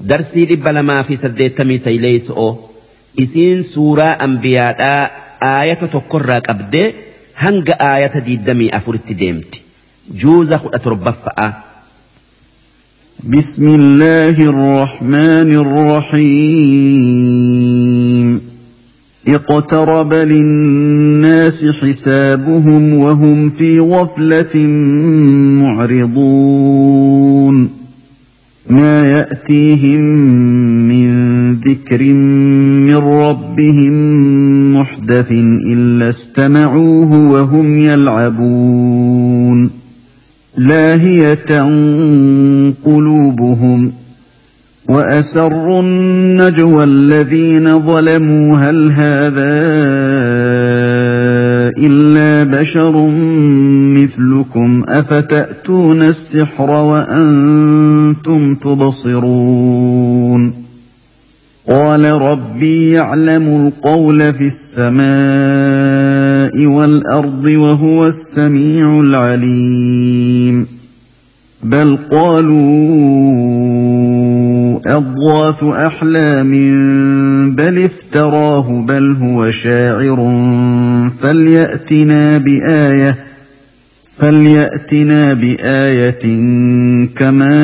درسي دب لما في سدي تمي أو إسين سورة أنبياء آية تقرى قبد هنگ آية دي دمي أفرت ديمت جوزة بسم الله الرحمن الرحيم اقترب للناس حسابهم وهم في غفلة معرضون ما يأتيهم من ذكر من ربهم محدث إلا استمعوه وهم يلعبون. لاهية قلوبهم. وأسروا النجوى الذين ظلموا. هل هذا إلا بشر مثلكم أفتأتون السحر وأنتم تبصرون قال ربي يعلم القول في السماء والأرض وهو السميع العليم بل قالوا أضغاث أحلام بل افتراه بل هو شاعر فليأتنا بآية فليأتنا بآية كما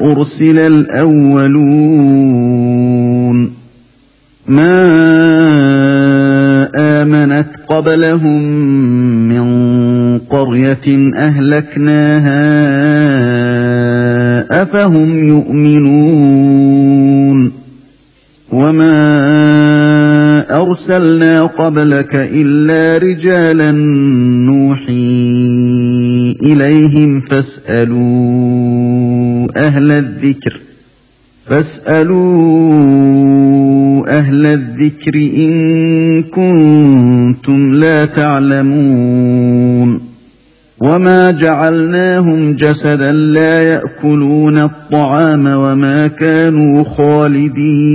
أرسل الأولون ما آمنت قبلهم من قرية أهلكناها أفهم يؤمنون وما أرسلنا قبلك إلا رجالا نوحي إليهم فاسألوا أهل الذكر فاسألوا أهل الذكر إن كنتم لا تعلمون. وما جعلناهم جسدا لا يأكلون الطعام وما كانوا خالدين.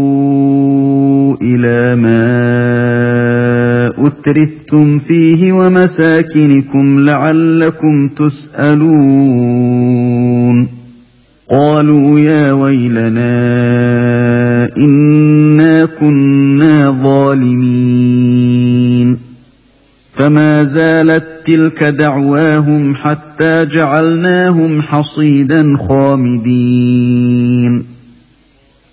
إلى ما أترفتم فيه ومساكنكم لعلكم تسألون. قالوا يا ويلنا إنا كنا ظالمين. فما زالت تلك دعواهم حتى جعلناهم حصيدا خامدين.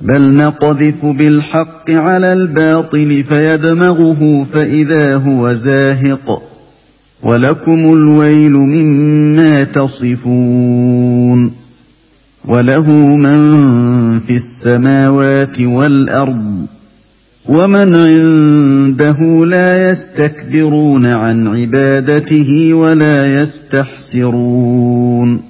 بل نقذف بالحق على الباطل فيدمغه فإذا هو زاهق ولكم الويل مما تصفون وله من في السماوات والأرض ومن عنده لا يستكبرون عن عبادته ولا يستحسرون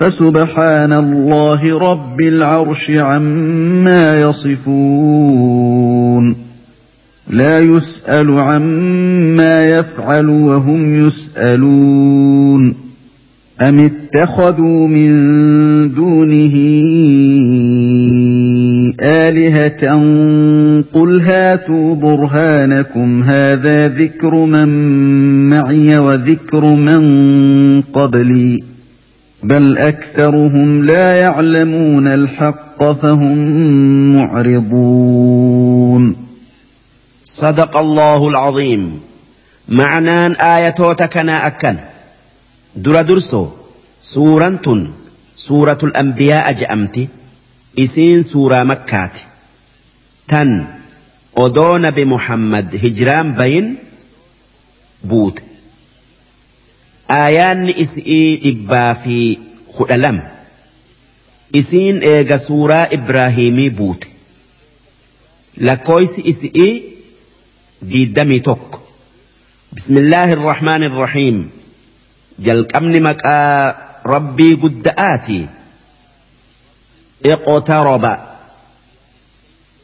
فسبحان الله رب العرش عما يصفون. لا يسأل عما يفعل وهم يسألون. أم اتخذوا من دونه آلهة قل هاتوا برهانكم هذا ذكر من معي وذكر من قبلي. بل أكثرهم لا يعلمون الحق فهم معرضون. صدق الله العظيم. معنان آياتوتكنا أكن. در درسو. سورة سورة الأنبياء isiin suuraa makkaati tan odoo nabi muhammad hijraan bayin buute aayaanni isii dhibbaa fi kudha lama isiin eega suuraa ibraahimii buute lakkooysi isii diiddamii tokko bismillaahi irrahmaani irrahiim jalqabni maqaa rabbii gudda'aatii iqtaraba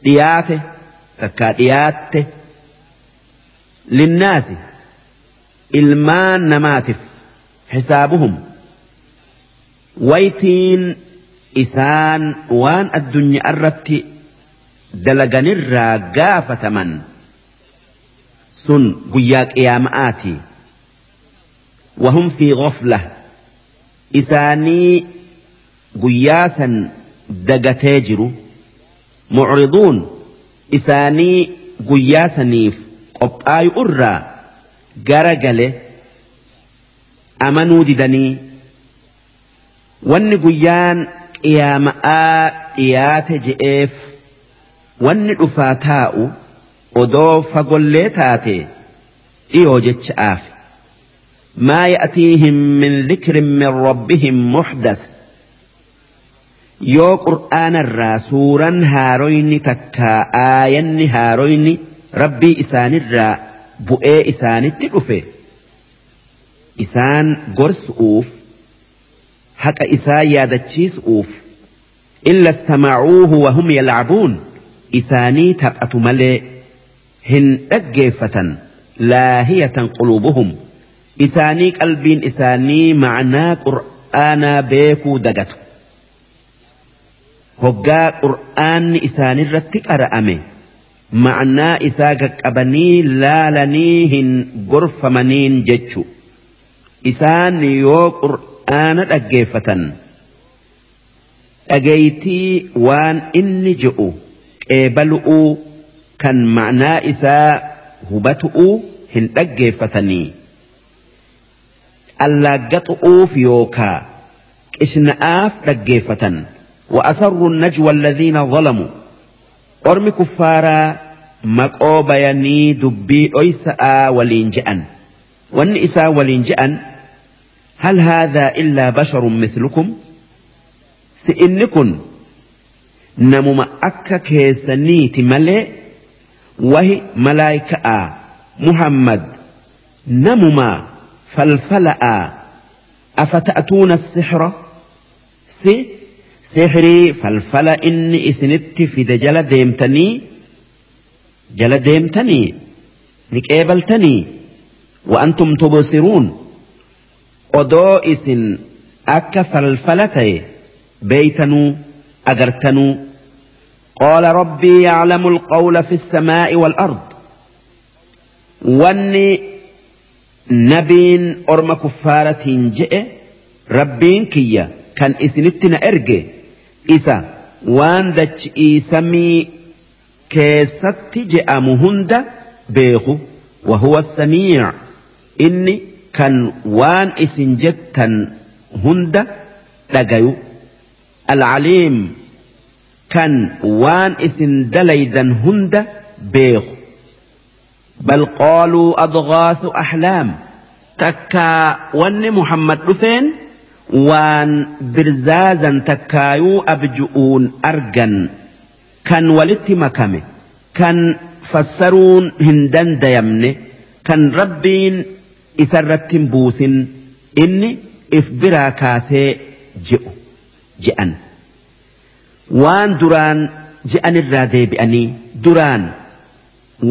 dhiyaate takkaa dhiyaatte linnaasi ilmaan namaatiif waan addunyaa irratti dalaganirraa gaafataman sun guyyaa qiyaama'aati wahum fi ghafla isaanii guyyaa san dagatee jiru mucriduun isaanii guyyaa saniif qophaayu irraa gara gale amanuu didanii wanni guyyaan qiyaama'aa dhiyaate je'eef wanni dhufaa taa'u odoo fagollee taate dhiyoo jecha'aaf maa ya'tiihim min dhikrin min rabbihim muxdath yoo qur'aanarraa suuraan haaroyni takkaa aayanni haaroyni rabbii isaanirraa bu'ee isaanitti dhufe isaan gorsu'uuf haqa isaa yaadachiisu'uuf illa istamacuuhu wahum yalcabuun isaanii taphatu malee hin dhaggeeffatan laahiyatan quluubuhum isaanii qalbiin isaanii macnaa qur'aanaa beekuu dagatu hoggaa qur'aanni isaanirratti qara'ame ma'naa isaa qaqqabanii laalanii hin gorfamaniin jechu isaan yoo qur'aana dhaggeeffatan dhageeytii waan inni je'u qeebalu'uu kan ma'naa isaa hubatu'uu hin dhaggeeffatanii allaaggaxu'uuf yookaa qishna'aaf dhaggeeffatan. وأسروا النجوى الذين ظلموا أرمي كفارا مقو بياني دبي أيسا ولين جأن والنئسا ولين جأن هل هذا إلا بشر مثلكم؟ سئنكن. نمم أكا كيسني ملي وهي ملايكة محمد. نمما فالفلا أفتأتون السحر؟ سي سحري فالفلا إني إسنت في دجل ديمتني. جل ديمتني نكابلتني وأنتم تبصرون. Odoo isin akka falfala ta'e beeytanuu agartanuu قال ربي يعلم القول في السماء والأرض واني نبين أرم كفارة جئ ربين كيا كان إسنتنا إرجي isa waan dachii samii keessatti je'amu hunda beeku wahuwa samiic inni kan waan isin jettan hunda dhagayu alcaliim kan waan isin dalaydan hunda beeku bal qaaluu adgaasu ahlaam takkaa wanni muhammad dhufeen waan birzaazan takkaayuu abju'uun argan kan walitti makame kan fassaruun hin dandayamne kan rabbiin isarratti hin buusin inni if biraa kaasee je'u je'an. Waan duraan je'an irraa deebi'anii duraan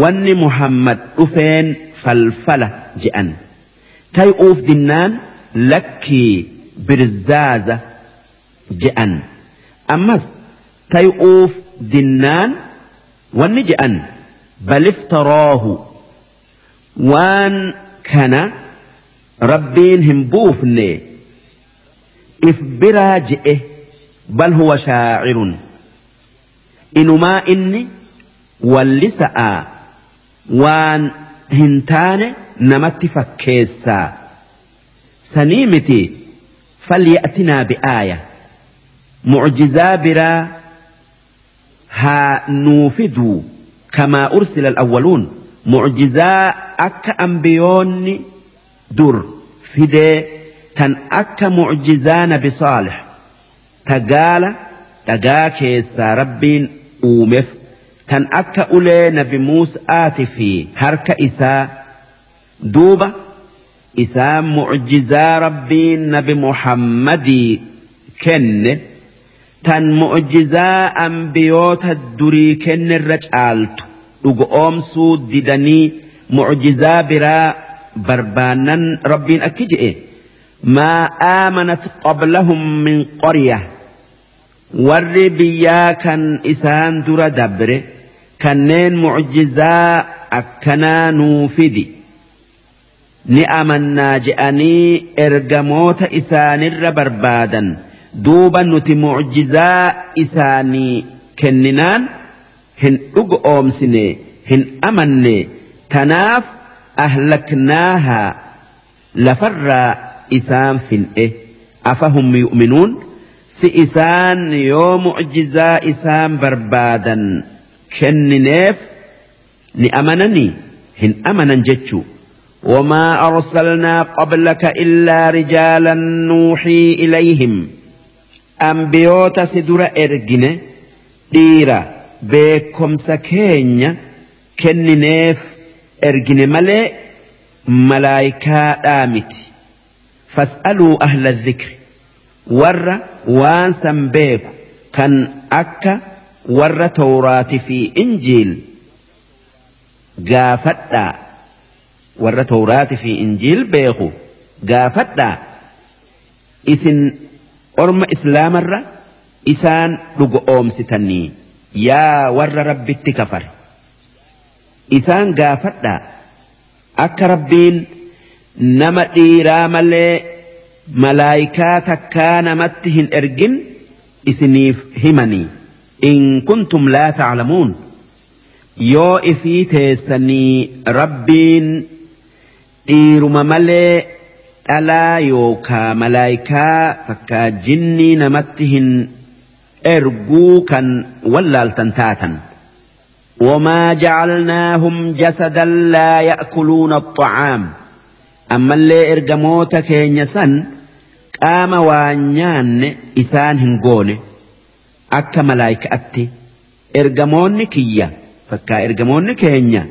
wanni muhammad dhufeen falfala je'an. Tay'uuf dinnaan lakkii birzaaza je'an. Ammas tay'uuf dinnaan wanni je'an baliftaroohu waan kana rabbiin hin buufne if biraa je'e bal huwa shaacirun inumaa inni wallisa'aa waan hin taane namatti fakkeessaa sanii miti falya'tinaa bi'aaya mucjizaa biraa haa nuufiduu kamaa ursila alawwaluun mucjizaa akka ambiyoonni dur fidee tan akka mucjizaa nabi saalix tagaala dhagaa keessaa rabbiin uumeef tan akka ulee nabi Muusa'aati fi harka isaa duuba isaan mucjizaa rabbiin nabi Muhammadii kenne tan mucjizaa ambiyoota durii kennerra caaltu dhugo oomsuu didanii mucjizaa biraa barbaannan rabbiin akki je'e maa aamanat qablahum min qorya warri biyyaa kan isaan dura dabre kanneen mucjizaa akkanaa nuu fidi ni amannaa je'anii ergamoota isaanirra barbaadan duuba nuti mucjizaa isaanii kenninaan hin dhugo oomsine hin amanne tanaaf ahlaknaahaa lafarraa isaan fin'e afahum yu'minuun si isaan yoo mucjizaa isaan barbaadan kennineef ni amananii hin amanan jechuu وما أرسلنا قبلك إلا رجالا نوحي إليهم أنبيوت سدر إرجن beekomsa keenya kennineef ergine malee malaayikaa miti. Fas'aluu ahla zikri. Warra waan san beeku kan akka warra tawraati fi injiil gaafadhaa. Warra tawraati fi injiil beeku gaafadhaa. Isin orma islaamarra isaan dhugo oomsitanii. Yaa warra rabbitti kafare isaan gaafadhaa akka rabbiin nama dhiiraa malee malaayikaa takkaa namatti hin ergin isiniif himanii. In kuntum laa taclamuun yoo ifii teessanii rabbiin dhiiruma malee dhalaa yookaa malaayikaa takkaa jinnii namatti hin erguu kan wallaaltan taatan وما جعلناهم جسدا لا يأكلون الطعام أما اللي إرجموتا كين سن قام وانيان إسان هنقول أكا ملايك أتي إرجمون كيا فكا إرجمون كينيا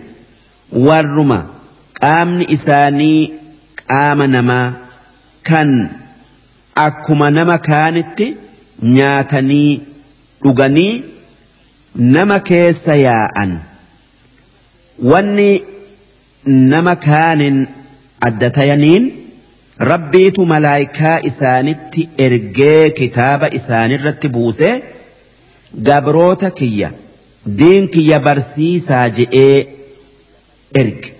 warruma qaamni isaanii qaama namaa kan akkuma nama kaanitti nyaatanii dhuganii nama keessa yaa'an. Wanni nama kaanin adda tayaniin rabbiitu malaayikaa isaanitti ergee kitaaba isaanirratti buusee gabroota kiyya diin kiyya barsiisaa je'ee erge.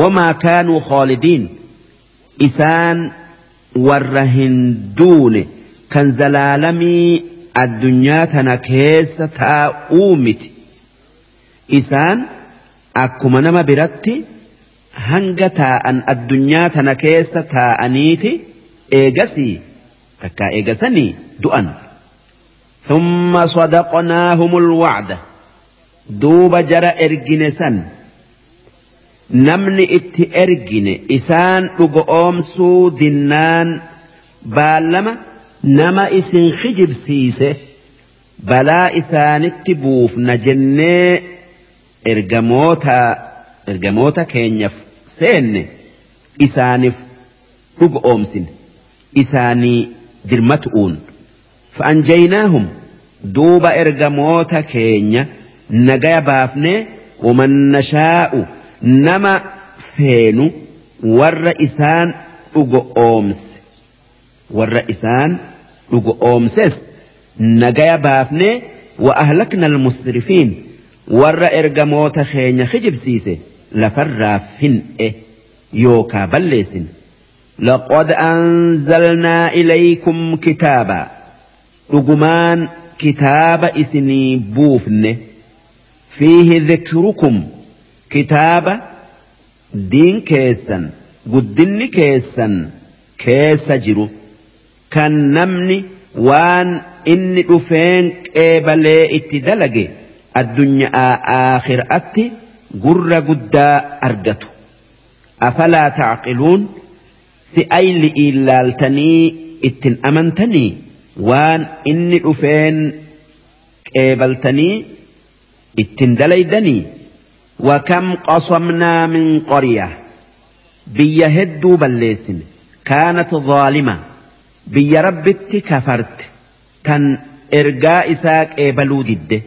Wamaa kaanuu khoolidiin isaan warra hin duune kan zalaalamii addunyaa tana keessa taa'uu miti isaan akkuma nama biratti hanga taa'an addunyaa tana keessa taa'aniiti eegasii takkaa eegasanii du'an ثم صدقناهم الوعد دوب جرى إرجن سن namni itti ergine isaan dhugo oomsuu dinnaan baallama nama isin kijibsiise balaa isaanitti buufna jennee ergamoota keenyaaf seenne isaaniif dhugo oomsine isaanii dirmatu'uun. Fa'anjaynaahum duuba ergamoota keenya nagaya baafnee waman nashaa'u nama feenu warra isaan dhugo oomse. Warra isaan dhugo oomses nagaya baafnee wa ahlakna almusrifiin warra ergamoota keenya kijibsiise lafarraa fin'e yookaa balleessin لقد أنزلنا إليكم كتابا رجمان كتاب إسني بوفن فيه ذكركم كتاب دين كيسا قدن كيسا كيس جرو كان نمني وان إني أفين قبلي اتدلق الدنيا آخر أتي قر قدا أرجته أفلا تعقلون si ayli ilaaltanii ittin amantanii waan inni dhufeen qeebaltanii ittin dalaydanii وكم قصمنا من قرية بيا هدو بليسن كانت ظالمة بيا ربت كفرت كان إرجاء إساك إبلو دده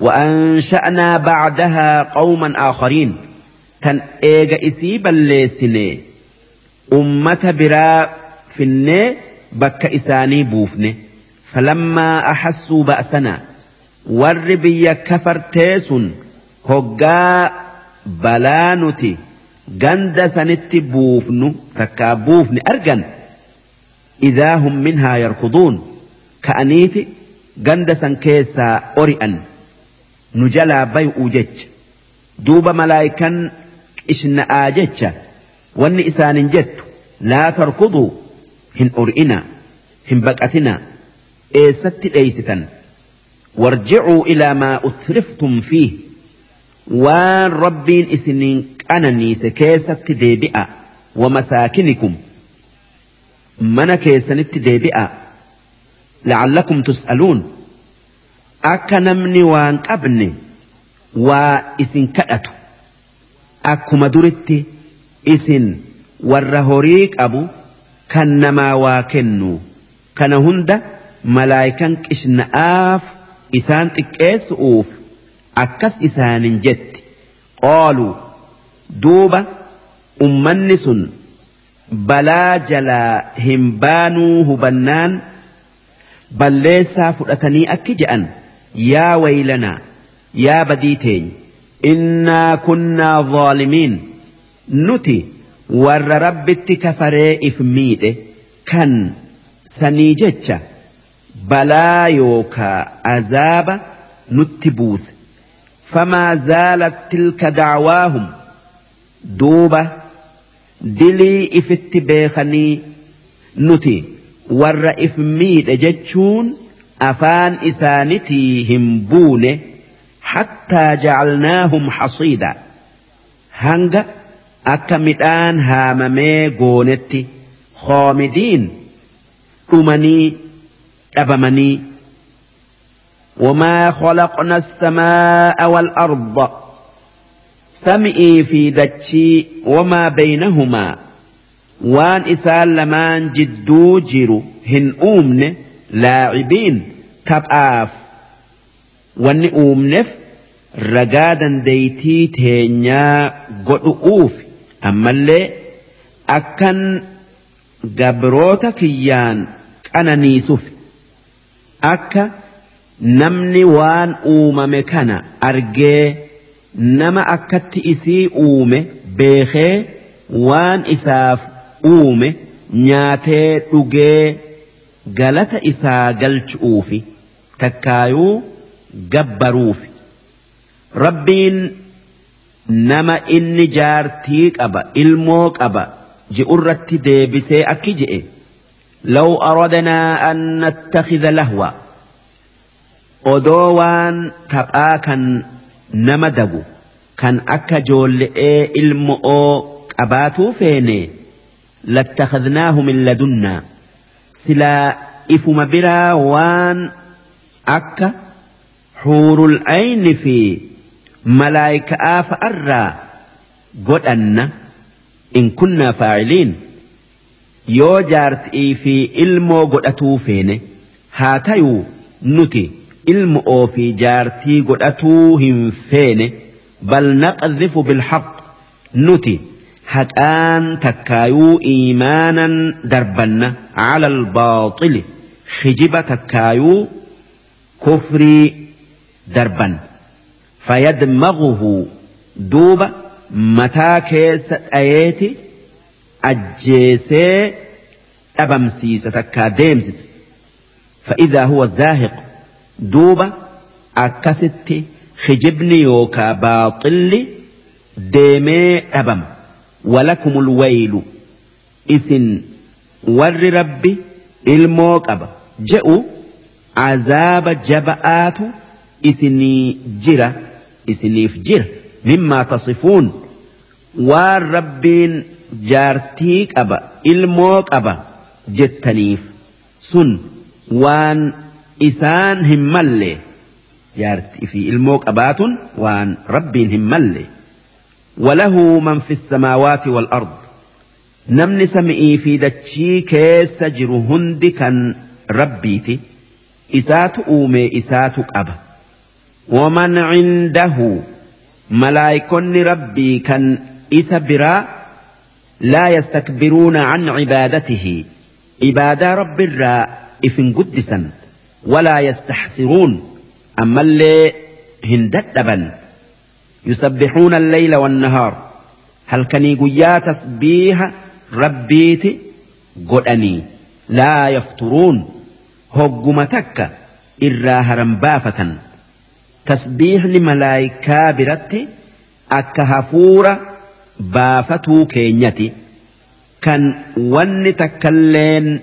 وأنشأنا بعدها قوما آخرين كان إيجا إسي بليسنه ummata biraa finnee bakka isaanii buufne falammaa ahassuu ba'sana warri biyya kafartee sun hoggaa balaa nuti ganda sanitti buufnu takkaa buufne إذا هم منها يركضون. كأنيتي قندسا كيسا أريئا نجلا بيء جج. دوب ملايكا إشن آججة والنئسان جت. لا تركضوا. هن أرئنا هن بكأتنا إيست إيستا. وارجعوا إلى ما أترفتم فيه. وان ربين إسنين أنا نيس كيسة ومساكنكم. Mana keessanitti deebi'a. La'allakum tus'aluun. Akka namni waan qabne waa isin kadhatu. Akkuma duritti isin warra horii qabu kan namaa waa kennu. Kana hunda malaayikan qishna'aaf isaan xiqqeessu'uuf akkas isaanin jetti. Qooluu duuba ummanni sun balaa jalaa hin baanuu hubannaan balleessaa fudhatanii akki je'an yaa waylanaa yaa badii teenya innaa kunnaa zaalimiin nuti warra rabbitti kafaree if miidhe kan sanii jecha balaa yookaa azaaba nutti buuse famaa zaalat tilka dacwaahum duuba dilii ifitti beekanii nuti warra if miidhe jechuun afaan isaanitii hin buune hattaa jacalnaahum xasiida hanga akka midhaan haamamee goonetti khoomidiin dhumanii dhabamanii وما خلقنا السماء والأرض sam'ii fi dachii wamaa baynahumaa waan isaan lamaan jidduu jiru hin uumne laacibiin taphaaf wanni uumneef ragaa dandeeytii teenyaa godhu'uuf ammallee akkan gabroota kiyyaan qananiisuuf akka namni waan uumame kana argee. Nama akkatti isii uume beekee waan isaaf uume nyaatee dhugee galata isaa galchu'uufi takkaayuu gabbaruufi. Rabbiin nama inni jaartii qaba ilmoo qaba ji'urratti deebisee akki je'e. Law aradnaa an nattakhidha lahwa. Odoo waan taphaa kan nama dagu kan akka joolle'ee ilmo'oo qabaatuu feene lattakhadnaahu min ladunnaa silaa ifuma biraa waan akka xuurul ayni fi malaayika'aa fa'arraa godhanna in kunnaa faaciliin yoo jaartii fi ilmoo godhatuu feene haa tayuu nuti علم أوفي جارتي قلتوهم فين بل نقذف بالحق نتي هتان تكايو إيمانا دربنا على الباطل خجب تكايو كفري دربا فيدمغه دوب متى كيس آياتي أجيسي أبمسيس تكاديمسيس فإذا هو الزاهق زاهق دوبة أكست خجبني يوكا باطل ديمي أبم ولكم الويل إسن ور ربي الموك أبا جئوا عذاب جبآت إسني جرة إسنيف جرة مما تصفون والربين جارتيك أبا الموك أبا جتنيف سن وان إسان همالي جارتي في الموك أبات وان ربين همالي وله من في السماوات والأرض نمن سمئي في دتشي كيس جر هند كان ربيتي إسات أومي إسات أبا ومن عنده ملايكن ربي كان إسا برا لا يستكبرون عن عبادته عبادة رب الراء إفن قدسا ولا يستحسرون. أما اللي هندتبا يسبحون الليل والنهار. هل كان يقول تسبيح ربيتي قدني. لا يفترون. هقمتك إرا هرمبافة تسبيح لملائكة برتي. أكهفور بافتو كينيتي. كان ون تكلين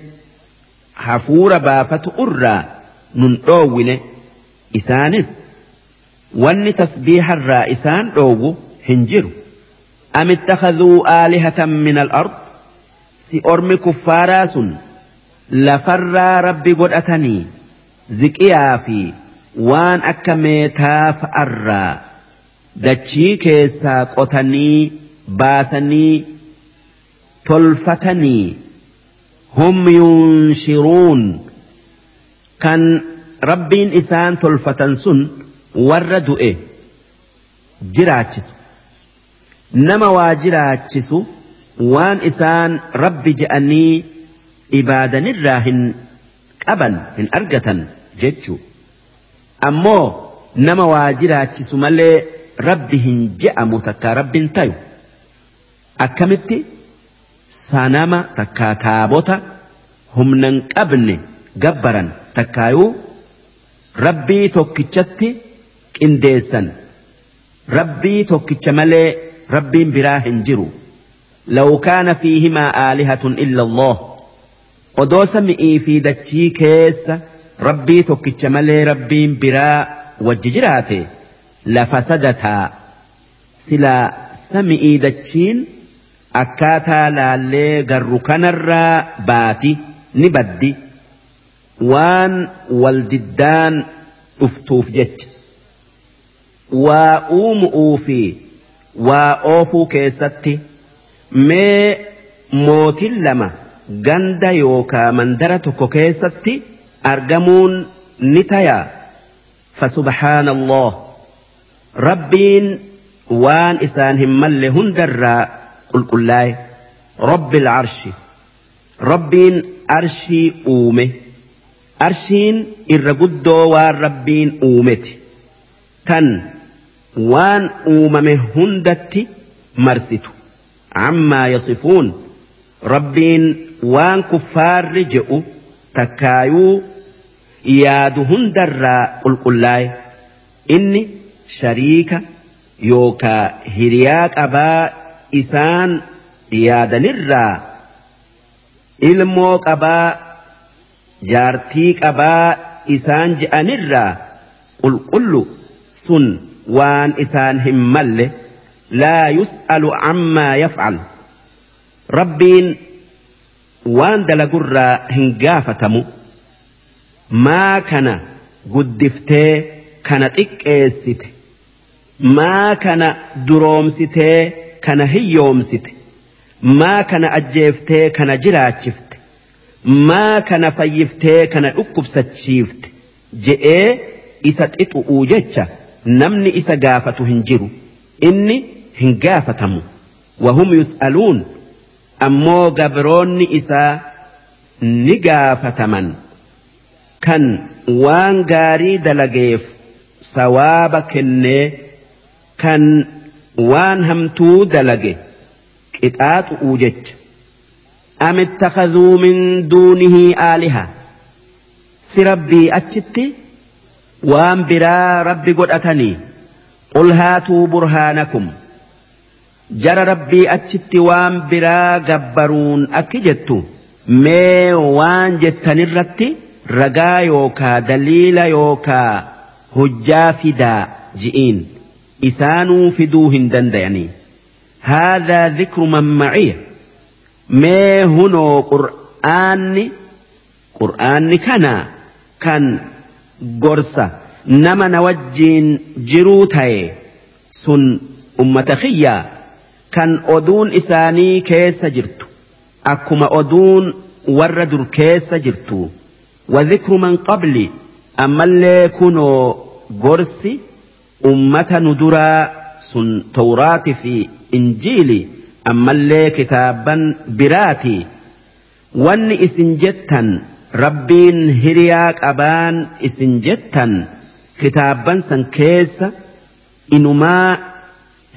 hafuura baafatu nun dhoowwine isaanis wanni tasbiiharraa isaan dhoowwu hin jiru am ittakhadhuu aalihatan min al-ard si ormi kuffaaraa sun lafarraa rabbi godhatanii ziqiyaa fi waan akka meetaa fa'arraa dachii keessaa qotanii baasanii tolfatanii kan rabbiin isaan tolfatan sun warra du'e jiraachisu. Nama waa jiraachisu waan isaan rabbi je'anii ibaadanirraa hin qaban hin argatan jechuu. Ammoo nama waa jiraachisu malee rabbi hin je'amu takkaa rabbiin tayu. Akkamitti sanama takkaa taabota humna hin qabne. Gabbaran takkaayuu rabbii tokkichatti qindeessan rabbii tokkicha malee rabbiin biraa hin jiru لو كان فيهما آلهة إلا الله odoo sami'ii fi dachii keessa rabbii tokkicha malee rabbiin biraa wajji jiraate lafa sadataa silaa sami'ii dachiin akkaataa laallee garru kanarraa baati ni baddi waan waldiddaan dhuftuuf jecha waa uumu'uu fi waa oofuu keessatti mee mootin lama ganda yookaa mandara tokko keessatti argamuun ni tayaa فسبحان الله ربين وان إسان هم هندرا قل قل رب العرش ربين أرشي أومه أرشين إرقدو وان ربين أومت تن وان أوممه هندت مرستو عما يصفون ربين وان كفار رجئوا تكايو yaadu hundarraa qulqullaa'e inni shariika yookaa hiriyaa qabaa isaan yaadanirraa ilmoo qabaa jaartii qabaa isaan je'anirraa qulqullu sun waan isaan hin malle laa yus'alu cammaa yaf'al. Rabbiin waan dalagurraa hin gaafatamu. Maa kana guddiftee kana xiqqeessite. Maa kana duroomsitee kana hiyyoomsite. Maa kana ajjeeftee kana jiraachifte maa kana fayyiftee kana dhukkubsachiifte je'ee isa xixu'uu jecha namni isa gaafatu hin jiru. Inni hin gaafatamu. Wahum yus'aluun. Ammoo gabroonni isaa ni gaafataman. Kan waan gaarii dalageef sawaaba kennee kan waan hamtuu dalage qixaaxu'uu jecha am ittakaduu min duunihi aaliha si rabbii achitti waan biraa rabbi godhatanii qul haatuu burhaanakum jara rabbii achitti waan biraa gabbaruun akki jettu mee waan jettanirratti ragaa yookaa daliila yookaa hujjaa fidaa ji'iin isaanuu fiduu hin dandayanii هذا ذكر من معي ما هنا قرآن قرآن كان كان قرصة نما نوجين جروتاي سن أمة خيّة kan oduun isaanii keessa jirtu akkuma oduun warra dur keessa jirtu wadhikru man qabli ammallee kunoo gorsi ummata nu duraa sun tawraati fi injiili ammallee kitaaban biraati. Wanni isin jettan rabbiin hiriyaa qabaan isin jettan kitaaban san keessa inumaa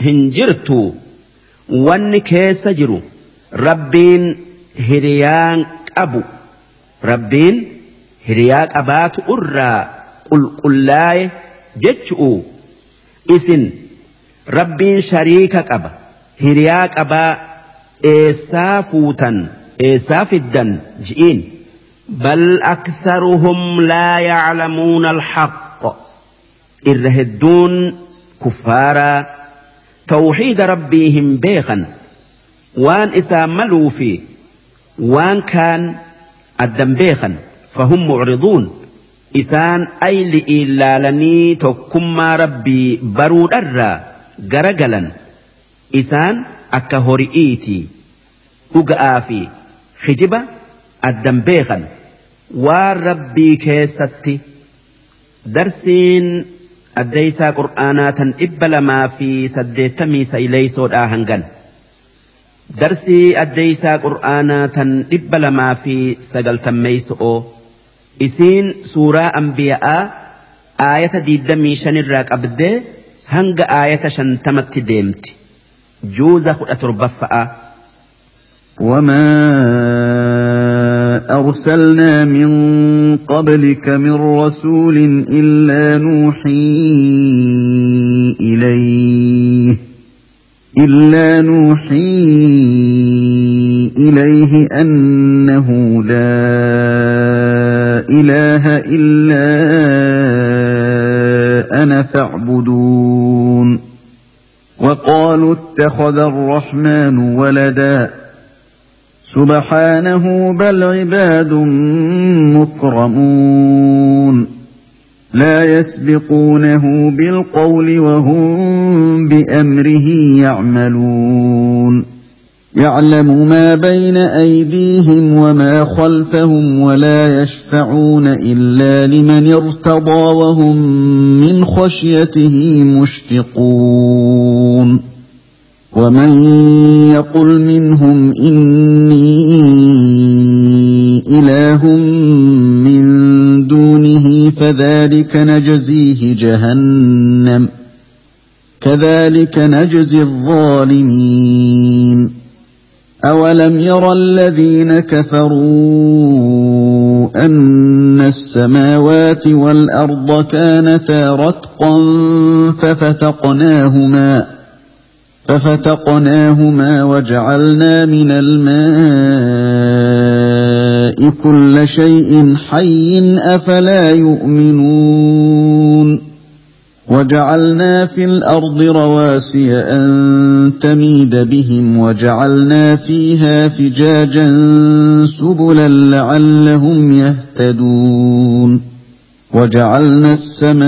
hin jirtu. wanni keessa jiru rabbiin hiriyaan qabu. Rabbiin hiriyaa qabaatu irraa qulqullaaye jechu'u. Isin rabbiin shariika qaba hiriyaa qabaa eessaa fuutan eessaa fiddan ji'iin bal aktharuhum laa yaclamuuna alhaq irra hedduun kuffaaraa توحيد ربهم بيخا وان إساملوا في وان كان الدم بيخا فهم معرضون إسان أي لإلا لني تكما ربي برود isaan akka hori'iiti. Dhuga'aa fi kijiba addan beekan. Waan rabbii keessatti darsiin addeeysaa qur'aanaa tan dhibba lamaa fi saddeettamii sa'ileeysoodhaa hangan. Darsii addeeysaa qur'aanaa tan dhibba lamaa fi sagaltammeeyso'oo. Isiin suuraa anbiya'aa aayata diiddamii shanirraa qabdee hanga aayata shantamatti deemti. Juuza kudha. وما أرسلنا من قبلك من رسول إلا نوحي إليه إلا نوحي إليه أنه لا إله إلا أنا فاعبدون وقالوا اتخذ الرحمن ولداً سبحانه بل عباد مكرمون لا يسبقونه بالقول وهم بأمره يعملون يعلم ما بين أيديهم وما خلفهم ولا يشفعون إلا لمن ارتضى وهم من خشيته مشفقون ومن يقل منهم إني إله من دونه فذلك نجزيه جهنم كذلك نجزي الظالمين أولم ير الذين كفروا أن السماوات والأرض كانتا رتقا ففتقناهما ففتقناهما وجعلنا من الماء كل شيء حي أفلا يؤمنون وجعلنا في الأرض رواسي أن تميد بهم وجعلنا فيها فجاجا سبلا لعلهم يهتدون وجعلنا السماء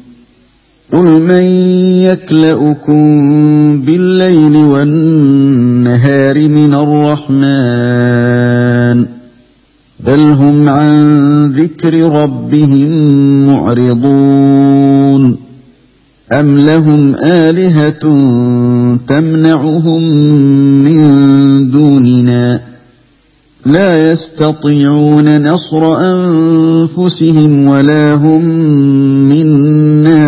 قل من يكلاكم بالليل والنهار من الرحمن بل هم عن ذكر ربهم معرضون أم لهم آلهة تمنعهم من دوننا لا يستطيعون نصر أنفسهم ولا هم منا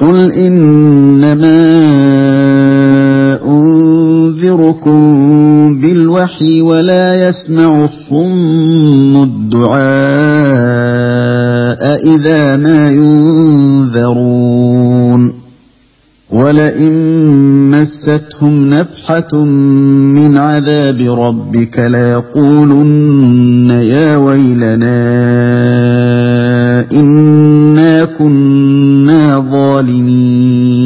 قل إنما أنذركم بالوحي ولا يسمع الصم الدعاء إذا ما ينذرون. ولئن مستهم نفحة من عذاب ربك ليقولن يا ويلنا إنا كنا ظالمين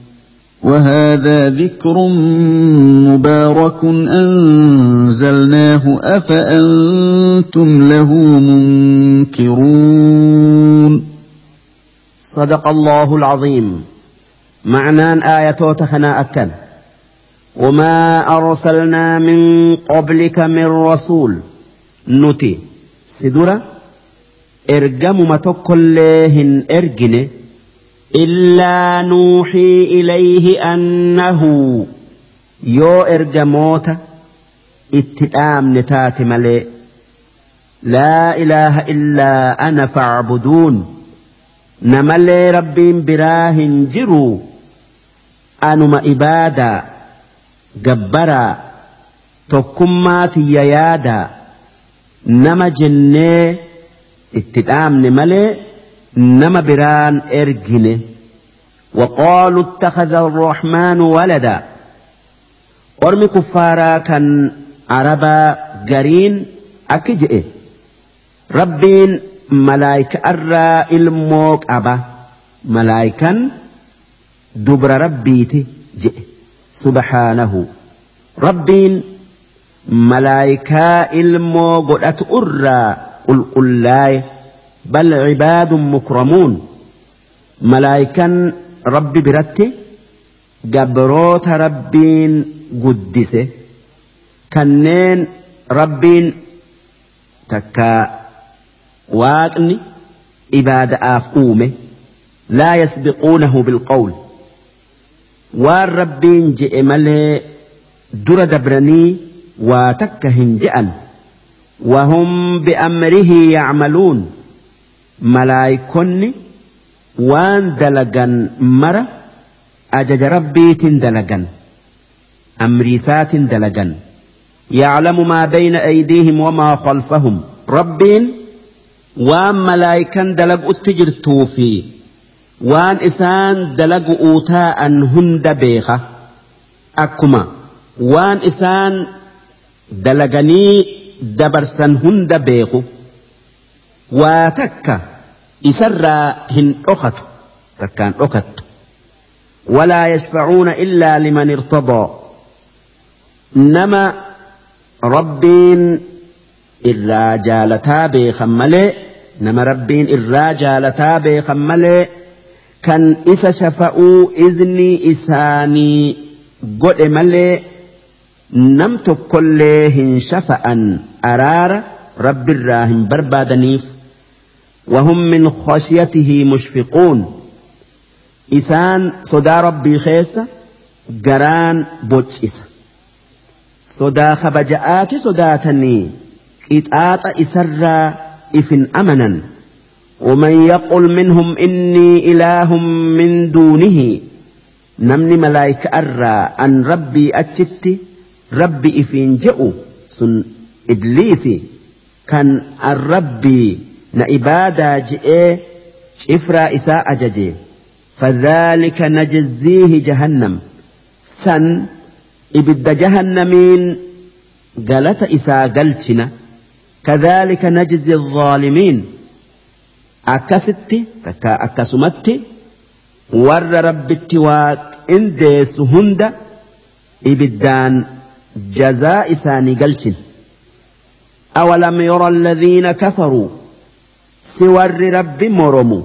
وهذا ذكر مبارك أنزلناه أفأنتم له منكرون؟ صدق الله العظيم. معنى آية خنا أكن. وما أرسلنا من قبلك من رسول. نتي سدرة إرجم ما تقلهن إرجنة. إلا نوحي إليه أنه يو إرجموت اتئام نتات ملئ. لا إله إلا أنا فاعبدون. نملي ربين براه جروا أنما إبادة جبرا تكمات ييادا نما جنة اتدام نملي نما بران إرجنه وقالوا اتخذ الرحمن ولدا ormi kuffaaraa kan arabaa gariin akki je'e rabbiin malaayika irraa ilmoo qaba malaayikan dubra rabbiiti je'e subhaanahu rabbiin malaayikaa ilmoo godhatu irraa qulqullaaye mukramuun malaayikan rabbi biratti gabroota rabbiin guddise kanneen rabbiin takka waaqni ibaada'aaf uume laa yasbiquunahu bilqawl waan rabbiin je'e malee dura dabranii waa takka hin je'an وهم بأمره يعملون ملايكني وان دلقا مرة أجج ربيت دلقا أمريسات دلقا يعلم ما بين أيديهم وما خلفهم ربين وان ملايكا دلق التجرتو في وان إسان دلق أوتاء هند بيخة أكما وان إسان دلقني دبرسا هند بيخو واتك إسرى هن أخت تكان أخت ولا يشفعون إلا لمن ارتضى irraa jaalataa beekan malee nama rabbiin irraa jaalataa beekan malee kan isa shafa'uu iznii isaanii godhe malee nam tokkollee hin shafa'an araara rabbiirraa hin barbaadaniif وهم من خشيته مشفقون. إسان صدا ربي خيسة جران بوتشيسة sodaa kabaja'aati sodaatanii qixaaxa isarraa ifin amanan ومن يقل منهم إني إله من دونه نمني ملايك أرى أن ربي أتشت ربي إفين جئوا سن إبليسي كان الربي نإبادا جئ إفرا إساء أججي فذلك نجزيه جهنم سن ibidda jahannamiin galata isaa galchina kadhaalika najzi الظaalimiin akkasitti takka akkasumatti warra rabbitti waaqindeessu hunda ibiddaan jazaa isaanii galchin أولم يرى الذين كفروا سور رب مرموا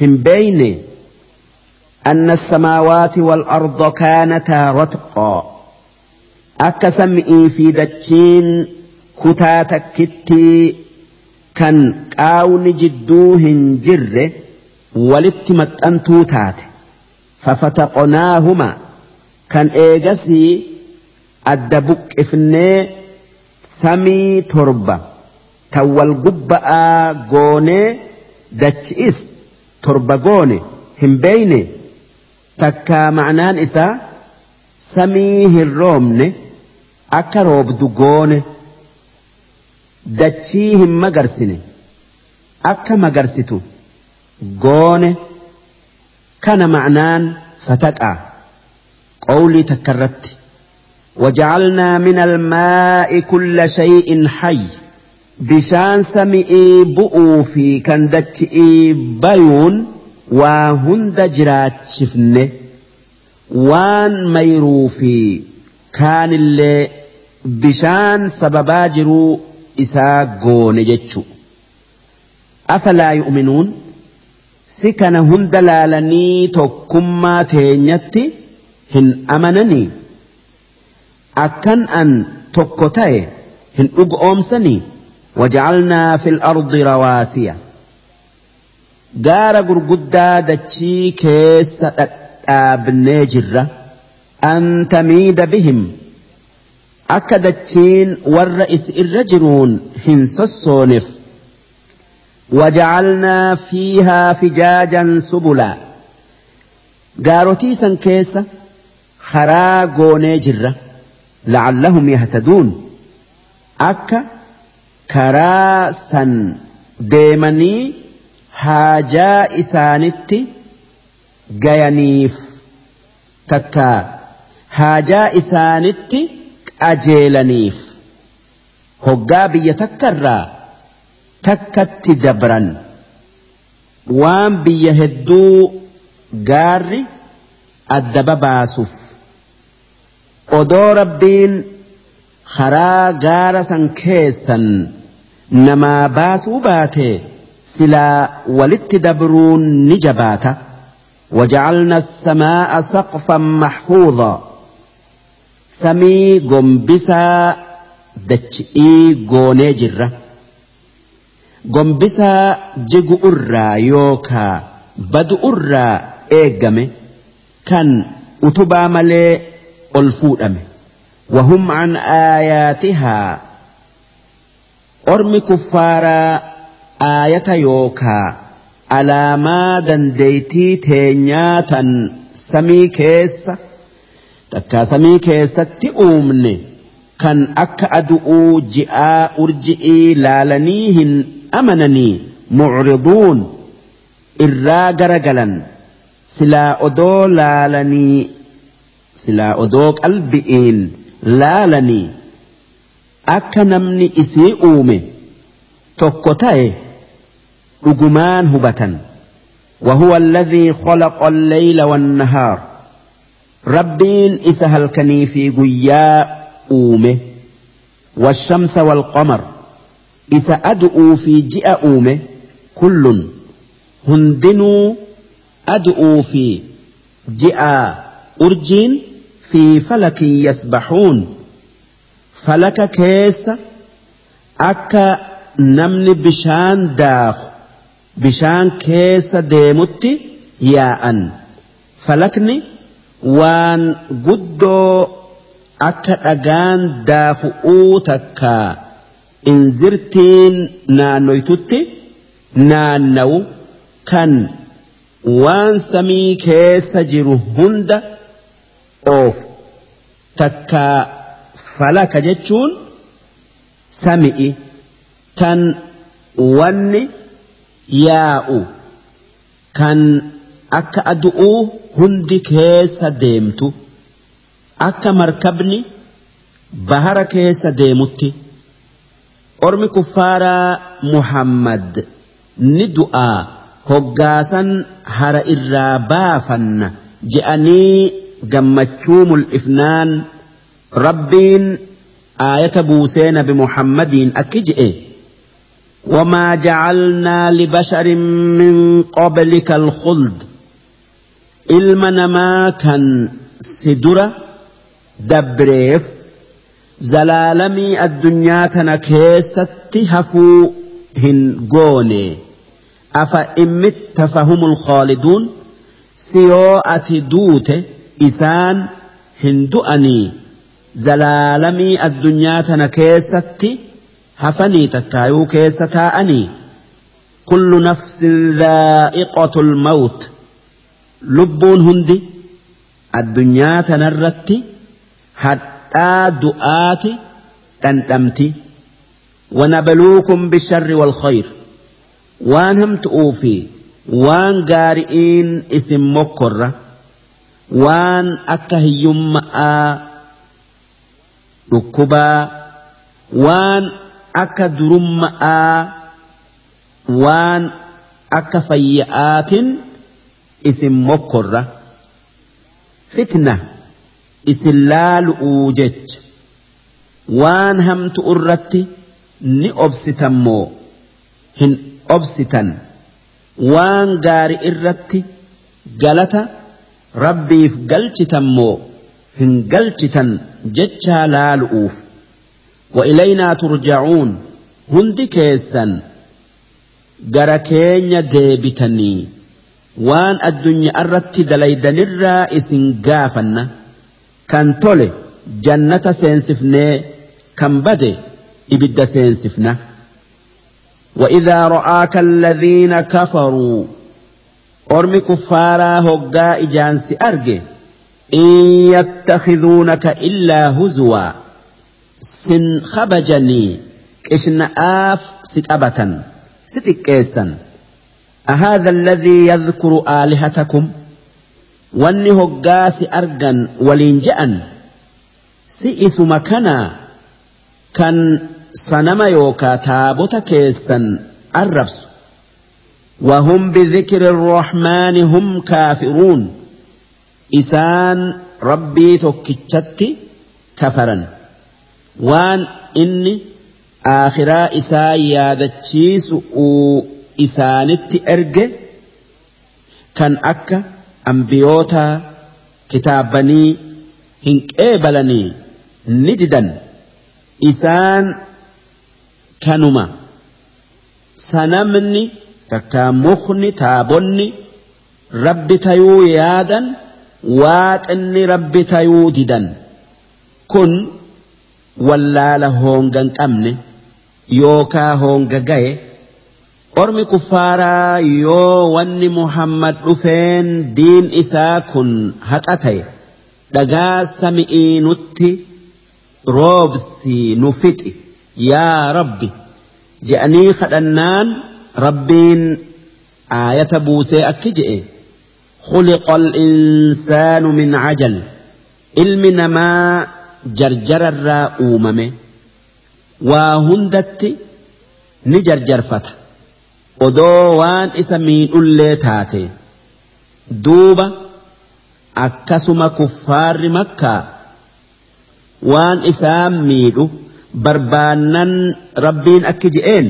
هم بين أن السماوات والأرض كانتا رتقا akka sam'ii fi dachiin kutaa takkitti kan qaawni jidduu hin jirre walitti maxxantuu taate fafataqonaahuma kan eegasii adda buqqifnee samii torba tan wal gubba'aa goonee dachi'is torba goone hin beeyne takkaa ma'naan isaa samii hin roobne akka roobdu goone dachii hin magarsine akka magarsitu goone kana ma'naan fataqaa qawlii takkarratti وجعلنا من الماء كل شيء حي bishaan sami'ii bu'uu fi kan dachi'ii bayuun waa hunda jiraachifne waan mayruu fi kaanillee bishaan sababaa jiruu isaa goone jechu afalaa yu'uminuun si kana hunda laalanii tokkummaa teenyatti hin amananii? Akkan an tokko ta'e hin dhugu وجعلنا في الأرض رواسية. دار قرقدة دشي كيس أب نجرة أن تميد بهم. أكدتشين والرئيس الرجلون هنسسونف. وجعلنا فيها فجاجا سبلا. قاروتيسا كيسا خراغو نجرة لعلهم يهتدون. أكا karaa san deemanii haajaa isaanitti gayaniif takka haajaa isaanitti qajeelaniif. Hoggaa biyya takkarraa takkatti dabran. Waan biyya hedduu gaarri addaba baasuuf. Odoo rabbiin karaa gaara san keessan. namaa baasuu baate silaa walitti dabruun ni jabaata. Wajacalna asamaa'a saqfan maxfuuda samii gombisaa dachi'ii goonee jirra. Gombisaa jigu irraa yookaa badu irraa eeggame kan utubaa malee ol fuudhame. Wahum can aayaatihaa ormi kuffaaraa aayata yookaa alaamaa dandeeytii teenyaa tan samii keessa takkaa samii keessatti uumne kan akka adu'uu ji'aa urji'ii laalanii hin amananii mucriduun irraa garagalan silaa odoo laalanii silaa odoo qalbi'iin laalanii akka namni isii uume tokko ta'e dhugumaan hubatan. وهو الذي خلق الليل والنهار. ربين إسهل في قياء أومه. والشمس والقمر. إذا أدؤوا في جئ أومه. كل هندنوا أدؤوا في جئ أرجين في فلك يسبحون. كيس أكا نمن بشان داخ بشان كيس ديمتي يا أن فلكني waan guddoo akka dhagaan daafu'uu takka inzirtiin naannoytutti naannawu kan waan samii keessa jiru hunda oofu takka falaka jechuun sami'i tan wanni yaa'u kan akka adu'uu hundi keessa deemtu akka markabni bahara keessa deemutti. Ormi kuffaaraa muhammad ni du'aa hoggaasan hara irraa baafanna je'anii gammachuu mul'ifnaan ربين آية بوسين بمحمد أكجئ إيه؟ وما جعلنا لبشر من قبلك الخلد إلما نما كان سدرة دبريف زلالمي الدنيا تنكيست هفو هن قوني أفإن مت فهم الخالدون سيوأت دوت إسان هندؤني. Zalaalamii addunyaa tana keessatti hafanii takkaayuu keessa taa'anii kullu nafsin dhaa'iqatul mawt lubbuun hundi addunyaa tanarratti hadhaa du'aati dhandhamti ونبلوكم بالشر والخير وان هم تؤوفي وان قارئين اسم مكرة وان dhukkubaa waan akka durumma'aa waan akka fayya'aatiin isin mokkorra. Fitna isin laalu'uu jecha. Waan hamtu irratti ni obsitan moo? Hin obsitan. Waan gaari irratti galata rabbiif galchitan moo? Galchitan jechaa laalu'uuf وإلينا ترجعون هندي كيسا keenya deebitanii waan addunyaa irratti dalaydanirraa isin gaafanna kan tole jannata seensifnee kan bade ibidda seensifna وإذا رآك الذين كفروا أرمي كفارا هقا إجانس أرجي إن يتخذونك إلا هزوا. سن خبجني. إشن آف سكابة ستكيسا أهذا الذي يذكر آلهتكم؟ واني هقاس أرجا ولينجأن سئس مكنا. كان sanama yookaa taabota keessan arrabsu وهم بذكر الرحمن هم isaan rabbii tokkichatti kafaran waan inni aakhiraa isaa yaadachiisu isaanitti erge kan akka ambiyootaa kitaabanii hin qeebalanii ni didan isaan kanuma sanamni takka mukni taabonni rabbi tayuu yaadan. Waaqinni rabbi tayuu didan. Kun wallaala hoongan qabne yookaa hoonga gaye. Ormi kuffaaraa yoo wanni muhammad dhufeen diin isaa kun haqa ta'e dhagaa sami'ii nutti roobsi nu fixi yaa rabbi je'anii kadhannaan rabbiin aayata buusee akki je'e خلق الإنسان من عجل ilmi namaa jarjararraa uumame waa hundatti ni jarjarfata odoo waan isa miidhullee taate duuba akkasuma kuffaarri makkaa waan isaan miidhu barbaannan rabbiin akki je'een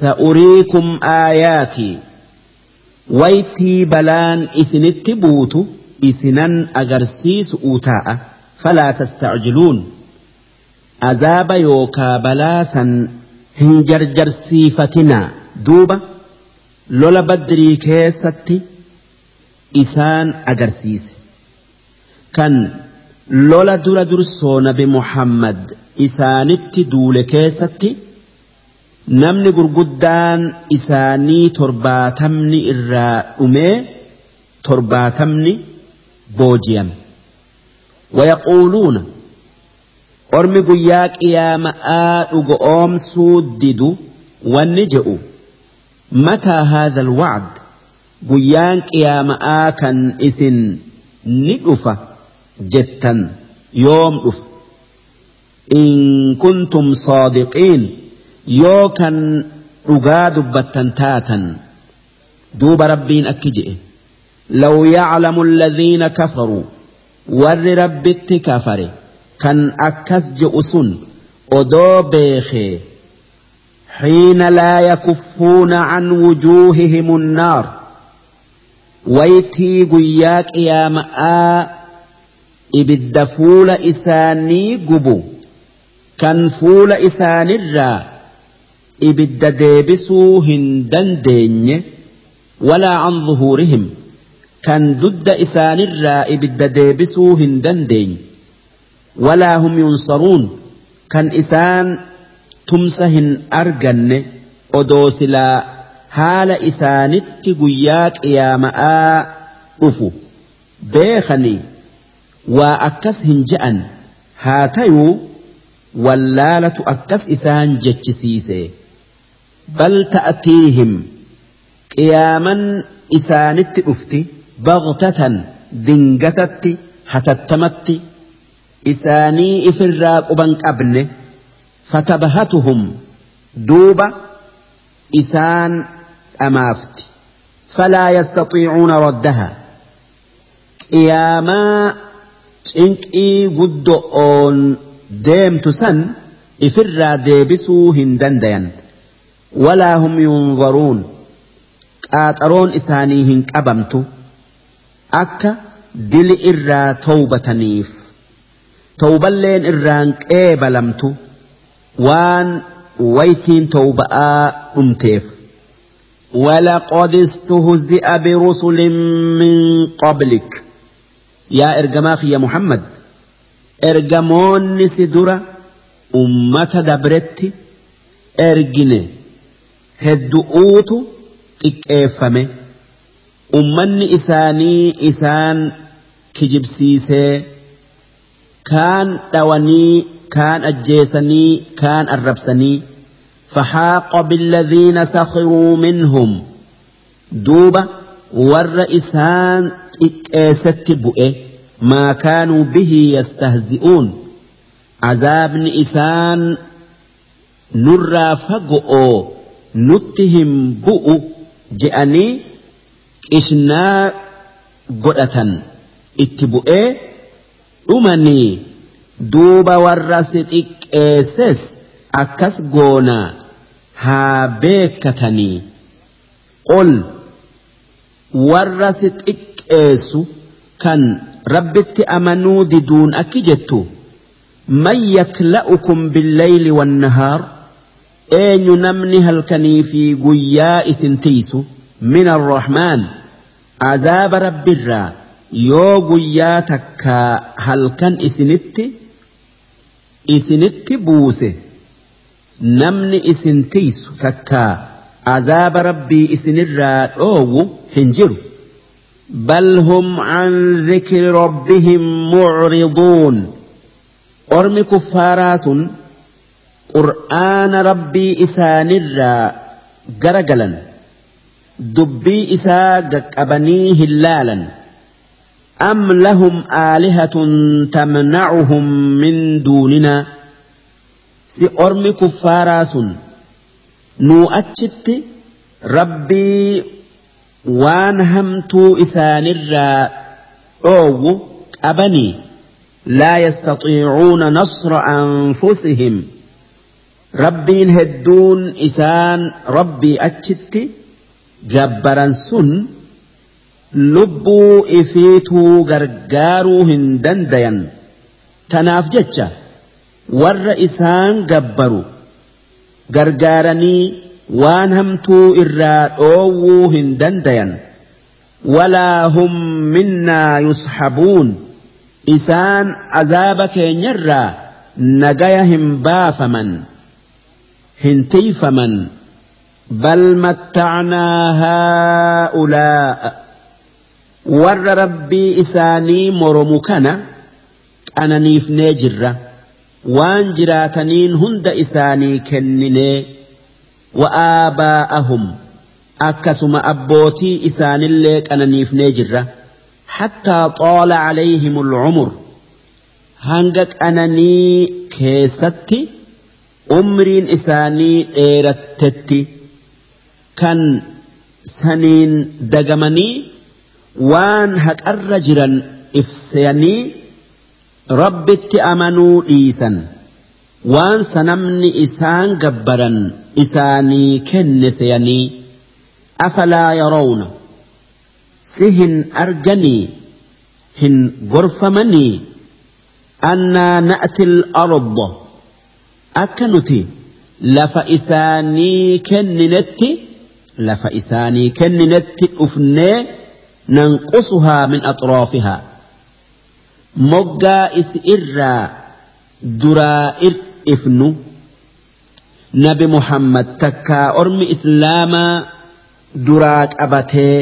sa'uriikum aayaatii waytii balaan isinitti buutu isinan agarsiisu taa'a falaa tastacjiluun. Azaaba yookaa balaa san hin jarjarsiifatinaa. Duuba lola badrii keessatti isaan agarsiise. Kan lola dura dursoo nabi muhammad isaanitti duule keessatti namni gurguddaan isaanii torbaatamni irraa dhumee torbaatamni boojiyame wayaquuluuna ormi guyyaa qiyaama'aa dhugo oomsuu didu wanni je'u mataa haadha alwacd guyyaan qiyaama'aa kan isin ni dhufa jettan yoom dhufa. In kuntum saadiqiin yoo kan dhugaa dubbattan taatan duuba rabbiin akki je'e law yaclamu alladhiina kafaruu warri rabbitti kafare kan akkas je'u sun odoo beekee حين لا يكفون عن وجوههم النار ويتي قياك يا ماء ibidda fuula isaanii gubu kan fuula isaanirraa ibidda deebisuu hin dandeenye walaa an zuhuurihim. Kan dudda isaanirraa ibidda deebisuu hin dandeenye. Walaa hum yunsaruun. Kan isaan tumsa hin arganne odoo silaa haala isaanitti guyyaa qiyaama'aa dhufu. Beekanii waa akkas hin je'an. Haa tayuu wallaalatu akkas isaan jechisiise بل تأتيهم. قياما إسانت أفتي بغتة دنجتت هتتمت إساني إفراق بنك أبن فتبهتهم. دوبة إسان أمافت فلا يستطيعون ردها. قياما إنك إي ديمتسن إفرا ديبسو هندن دين. دي. ولا هم ينظرون. آترون إسانيهن أبمتو أكا دل إرّا توبة نيف. توبة لين إرانك إيبا لمتو. وان ويتين توبة أنتيف. ولقد استهزئ برسل من قبلك. يا إرجماخي يا محمد. إرجمون نسدرة. أمة دبرتي. إرجنة. Heddu'uutu xiqqeeffame ummanni isaanii isaan kijibsiisee kaan dhawanii kaan ajjeesanii kaan arrabsanii فحاق بالذين سخروا منهم دوبا ور إسان إكاست بؤه ما كانوا به يستهزئون عذاب إسان نرى nutti hin bu'u je'anii qishnaa godhatan. Itti bu'ee dhumanii duuba warra si xiqqeesses akkas goonaa haa beekatanii qol warra si xiqqeessu kan rabbitti amanuu diduun akki jettu man yakla'ukum billayli wannahaar eenyu namni halkanii fi guyyaa isin tiisu min arrahmaan. Azaaba rabbirraa. Yoo guyyaa takkaa halkan isinitti isinitti buuse. Namni isin tiisu takkaa azaaba rabbii isinirraa dhoowwu hin jiru. Bal hum an dhikri rabbihim mucriduun ormi kuffaaraa قرآن ربي إسان الرا قرقلا دبي إسا قبني هلالا أم لهم آلهة تمنعهم من دوننا سأرم كفارا سن نؤجت ربي وان همتو إسان الرا أو أبني لا يستطيعون نصر أنفسهم rabbiin hedduun isaan rabbii achitti gabbaran sun lubbuu ifiituu gargaaruu hin dandayan. Tanaaf jecha warra isaan gabbaru gargaaranii waan hamtuu irraa dhoowwuu hin dandayan. Walaa hum minnaa yushabuun. Isaan azaaba keenyarraa nagaya hin baafaman tiifaman bal mattacnaa haa'ulaa'a warra rabbii isaanii moromu kana qananiifnee jirra waan jiraataniin hunda isaanii kenninee wa'aabaa'ahum akkasuma abbootii isaanillee qananiifnee jirra hattaa xoola calayhim ulcumur hanga qananii keessatti umriin isaanii dheerattetti kan saniin dagamanii waan haqarra jiran ifsanii rabbitti amanuu dhiisan waan sanamni isaan gabbaran isaanii kenne seyanii afalaa yarawna si hin arganii hin gorfamanii annaa na'ti al-arda akka nuti lafa isaanii kenninetti lafa isaanii kenninetti dhufnee nanqusuhaa min axraafihaa moggaa isi irraa duraa ir'ifnu nabi muhammad takkaa ormi islaamaa duraa qabatee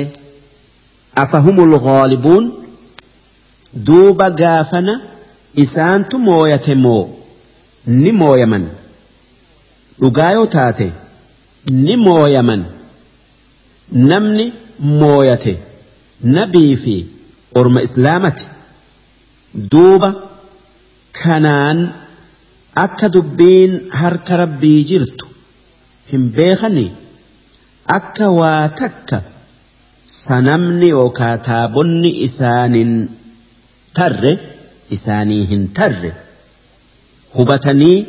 afahumul ghaalibuun duuba gaafana isaantu mooyate moo ni mooyaman. Dhugaa yoo taate ni mooyaman. Namni mooyate nabii fi orma islaamati duuba kanaan akka dubbiin harka rabbii jirtu hin beekani? Akka waa takka sanamni yookaa taabonni isaanin tarre isaanii hin tarre hubatanii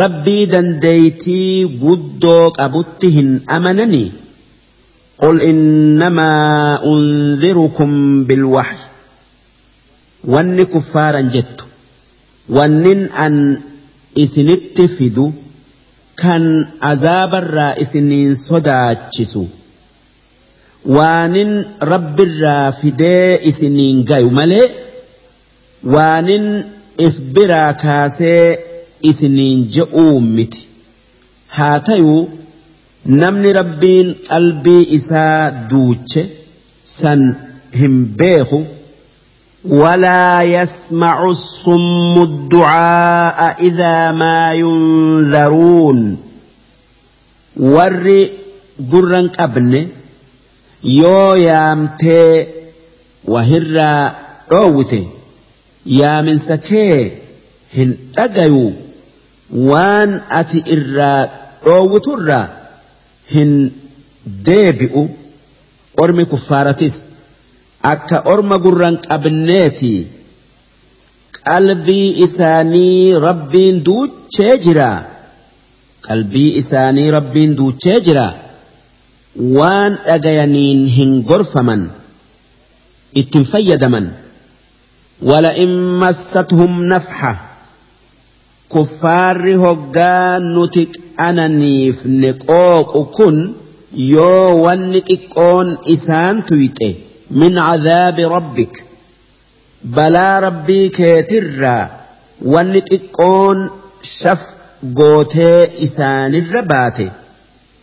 rabbii dandeeytii guddoo qabutti hin amananii قل إنما أنذركم بالوحي wanni kuffaaran jettu wannin an isinitti fidu kan azaabarraa isiniin sodaachisu waanin rabbirraa fidee isiniin gayu malee waanin if biraa kaasee isiniin je'uu miti haa tayuu namni rabbiin qalbii isaa duuche san hin beeku ولا يسمع الصم الدعاء إذا ما ينذرون ور قرن قبل يو يامتي وهر روته yaaminsa kee hin dhagayu waan ati irraa dhoowwuturra hin deebi'u. Ormi kuffaaratis akka orma gurran qabneeti. Qalbii isaanii rabbiin duuchee jira. Qalbii isaanii rabbiin duuchee jira. Waan dhagayaniin hin gorfaman. Ittiin fayyadaman. ولئن مستهم نفحة كفار هقا نتك أنانيف نقوق كن يو ونتكون إسان تيته من عذاب ربك. بلا ربي كيتر ونتقون شف قوتي إسان الربات.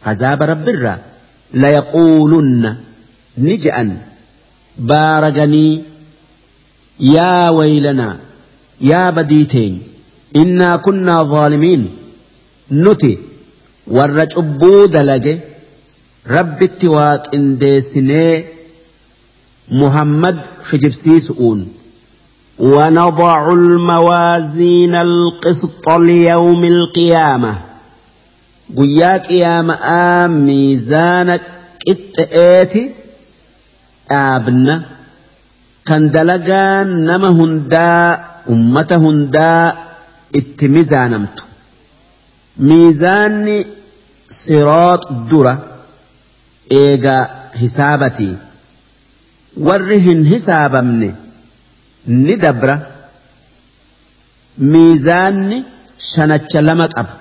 عذاب رب الرا ليقولن نجأا بارغني يا ويلنا يا بديتين إنا كنا ظالمين. نتي والرجبو دلجه رب التواك انديسنيه محمد خجبسيسؤون ونضع الموازين القسط ليوم القيامة. قياك يا مآم ميزانك اتئاتي kan dalagaa nama hundaa ummata hundaa itti mizaanamtu miizaanni siroox dura eegaa hisaabatii warri hin hisaabamne ni dabra. Miizaanni shanacha lama qaba.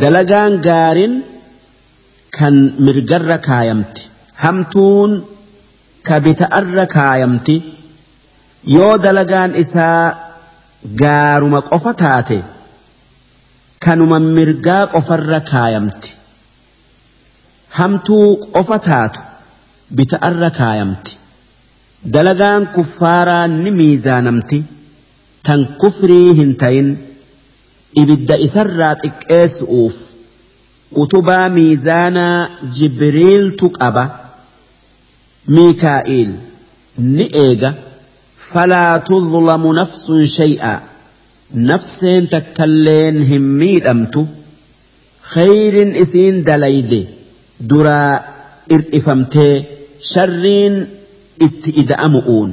Dalagaan gaariin kan mirgarra kaayamti. Hamtuun. Ka bita'arra kaayamti yoo dalagaan isaa gaaruma qofa taate kanuma mirgaa qofarra kaayamti. Hamtuu qofa taatu bita'arra kaayamti. Dalagaan kuffaaraa ni miizaanamti. Tan kufrii hin tayin ibidda isarraa xiqqeessu'uuf utubaa miizaanaa jibriiltu qaba miikaa'iil ni eega falaa tuzlamu nafsun shay'a nafseen takkalleen hin miidhamtu khayrin isiin dalayde duraa irdhifamtee sharriin itti ida'amu'uun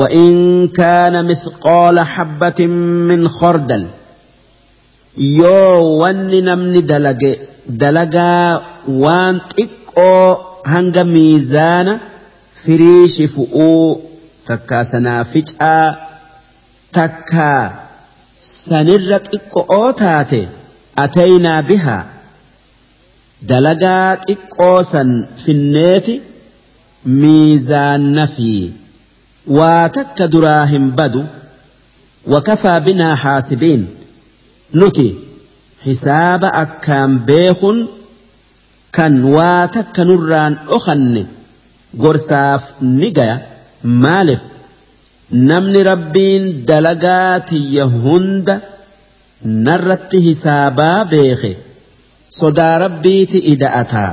وإن كان مثقال حبة من خردل yoo wanni namni dalage dalagaa waan xiqqoo hanga miizaana firiishi fu'uu takkaa sanaaficaa takkaa sanirra xiqqoo taate ataynaa bihaa. Dalagaa xiqqoo san finneeti miizaanna fi waa takka duraa hin badu wakafaa binaa haasibiin. Nuti hisaaba akkaan beekun kan waa takka nurraan dhokanne gorsaaf ni gaya maaliif namni rabbiin dalagaa tiyya hunda narratti hisaabaa beeke sodaa rabbiiti ida'ataa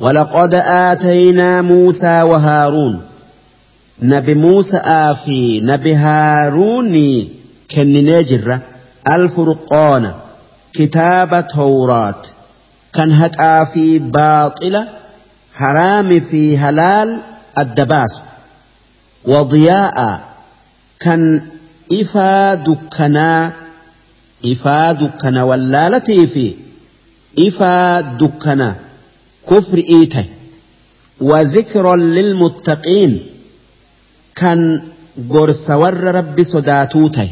ولقد آتينا موسى وهارون نبي موسى آفي نبي هارون كن نجر الفرقان كتاب توراة كان هكا في باطلة حرام في هلال الدباس. وضياء كان إفا دكنا إفا دكنا واللالتي في إفا دكنا كفر إيته. وذكرا للمتقين كان قرس ور رب صداتوته.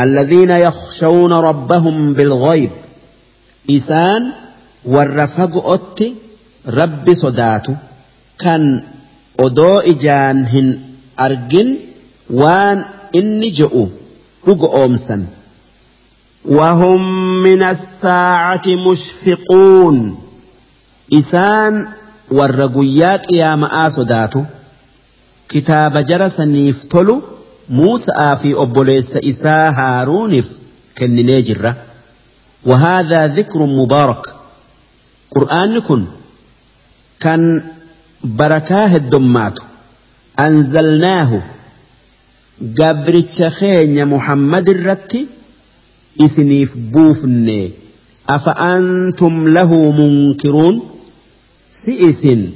الذين يخشون ربهم بالغيب. إسان warra fago'otti رب sodaatu كان odoo ijaan hin argin waan inni je'u dhugo وهم من الساعة مشفقون إسان والرقيات يا مآس داتو كتاب جرس نيفتلو موسى في أبوليس إسا هارونف كن جرة وهذا ذكر مبارك قرآن كن. كان بركاه الدمات أنزلناه. قبرتش خين محمد الرتي. إسنيف بوفني. أفأنتم له منكرون؟ سئسن.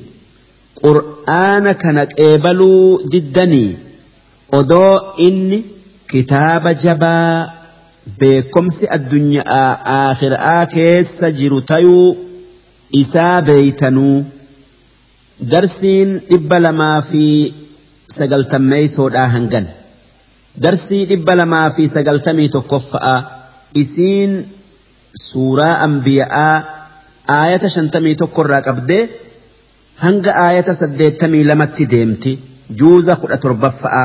قرآن كانت إيبلوا جدني. odoo inni kitaaba jabaa beekomsi addunyaa aakhiraa keessa jiru tayuu isaa beeytanuu darsiin dhibba lamaa fi sagaltammeeysoodhaa hangan. Darsii dhibba lamaa fi sagaltamii tokkoffa'a isiin suuraa ambiya'aa aayata shantamii tokkorraa qabdee hanga aayata saddeettamii lamatti deemti. Juuza kudha torbaffa'a.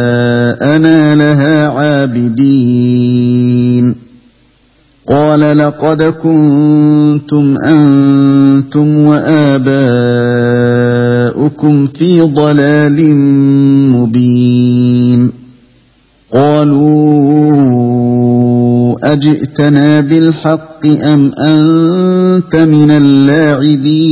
آباءنا لها عابدين. قال لقد كنتم أنتم وآباؤكم في ضلال مبين. قالوا أجئتنا بالحق أم أنت من اللاعبين؟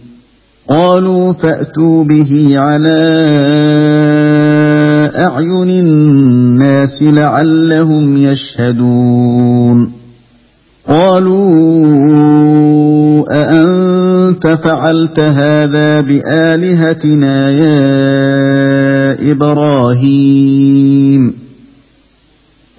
قالوا فأتوا به على أعين الناس لعلهم يشهدون. قالوا أأنت فعلت هذا بآلهتنا يا إبراهيم؟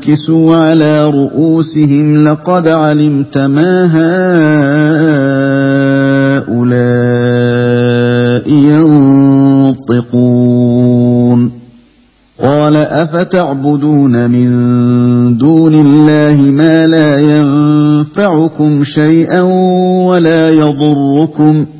ثم نكسوا على رؤوسهم لقد علمت ما هؤلاء ينطقون. قال أفتعبدون من دون الله ما لا ينفعكم شيئا ولا يضركم ۖ؟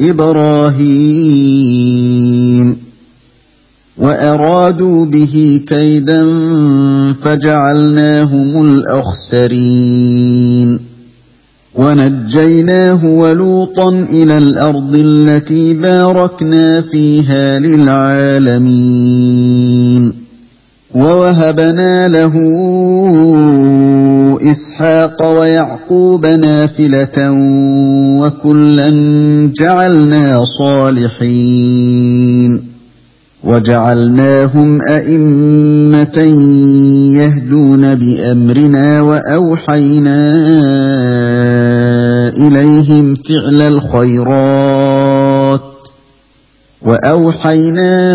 إبراهيم وأرادوا به كيدا فجعلناهم الأخسرين ونجيناه ولوطا إلى الأرض التي باركنا فيها للعالمين ووهبنا له إسحاق ويعقوب نافلة وكلا جعلنا صالحين وجعلناهم أئمة يهدون بأمرنا وأوحينا إليهم فعل الخيرات وأوحينا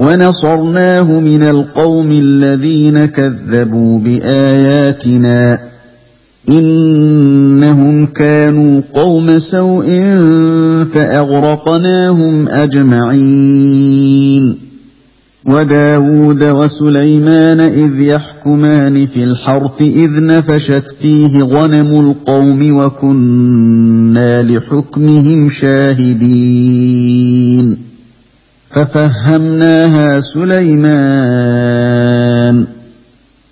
ونصرناه من القوم الذين كذبوا بآياتنا إنهم كانوا قوم سوء فأغرقناهم أجمعين. وداود وسليمان اذ يحكمان في الحرث اذ نفشت فيه غنم القوم وكنا لحكمهم شاهدين. ففهمناها سليمان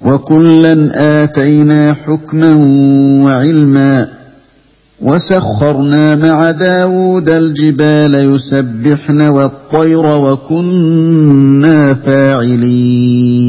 وكلا آتينا حكما وعلما وسخرنا مع داود الجبال يسبحن والطير وكنا فاعلين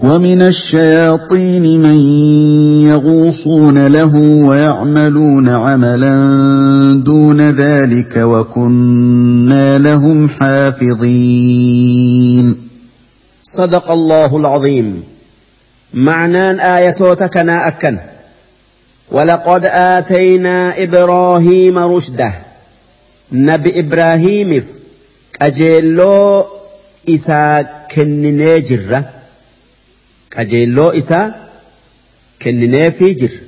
ومن الشياطين من يغوصون له ويعملون عملا دون ذلك وكنا لهم حافظين صدق الله العظيم. معنان آيتوتكنا أكن. ولقد آتينا إبراهيم رشده. نبي إبراهيم أجيلو إسا كنني جرة. Qajeelloo isaa kennineefii jira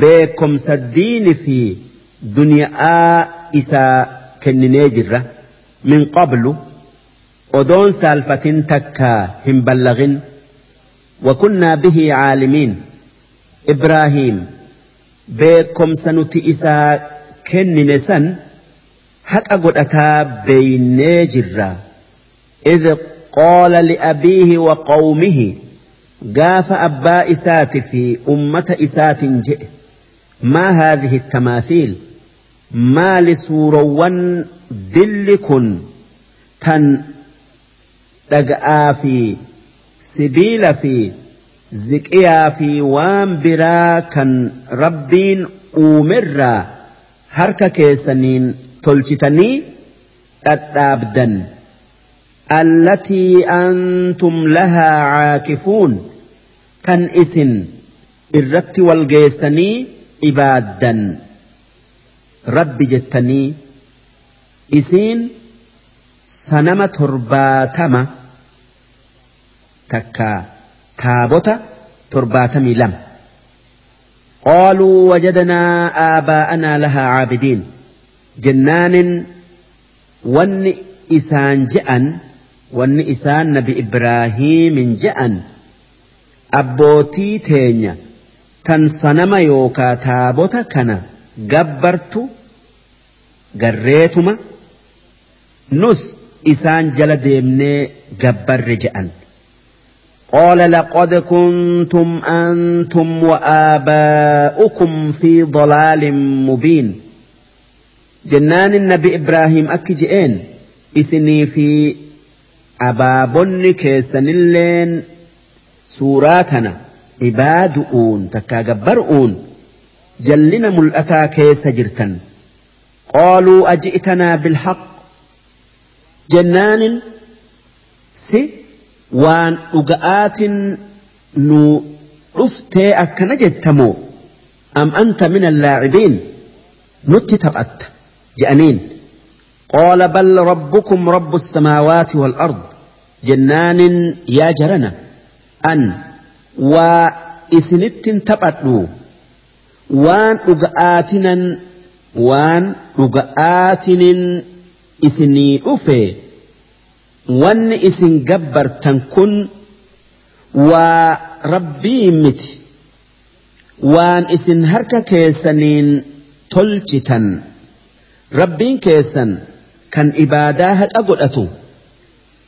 beekomsa diini fi duniyaa isaa kenninee jirra min qablu odoon saalfatin takka hin ballagin وكنا به عالمين إبراهيم بكم سنتي إسا كن نسن حق أقول بين جرا إذ قال لأبيه وقومه قاف أبا إسات في أمة إسات جئ ما هذه التماثيل ما لسورون دلكن تن دقآ في سبيل في زكيا في وام برا كان ربين أومرا هركا كيسنين تلشتني أتابدن التي أنتم لها عاكفون كان إسن الرت والجيسني إبادا رب جتني إسين سنم ترباتما تكا تابوتا ترباتمي لم. قالوا وجدنا آباءنا لها عابدين. جنان ون إسان جأن وان إسان نبي إبراهيم جأن أبوتي تينيا تن سنما يوكا تابوتا كنا قبرتو قريتما نس إسان جل ديمني قبر رجأن قال لقد كنتم أنتم وآباؤكم في ضلال مبين جنان النبي إبراهيم أكجئين إسني في أبابن كيسن اللين سوراتنا عبادؤون تكا جبرؤون جلنا ملأتا كيس جرتن قالوا أجئتنا بالحق جنان سي waan dhuga'aatin nu dhuftee akkana jettamoo am anta min allaacibiin nutti taphatta je'aniin qaala bal rabbukum rabbu الsamaawaati والأرض jennaanin yaa jarana an waa isinittin taphadhu waan dhuga'aatinan waan dhuga'aatinin isinii dhufe wanni isin gabbartan kun waa rabbii miti waan isin harka keessaniin tolchitan rabbiin keessan kan ibaadaa haqa godhatu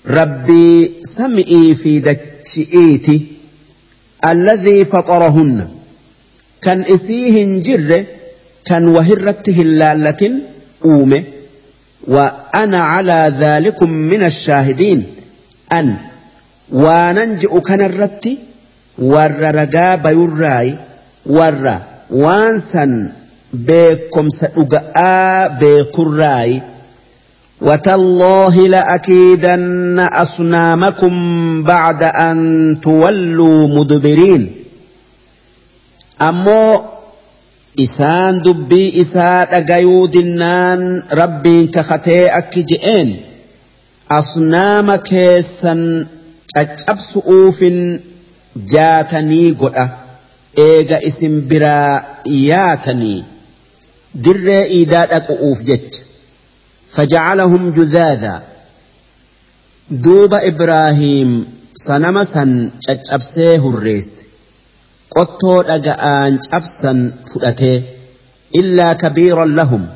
ربي سمعي في دكشئيتي الذي فطرهن. كان إسيهن جر كان وهرته اللالة أوم وأنا على ذلك من الشاهدين. أن واننجئ كان الرت ور رقا بيراي ور وانسا بكم سأقآ بكراي بي وتالله لأكيدن أصنامكم بعد أن تولوا مدبرين أمو isaa dhagayuu dinnaan rabbiin kakatee akki je'een asnaama keessan caccabsu'uufin jaatanii godha eega isin biraa yaatanii dirree iidaa dhaqu'uuf jecha فجعلهم جذاذا. دوب إبراهيم صنم سن أبسيه الرئيس قطو لقآن أبسا فؤته إلا كبيرا لهم.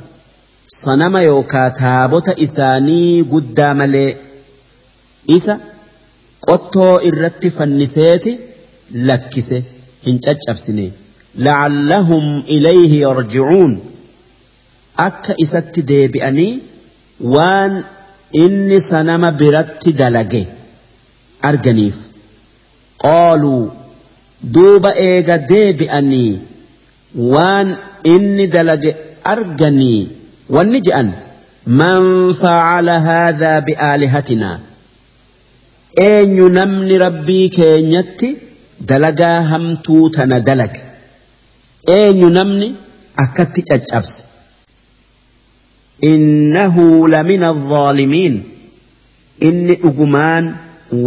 صنم يوكا تابوت إساني قدام لي إسا قطو إرت فنسيت لكسه إن أبسني لعلهم إليه يرجعون. أك إساتي دي بأني waan inni sanama biratti dalage arganiif. Qaaluu duuba eega deebi'anii waan inni dalage arganii wanni je'an man facala haadhaa bi'aalihatinaa. Eenyu namni rabbii keenyatti dalagaa hamtuu tana dalage? Eenyu namni akkatti caccabse inni dhugumaan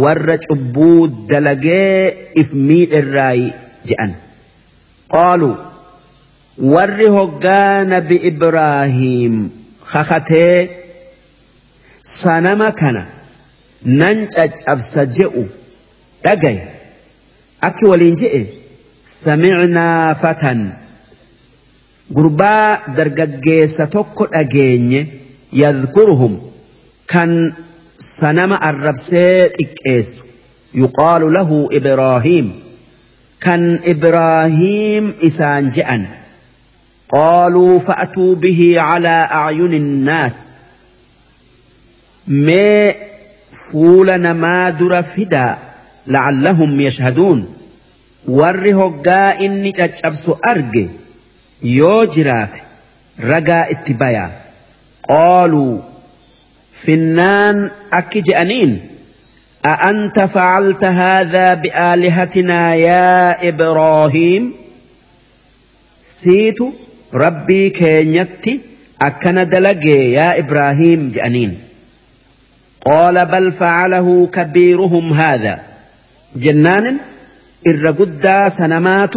warra cubbuu dalagee if miidherraayi je'an qaaluu warri hoggaa nabi ibraahiim kakatee sanama kana nan caccabsa je'u dhagaye akki waliin je'e samicnaa fatan gurbaa dargaggeessa tokko dhageenye yadhkuruhum kan sanama arrabsee xiqqeessu yuqaalu lahu ibraahiim kan ibraahiim isaan je'an qaaluu fa'atuu bihi calaa acyuni innaas mee fuula namaa dura fidaa lacallahum yashhaduun warri hoggaa inni caccabsu arge yoo jiraate ragaa itti bayaa qaaluu finnaan akki je'aniin أأنت فعلت هذا بآلهتنا يا إبراهيم سيت ربي كينيتي أكن دلقي يا إبراهيم جأنين قال بل فعله كبيرهم هذا جنان الرقدة سنمات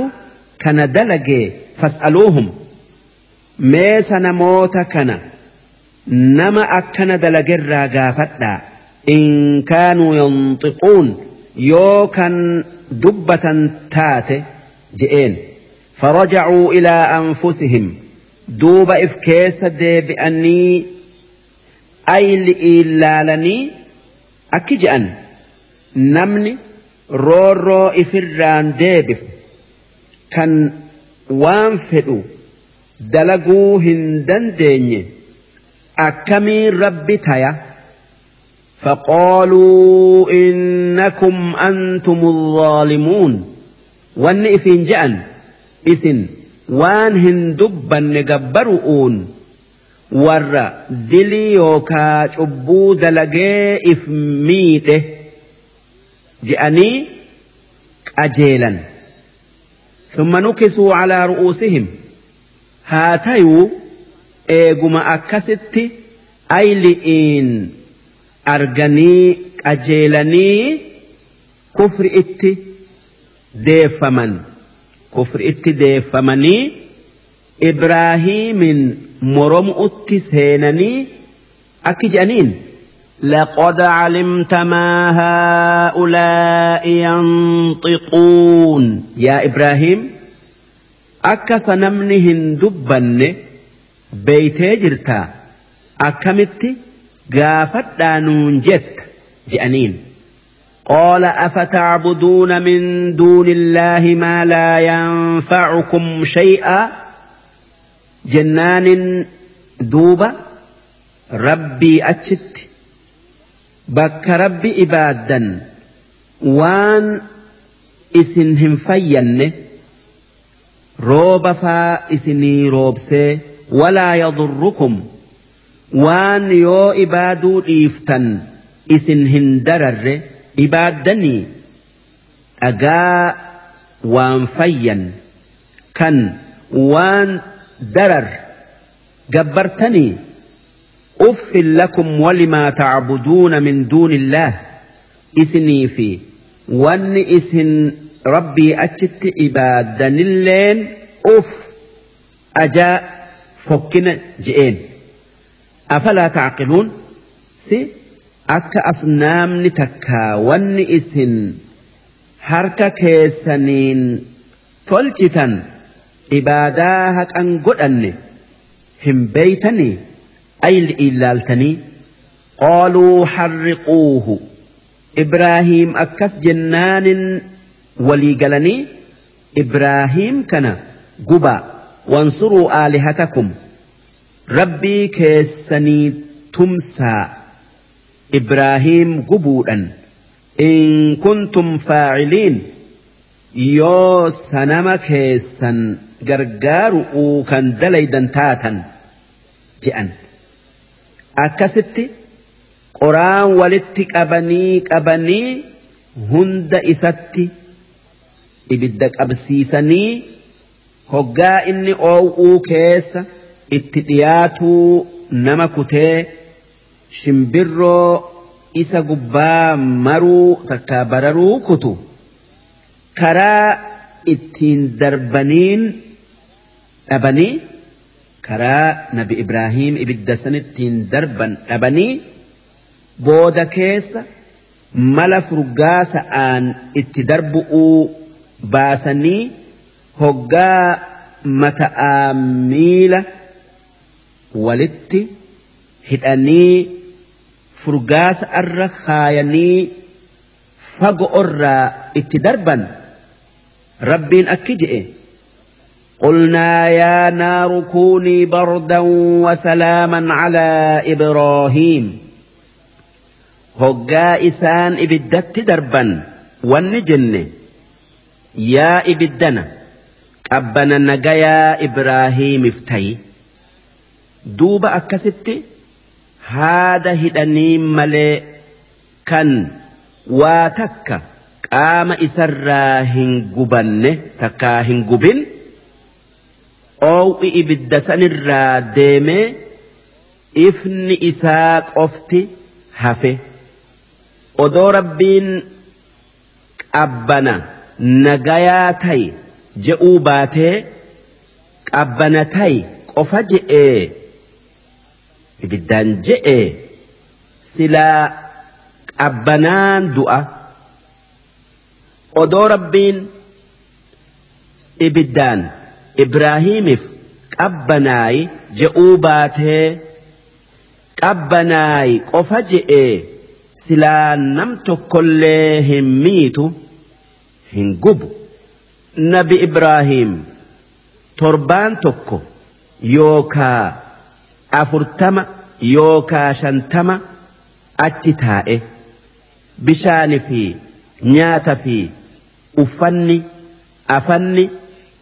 كان دلقي فاسألوهم ما سنا كنا نما أكنا دلجرا جافتا؟ إن كانوا ينطقون يو كان دبة تات؟ جئين. فرجعوا إلى أنفسهم دوب إفكيس دي بأني أي أكي جئن. نمني؟ رورو إفران ديبف كان waan fedhu dalaguu hin dandeenye akkamiin rabbi taya? فقالوا إنكم أنتم الظالمون وان إفين جأن إسن وان هندبا نقبرؤون ور دلي يوكا شبو دلقي إفميته جأني أجيلا ثم نكسوا على رؤوسهم هاتيو إيقما أكست أيلئين arganii qajeelanii kufri itti deeffaman kufri itti deeffamanii ibraahiimin mormu'utti seenanii akki jedhaniin لقد علمت ما هؤلاء ينطقون. يا إبراهيم أكس نمنهن دبن بيتي جرتا. أكمت gaafadhaa nuun jetta je'aniin قال أفتعبدون من دون الله ما لا ينفعكم شيئا؟ جنان دوبا ربي أتشت بك ربي إبادا وان إسنهم فين روب فا إسني روبسي ولا يضركم waan yoo ibaaduu dhiiftan isin hin dararre ibaaddanii dhagaa waan fayyan kan waan darar gabbartanii أف لكم ولما تعبدون من دون الله. إسني في. وأن إسن ربي أجت إبادا اللين أف. أجاء فكنا جئين. أفلا تعقلون؟ سي. أكا أصنام نتكا. ون إسن harka keessaniin tolchitan ibaadaa haqan godhanne hin beeytanii أيل إلالتني قالوا حرقوه. إبراهيم أكس جنان ولي قلني إبراهيم كان قبا. وانصروا آلهتكم. ربي كيسني تمسى إبراهيم قبولا. إن كنتم فاعلين. يو سنما كيسا قرقار أوكا دليدا تاتا جئن. Akkasitti qoraan walitti qabanii qabanii hunda isatti ibidda qabsiisanii hoggaa inni oow'uu keessa itti dhiyaatuu nama kutee shimbirroo isa gubbaa maruu takka bararuu kutu karaa ittiin darbaniin dhabanii karaa nabi ibraahim ibidda sanittiin darban dhabanii booda keessa mala furgaasa'aan itti darbu'uu baasanii hoggaa mata'aa miila walitti hidhanii furgaasa irra kaayanii fago irraa itti darban rabbiin akki je'e قلنا يا نار كوني بردا وسلاما على إبراهيم. هقا إسان إبدت دربا والنجن يا إبدنا أبنا نجايا إبراهيم افتي. duuba akkasitti haada hidhanii malee kan waa takka qaama isarraa hin gubanne oow'i ibidda sanirraa deemee ifni isaa qofti hafe. Odoo rabbiin qabbana nagayaa ta'i je'uu baatee qabbana ta'i qofa je'ee ibiddaan je'e silaa qabbanaan du'a. Odoo rabbiin ibiddaan ibraahiimiif qabbanaayi je'uu baatee qabbanaayi qofa je'e silaa nam tokkollee hin miitu hin gubu. Nabi ibraahiim torbaan tokko yookaa afurtama yookaa shantama achi taa'e bishaani fi nyaata fi uffanni afanni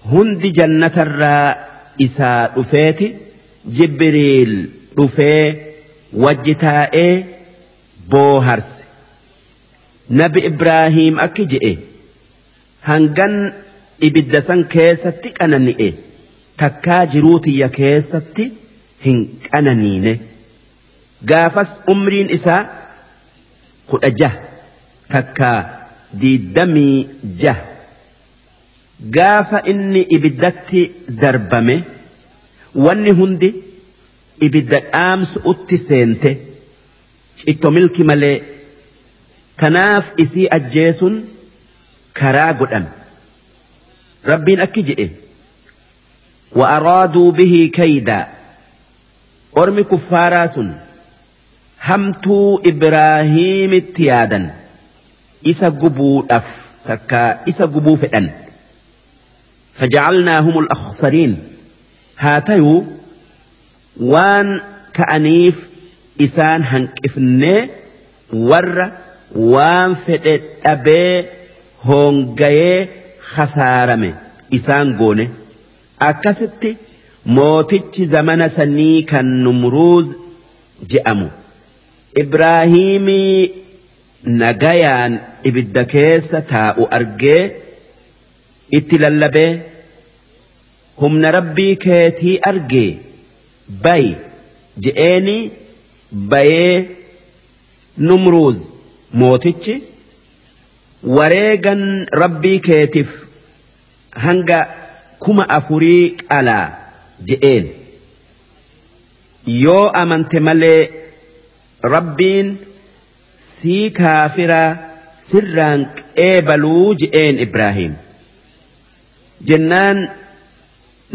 hundi jannatarraa isaa dhufeeti jibriil dhufee wajji taa'ee booharse. Nabi ibraahiim akki je'e. Hangan ibidda san keessatti qanani'e. Takkaa jiruu tiyya keessatti hin qananiine. Gaafas umriin isaa kudha jaha. Takkaa diiddamii jaha gaafa inni ibiddatti darbame wanni hundi ibidda dhaamsu utti seente citto milki malee tanaaf isii ajjeesuun karaa godhame rabbiin akki jedhe wa'araaduu bihii kaydaa ormi kuffaaraa sun hamtuu ibraahiimitti yaadan. Isa gubuudhaaf takka isa gubuu fedhan. فجعلناهم الأخسرين. هاتيو وان كأنيف إسان هنك إفني ور وان فتت أبي هونجي خسارمي إسان غوني أكستي موتتش زمن سني كان نمروز جأمو. إبراهيمي نجايان إبدكيس تاو أرجي itti lallabee humna rabbii keetii argee bayi je'eeni bayee numruuz mootichi wareegan rabbii keetiif hanga kuma afurii qalaa je'een yoo amante malee rabbiin sii kaafiraa sirraan qeebaluu je'een ibraahim jennaan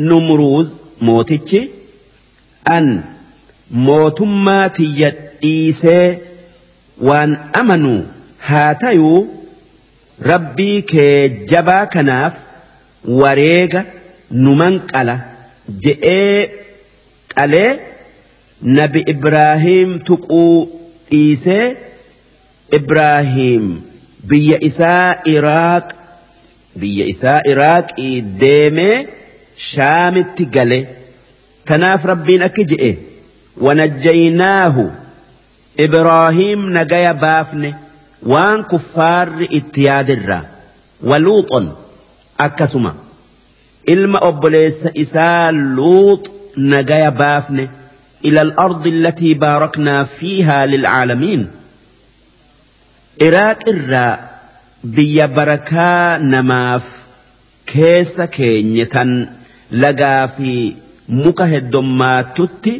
numruuz mootichi an mootummaa tiyya dhiisee waan amanuu haa tayuu rabbii kee jabaa kanaaf wareega numan qala je'ee qalee nabi ibraahim tuquu dhiisee ibraahim biyya isaa iraaq biyya isaa iraaqii deemee shaamitti gale tanaaf rabbiin akki je'e wanajjaynaahu ibraahim nagaya baafne waan kuffaarri itti yaadirraa waluuxon akkasuma ilma obboleessa isaa luux nagaya baafne ila al-ardi allatii baaraknaa fiihaa lilcaalamiin iraaq irraa biyya barakaa namaaf keessa keenye tan lagaa fi muka heddommaattutti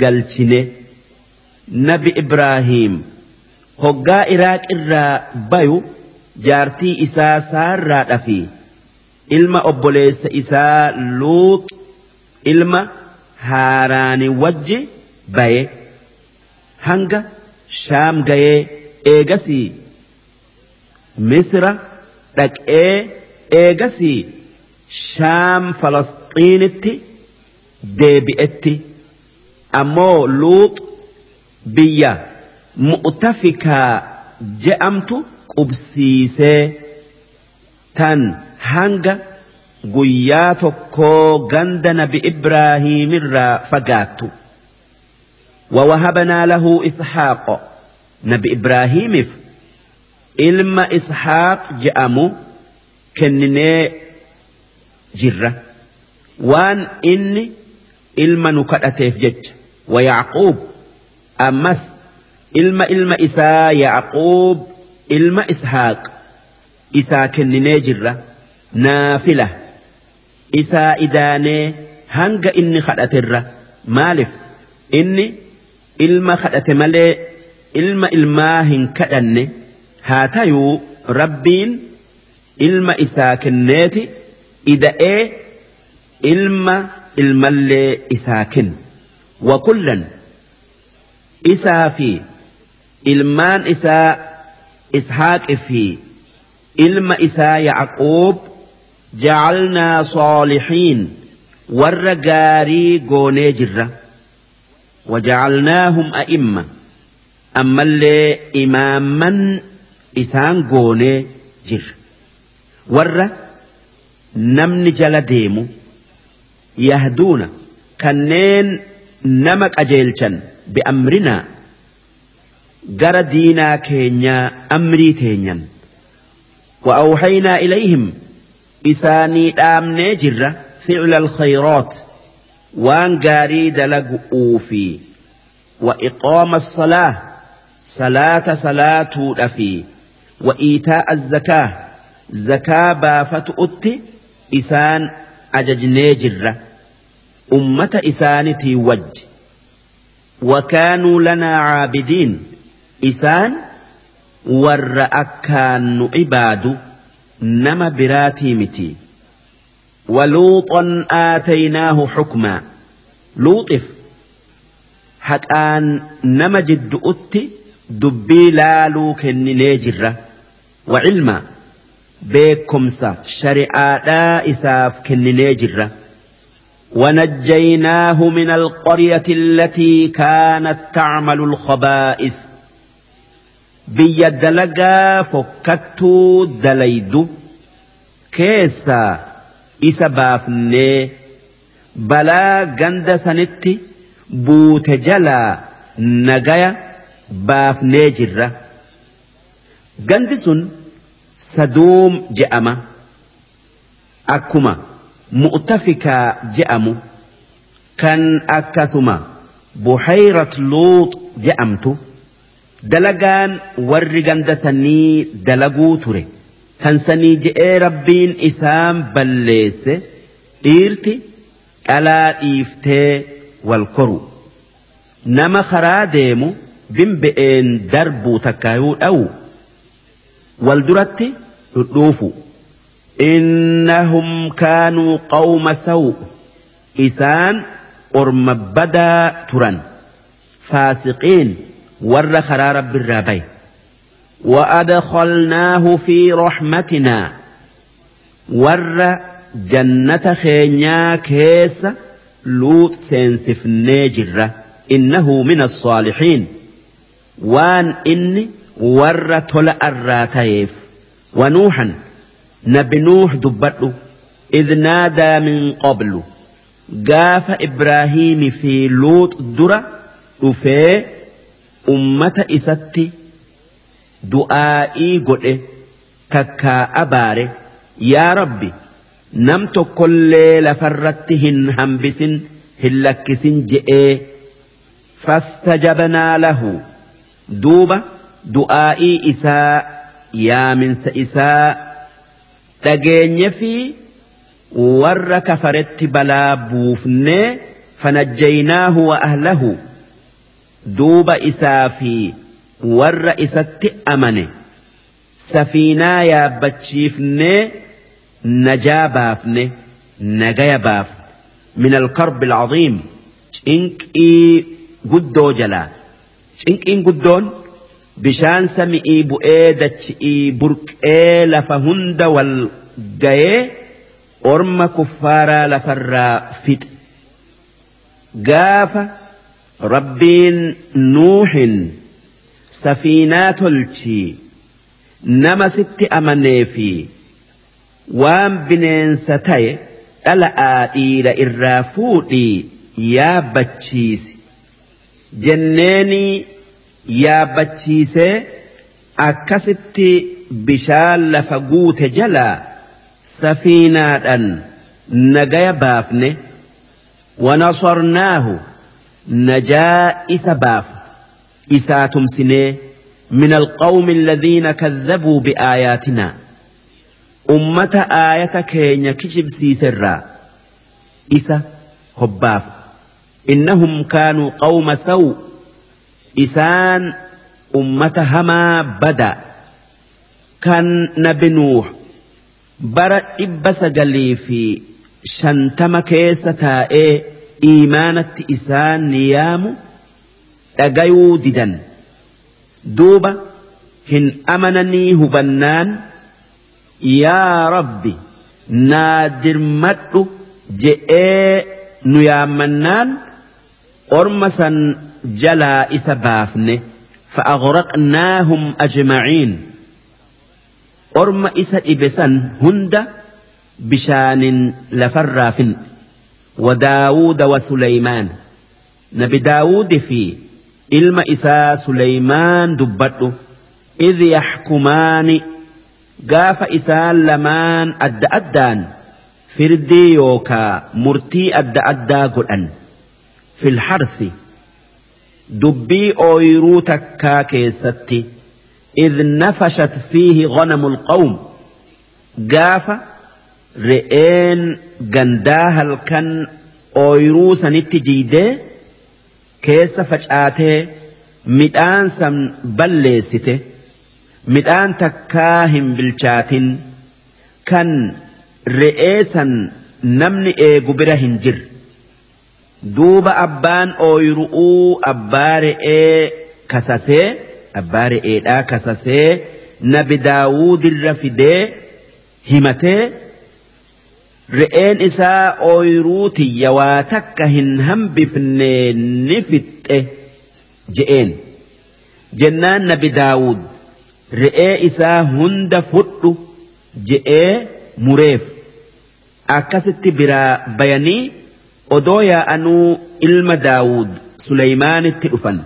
galchine. Nabi ibraahiim hoggaa iraaq irraa bayu jaartii isaa saarraa dhafi ilma obboleessa isaa luux ilma haaraani wajji baye hanga shaam gayee eegasii misra dhaqee eegasii shaam falasxiinitti deebi'etti ammoo luux biyya mu'tafikaa je'amtu qubsiisee tan hanga guyyaa tokkoo ganda nabi ibraahiimirraa fagaattu ووهبنا له إسحاق نبي إبراهيم إلما إسحاق جأمو كنني جرة وان إني إلما نكتف جج ويعقوب أمس إلما إلما إسا يعقوب إلما إسحاق إسا كنني جرة نافلة إسا إداني هنگ إني خدأتر مالف إني ilma kadhate malee ilma ilmaa hin kadhanne. Haa tayuu rabbiin ilma isaa kenneeti ida'ee ilma ilmallee isaa kenne wakullan isaa fi ilmaan isaa ishaaqi fi ilma isaa yacquub jacalnaa soolixiin warra gaarii goonee jirra wajacalnaahum a'imma ammallee imaamman isaan goonee jirra warra namni jala deemu yahduuna kanneen nama qajeelchan bi'amrinaa gara diinaa keenyaa amrii teenyan وأوحينا إليهم إساني دامني جرة فعل الخيرات وان قاري دلق أوفي وإقام الصلاة صلاة صلاة أفي وإيتاء الزكاة. زكاة بافت أتي إسان أججني جرة. أمة إسانتي وج. وكانوا لنا عابدين. إسان ور أكان عباد نما براتي متي. ولوطا آتيناه حكما. لوطف. حقان نما جد أتي دبي لالو كنني جرة وعلما شريعة لا إساف كنني جرة ونجيناه من القرية التي كانت تعمل الخبائث dalaydu keessaa isa baafnee balaa ganda sanitti buute jalaa nagaya baafnee jirra gandi sun saduum je'ama. Akkuma. Mu'tafikaa je'amu. Kan akkasuma. Buhayrat luut je'amtu. Dalagaan warri ganda sanii dalaguu ture. Kan sanii je'ee rabbiin isaan balleesse dhiirti dhalaa dhiiftee wal koru. Nama karaa deemu bimbe'een darbuu takkaayuu dha'u والدرت لوفو إنهم كانوا قوم سوء إسان أرم بدا تران فاسقين ور خرار بالرابي وأدخلناه في رحمتنا ور جنة خينيا كيس لوط سينسف نيجر إنه من الصالحين وان إني ور تلا الراتيف ونوحا نبي نوح دبته إذ نادى من قبل قاف إبراهيم في لوط درة وفي أمة إستي godhe takkaa abaare yaa rabbi nam tokkollee lafarratti hin hambisin hin lakkisin je'ee fastajabnaa lahu duuba du'aa'ii isaa yaaminsa isaa dhageenye fi warra kafaretti balaa buufnee fanajjaynaahu wa ahlahu duuba isaa fi warra isatti amane safiinaa yaabbachiifnee najaa baafne nagaya baafne min alkarbi alcaziim cinqii guddoo jalaa cinqiin guddoon bishaan sami'ii bu'ee dachi'ii burqee lafa hunda wal gayee orma kuffaaraa lafarraa fixe gaafa rabbiin nuuhin safiinaa tolchii nama sitti amanee fi waan bineensa ta'e dhala'aa dhiira irraa fuudhii yaabbachiisi jenneenii yaabbachiisee akkasitti bishaan lafa guute jalaa safiinaadhaan nagaya baafne. ونصرناه نجائس باف إساتم سنيه من القوم الذين كذبوا بآياتنا أمة آية كينيا كجب سيسرا إسا هباف إنهم كانوا قوم سوء isaan ummata hamaa bada. Kan nabi nuuh bara dhibba sagalii fi shantama keessa taa'ee iimaanatti isaan ni yaamu dhagayuu didan. Duuba hin amananii hubannaan yaa rabbi naa dirmadhu je'ee nu yaammannaan orma san jalaa isa baafne فأغرقناهم أجمعين أرم إسا إبسا هند بشان لفراف وداود وسليمان نبي داود في ilma isaa Suleymaan dubbadhu idh yaxkumaani gaafa isaan lamaan adda addaan firdii yookaa murtii adda addaa godhan filharthi dubbii ooyiruu takkaa keessatti idh nafashat fiihi ganamu lqawm gaafa re'een gandaa halkan ooyiruu sanitti jiidee keessa facaatee midhaan san balleessite midhaan takkaa hin bilchaatin kan re'ee san namni eegu bira hin jirre duuba abbaan ooyiru'uu abbaa re'ee kasasee abbaa re'eedhaa kasasee nabi daawuudirra fidee himatee re'een isaa ooyiruu tiyya waa takka hin hambifne ni fixxe je'een. Jennaan nabi daawud re'ee isaa hunda fudhu je'ee mureef. Akkasitti biraa bayanii odoo yaa'anuu ilma daawud suleymaanitti dhufan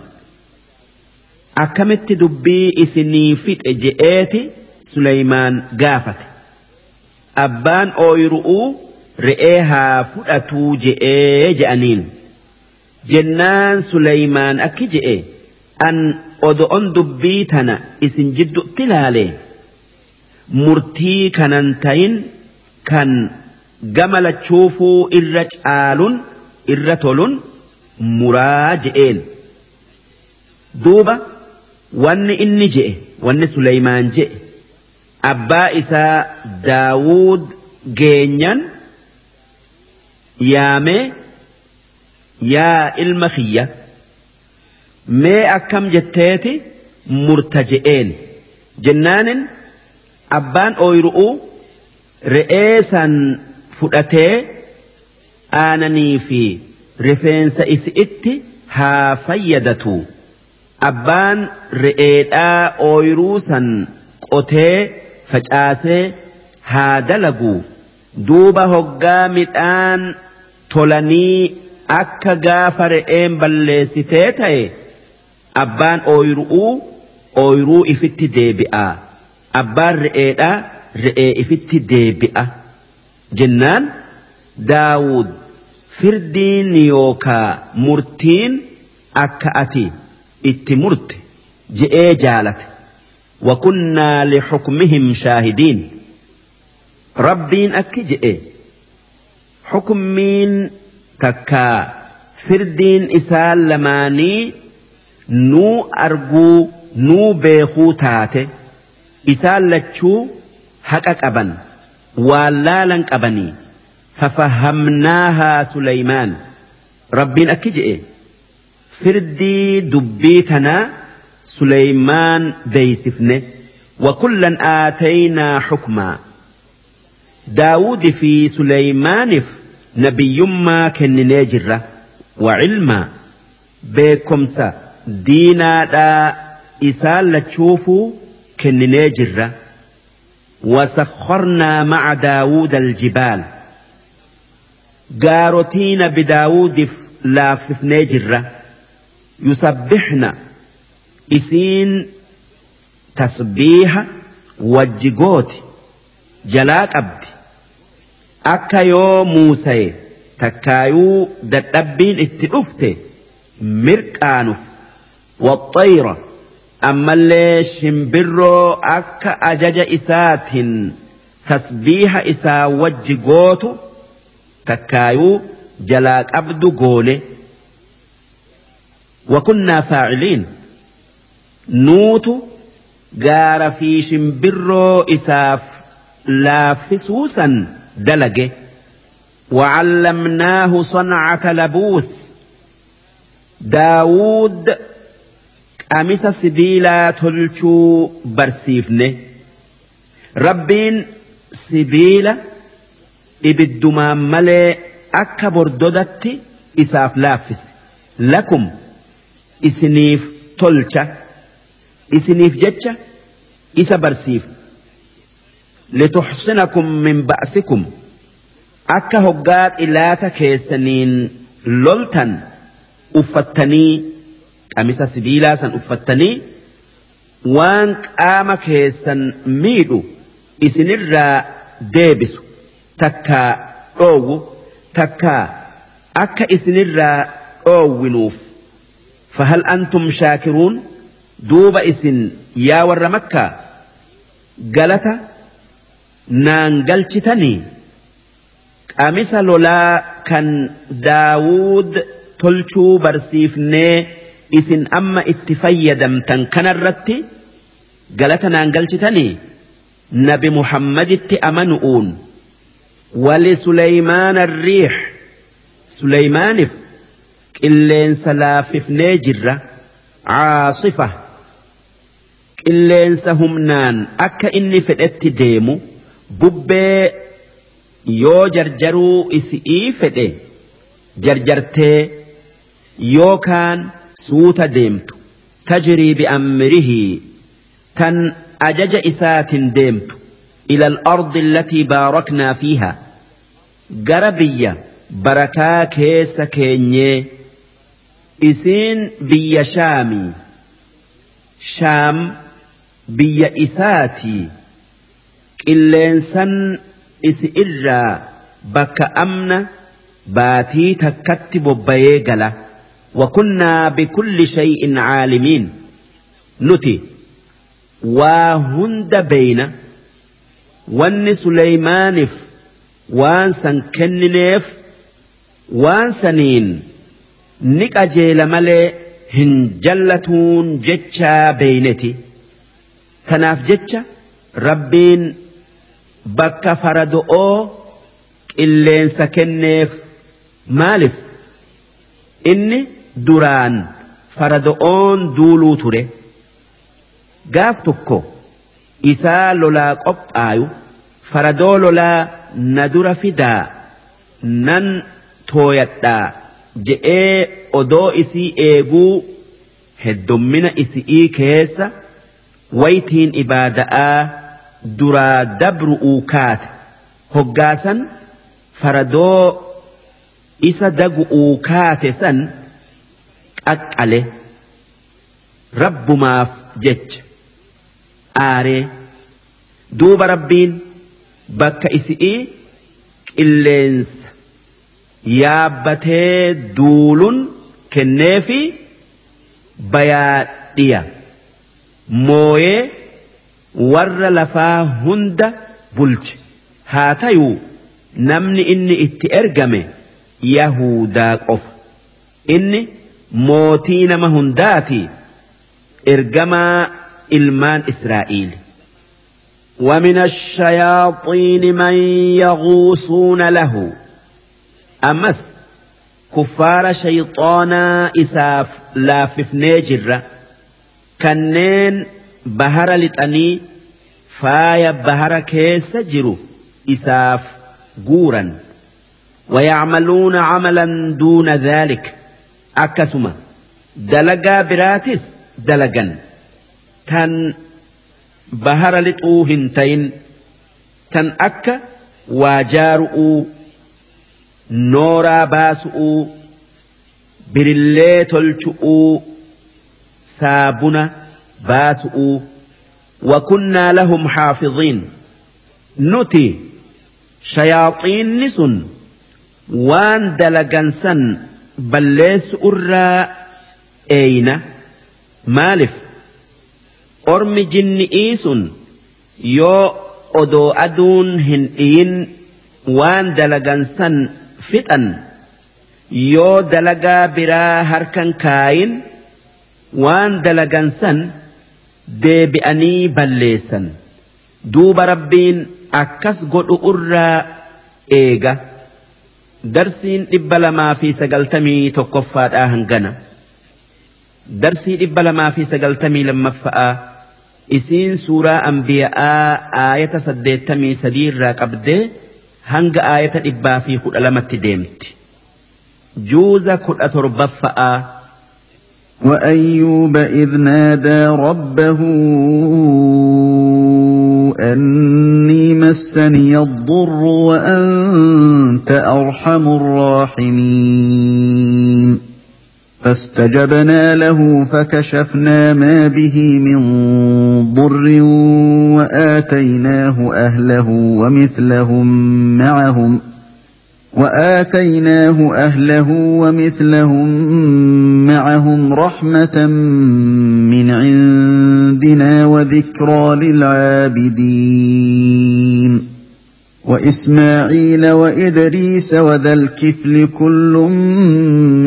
akkamitti dubbii isinii fixe je'eeti suleymaan gaafate abbaan ooyiru'uu re'ee haa fudhatuu je'ee je'aniin jennaan suleymaan akki je'e an odo'on dubbii tana isin jidduutti laale murtii kanan tayin kan gama lachuufuu irra caalun irra tolun muraa je'een. Duuba wanni inni je'e wanni suleymaan je'e. Abbaa isaa daawud geenyan yaamee yaa ilma kiyya mee akkam jetteeti murta je'een. Jennaanin abbaan ooyiru'uu re'ee san fudhatee aananii fi rifeensa isi'itti haa fayyadatu. Abbaan re'eedhaa ooyiruu san qotee facaasee haa dalagu. Duuba hoggaa midhaan tolanii akka gaafa re'een balleessitee ta'e abbaan ooyiru'uu ooyiruu ifitti deebi'a. Abbaan re'eedhaa re'ee ifitti deebi'a jennaan daawud firdiin yookaa murtiin akka ati itti murte je'ee jaalate. Wakunnaa lixukmihim shaahidiin. Rabbiin akki je'e xukmiin takkaa firdiin isaa lamaanii nuu arguu nuu beekuu taate isaan lachuu haqa qaban. ولالا أبني ففهمناها سليمان. ربين أكجئ فردي دبيتنا سليمان بيسفنه. وكلا آتينا حكما. داود في سليمان نبي ما كن نجرة وعلما بكمسا. دينا دا إسال تشوفوا كن نجرة وسخرنا مع داود الجبال. قارتين بداود لا فثنجرة يسبحنا. إسين تسبيح وجيغوت جلاك أبد أكا يو موسى. تكايو دتبين اتنفته مرقانف والطيرة. Ammallee shimbirroo akka ajaja isaatiin tasbiiha isaa wajji gootu takkaayuu jalaa qabdu goole وكنا فاعلين nuutu gaara fi shimbirroo isaaf laaffisuusan dalage وعلمناه صنعة لبوس داود قميص سبيلا تلشو برسيفنه ربين sibiila ibiddumaan malee akka bordodatti isaaf laaffise lakum isiniif tolcha isiniif jecha isa barsiifna lituxsinakum min ba'sikum akka hoggaa xilaata keessaniin loltan uffattanii qamisa sibiilaa san uffattanii waan qaama keessan miidhu isinirraa deebisu. Takkaa dhoowwu takkaa akka isinirraa dhoowwinuuf fahal antum shaakiruun duuba isin yaa warra makkaa galata naan galchitanii? Qamisa lolaa kan daawud tolchuu barsiifnee isin amma itti fayyadamtan kanarratti galata naan galchitanii nabi muhammaditti amanu'uun wali suleymaana riix suleymaaniif qilleensa laaffifnee jirra caasifa qilleensa humnaan akka inni fedhetti deemu bubbee yoo jarjaruu isi'ii fedhe jarjartee yookaan suuta deemtu tajrii bi'amrihii tan ajaja isaatin deemtu ila al-ardi allatii baaraknaa fiiha gara biyya barakaa keessa keenyee isiin biyya shaamii shaam biyya isaatii qilleensan isi irraa bakka amna baatii takkatti bobbayee gala وكنا بكل شيء عالمين. نتي وهند بين ون سليمانف وان سن كننيف وان سنين. نك أجيل ملي. هنجلتون جتشا بينتي. كناف جتشا. ربين. بك فردؤو إلين سكنيف مالف. إني duraan farado'oon duuluu ture gaaf tokko isaa lolaa qophaayu faradoo lolaa na dura fidaa nan tooyadhaa je'ee odoo isii eeguu heddummina isi'ii keessa waytiin ibaada'aa duraa dabru'uu kaate hoggaasan faradoo isa dagu'uu kaate san qaqqale rabbumaaf jecha aaree duuba rabbiin bakka isi'ii qilleensa yaabbatee duulun kenneefi bayaadhiya mooyee warra lafaa hunda bulche. Haa tayuu namni inni itti ergame yahudaa qofa. Inni mootii nama hundaati ergamaa ilmaan israa'iil ومن الشياطين من يغوصون له. أمس كفار شيطانا إساف لافف نيجر كنين بهر لتأني فايا بهر كيس جرو. إساف جورا ويعملون عملا دون ذلك akkasuma dalagaa biraatis dalagan tan bahara lixuu hin tayin tan akka waajaaru'uu nooraa baasu'uu birillee tolchu'uu saabuna baasu'uu وكنا لهم حافظين نتي شياطين سن وان دلقنسن balleessu irraa eeyna maaliif ormi jinni'ii sun yoo odoo aduun hin dhiyin waan dalagansan fixan yoo dalagaa biraa harkan kaayin waan dalagansan deebi'anii balleessan duuba rabbiin akkas godhu irraa eega. darsiin dhibba lamaa fi sagaltamii tokkoffaadhaa hangana darsii dhibba lamaa fi sagaltamii lammaffa'aa isiin suuraa anbiya'aa aayata saddeettamii sadiirraa qabdee hanga aayata dhibbaa fi kudha lamatti deemti juuza kudha torbaffa'aa وأيوب إذ نادى ربه أني مسني الضر وأنت أرحم الراحمين. فاستجبنا له فكشفنا ما به من ضر وآتيناه أهله ومثلهم معهم ۖ. وآتيناه أهله ومثلهم معهم رحمة من عندنا وذكرى للعابدين. وإسماعيل وإدريس وذا الكفل كل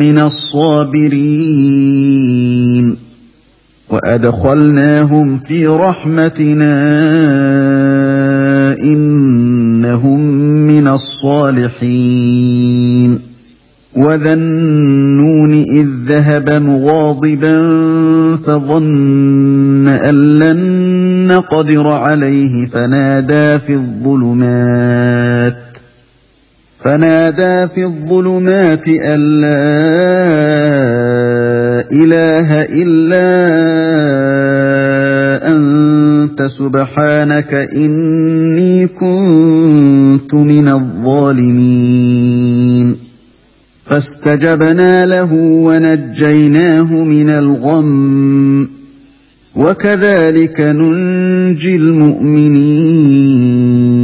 من الصابرين. وأدخلناهم في رحمتنا إنهم من الصالحين. وذا النون إذ ذهب مغاضبا فظن أن لن نقدر عليه فنادى في الظلمات. فنادى في الظلمات أن لا إله إلا أنت سبحانك إني كنت من الظالمين. فاستجبنا له ونجيناه من الغم. وكذلك ننجي المؤمنين.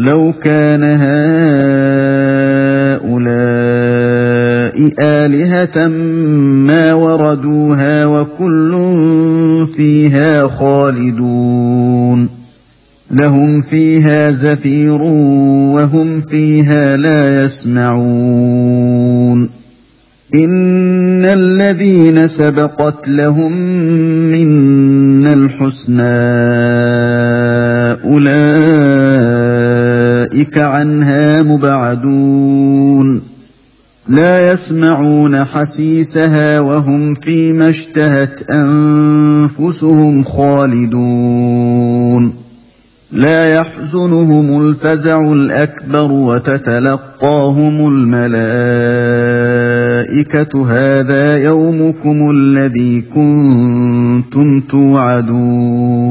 لو كان هؤلاء آلهة ما وردوها وكل فيها خالدون. لهم فيها زفير وهم فيها لا يسمعون. إن الذين سبقت لهم منا الحسنى. أولئك عنها مبعدون لا يسمعون حسيسها وهم فيما اشتهت انفسهم خالدون لا يحزنهم الفزع الاكبر وتتلقاهم الملائكه هذا يومكم الذي كنتم توعدون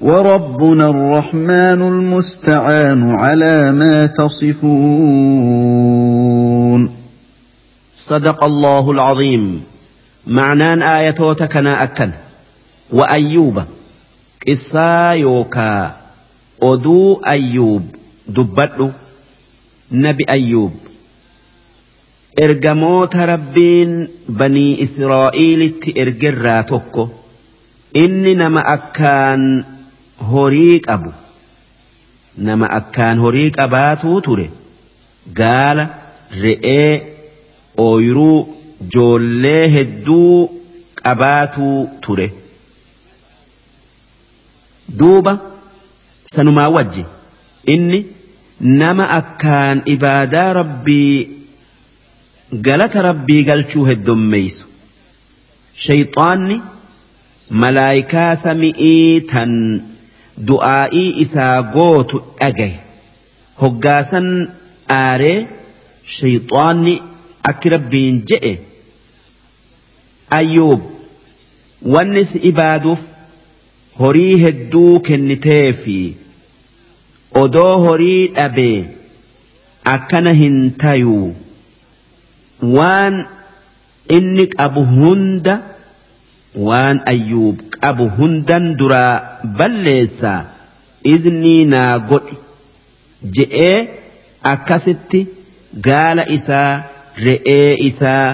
وربنا الرحمن المستعان على ما تصفون. صدق الله العظيم. معنان آيتوتك أنا أكن. وأيوب. قصا يوكا. أدو أيوب. دبتلو. نبي أيوب. إرجموت ربين بني إسرائيل تإرجراتوكو إني نما أكان horii qabu. Nama akkaan horii qabaatuu ture gaala re'ee ooyiruu joollee hedduu qabaatuu ture. Duuba sanumaa wajji. Inni nama akkaan ibaadaa rabbii galata rabbii galchuu heddummeeysu shayxaanni malaayikaa sami'ii tan du'aa'ii isaa gootu dhagaye hoggaasan aaree shayxaanni akki rabbiin je'e ayyuub wanni si ibaaduuf horii hedduu kennitee fi odoo horii dhabee akkana hin tayuu waan inni qabu hunda waan ayyuub qabu hundan duraa balleessaa iznii naa godhi je'ee akkasitti gaala isaa re'ee isaa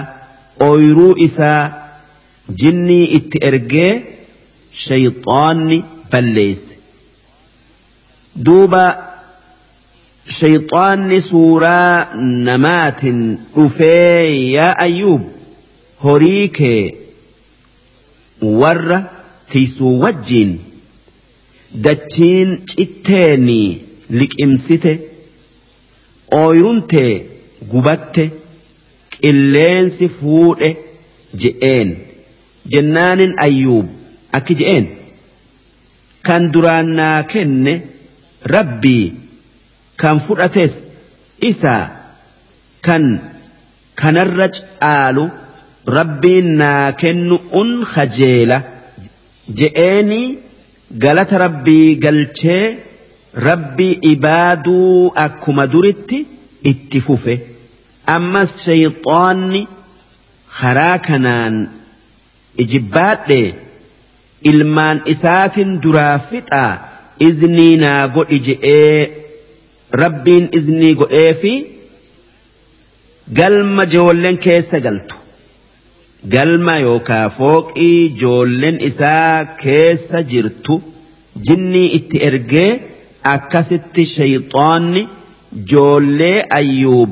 ooyiruu isaa jinnii itti ergee shayxaanni balleesse duuba shayxaanni suuraa namaatiin dhufee yaa ayyuub horii kee warra tiisuu wajjiin dachiin citteeni liqimsite ooyiruun tee gubatte qilleensi fuudhe je'een. Jennaanin ayyuub akki je'een? Kan duraan naa kenne rabbii kan fudhates isaa kan kanarra caalu rabbiin naa kennu un kajeela je'eeni galata rabbii galchee rabbii ibaaduu akkuma duritti itti fufe. Ammas shayxaanni karaa kanaan ijibbaadhe ilmaan isaatin duraa fixaa iznii naa godhi je'ee rabbiin iznii godhee fi galma joolleen keessa galtu galma yookaa fooqii joolleen isaa keessa jirtu jinnii itti ergee akkasitti shayxaanni joollee ayyuub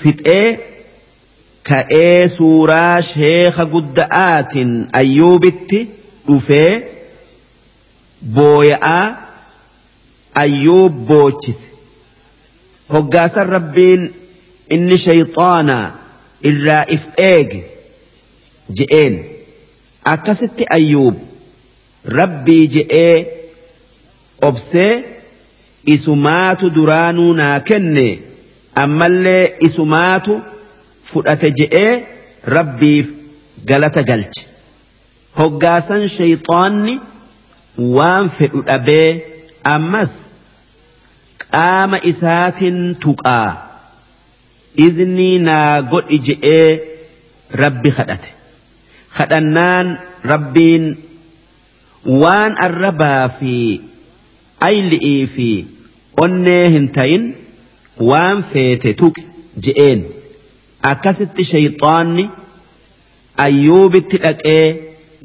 fixee ka'ee suuraa sheeka gudda'aatiin ayyuubitti dhufee booya'aa ayyuub boochise hoggaasan rabbiin inni shayxaanaa irraa if eege je'een. Akkasitti ayyuub rabbii je'ee obsee isumaatu duraanuu naa kenne ammallee isumaatu fudhate je'ee rabbiif galata galche. Hoggaasan shayxaanni waan fedhu dhabee ammas qaama isaatiin tuqaa. Iznii naa godhi je'ee rabbi kadhate kadhannaan rabbiin waan arrabaa fi ayli'ii fi onnee hin tayin waan feete tuqi je'een akkasitti shayxaanni ayyuubitti dhaqee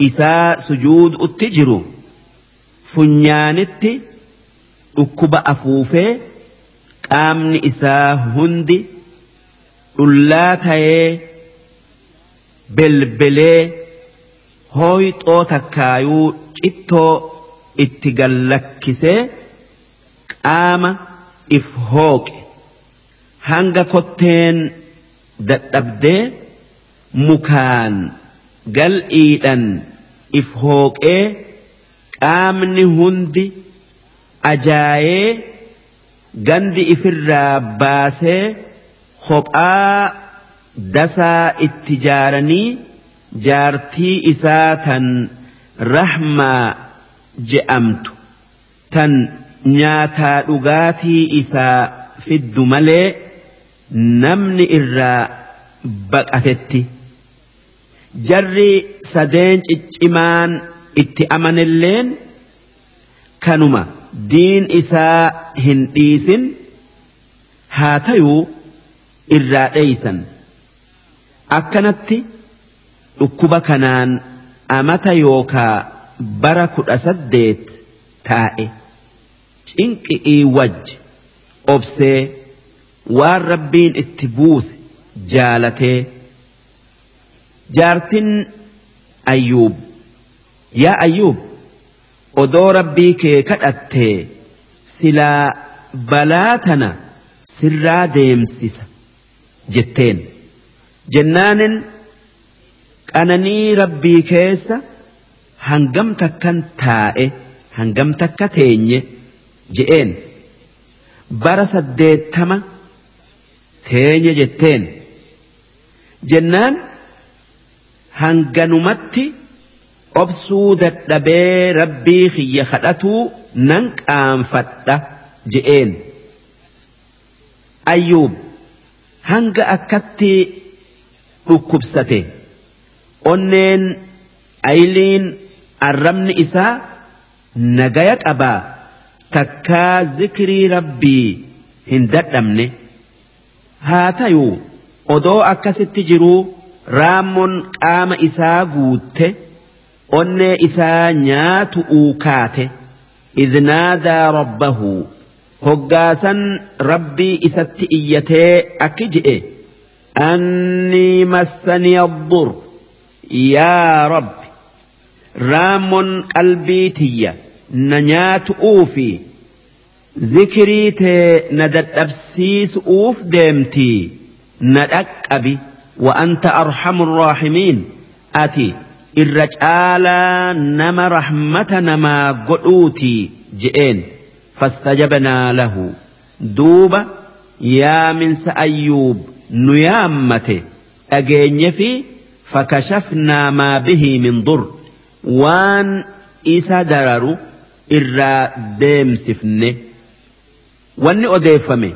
isaa sujuudutti jiru funyaanitti dhukkuba afuufee qaamni isaa hundi dhullaa ta'ee belbelee hooyxoo takkaayuu cittoo itti gallakkisee qaama if hooqe hanga kotteen dadhabdee mukaan gal'iidhan if hooqee qaamni hundi ajaayee gandi ifirraa baasee kophaa dasaa itti jaaranii jaartii isaa tan rahmaa je'amtu. Tan nyaataa dhugaatii isaa fiddu malee namni irraa baqatetti. Jarri sadeen ciccimaan itti amanilleen kanuma diin isaa hin dhiisin. Haa tayuu irraa dheeysan akkanatti dhukkuba kanaan amata yookaa bara kudha saddeet taa'e. Cinqi'ii wajji obsee waan rabbiin itti buuse jaalatee jaartin ayyuub yaa ayyuub odoo rabbii kee kadhattee silaa balaa tana sirraa deemsisa jetteen jennaanin qananii rabbii keessa hangam takkan taa'e hangam takka teenye je'een. Bara saddeettama teenye jetteen. Jennaan hanganumatti obsuu dadhabee rabbii kiyya kadhatuu nan qaanfadha je'een. Ayyuub hanga akkatti dhukkubsate. Onneen ayliin arrabni isaa nagaya qabaa takkaa zikrii rabbii hin dadhabne. Haa tayuu odoo akkasitti jiruu raammoon qaama isaa guutte. Onnee isaa nyaatu uukaate idnaadaa rabbahu. Hoggaasan rabbii isatti iyyatee akki je'e أني مسني الضر. يا رب. رام البيتية نيات أوفي. ذكريت ندت أبسيس أوف ديمتي ندك أبي وأنت أرحم الراحمين. أتي. الرجال نما رحمة نما قلوتي جئين. فاستجبنا له. دوب. يا من سأيوب. Nu yaammate dhageenye fi fakashafnaa maa bihii min dur waan isa dararu irraa deemsifne. Wanni odeeffame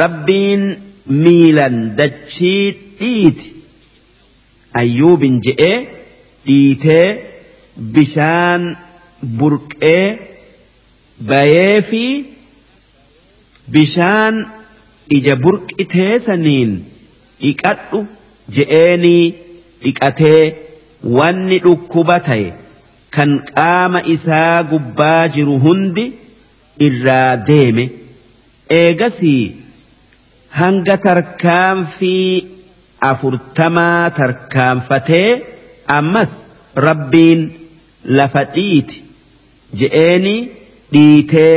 rabbiin miilan dachii dhiiti. Ayyuubin je'ee dhiitee bishaan burqee bayee fi bishaan ija burqitee saniin dhiqadhu je'eenii dhiqatee wanni dhukkuba ta'e kan qaama isaa gubbaa jiru hundi irraa deeme. Eegasii hanga tarkaanfii afurtamaa tarkaanfatee ammas rabbiin lafa dhiiti je'eenii dhiitee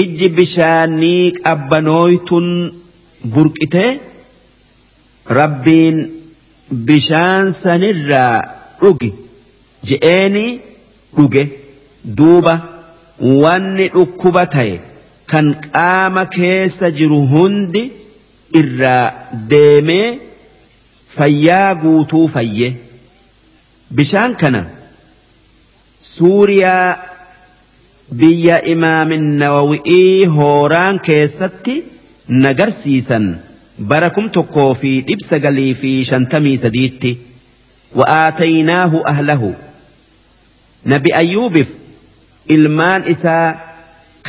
ijji bishaanii qabbanooytun burqitee rabbiin bishaan sanirraa dhugi je'eenii dhuge duuba wanni dhukkuba ta'e kan qaama keessa jiru hundi irraa deemee fayyaa guutuu fayye bishaan kana suuriyaa biyya imaamin nawawi'ii hooraan keessatti nagarsiisan bara kum tokkoo fi dhibba sagalii fi shantamii sadiitti wa'aataynaahu ahlahu nabi ayyuubif ilmaan isaa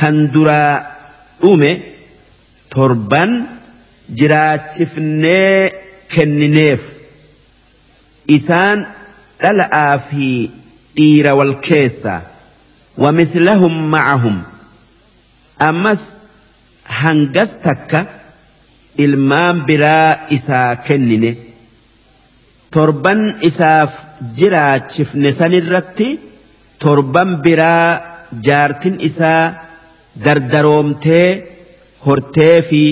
kan duraa dhume torban jiraachifnee kennineef isaan dhala'aa fi dhiira wal keessaa ومثلهم معهم أمس هنجستك ilmaan biraa isaa kennine torban isaaf jiraachifne sanirratti torban biraa jaartin isaa dardaroomtee hortee fi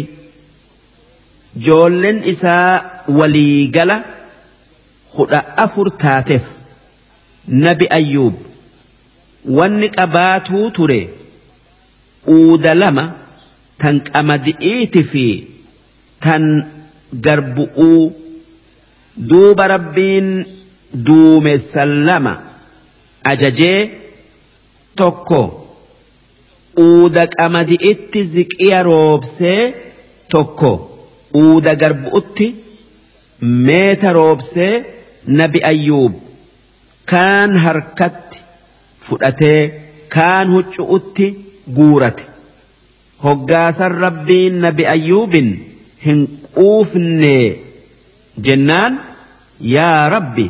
joollen isaa waliigala kudha afur taateef nabi ayyuub wanni qabaatuu ture uuda lama tan qamadi'iiti fi tan garbu'uu duuba rabbiin duumessan lama ajajee tokko uuda qamadi'itti ziqiya roobsee tokko uuda garbu'utti meeta roobsee nabi ayyuub kaan harkatti fudhatee kaan huccu'utti guurate. Hoggaasan rabbiin nabi ayyuubin hin quufne jennaan yaa rabbi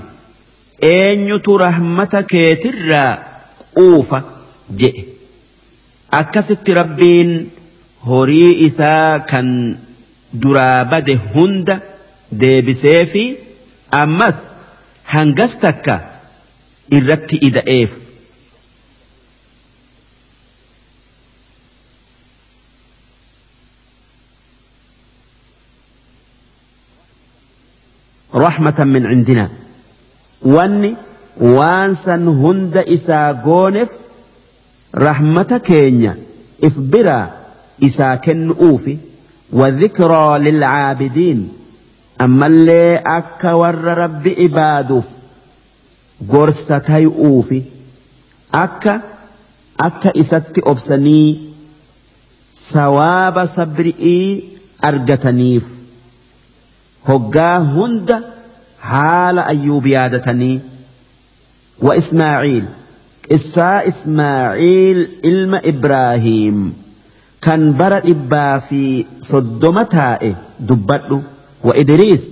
eenyutu rahmata keetirraa quufa? jedhe. Akkasitti rabbiin horii isaa kan duraa bade hunda deebisee fi ammas hangas takka irratti ida'eef. رحمة من عندنا. واني وانسا هند إسا غونف رحمة كينيا. إفبرا إسا كن أوفي. وذكرى للعابدين. أما اللي أكا ور رب إبادوف. قرستي أوفي. أكا أكا إسات أبسني سواب صبرئي أرجتنيف ayyuub yaadatanii wa ismaaciil qissaa ismaaciil ilma ibraahiim kan bara dhibbaa fi soddoma taa'e dubbadhu wa idriis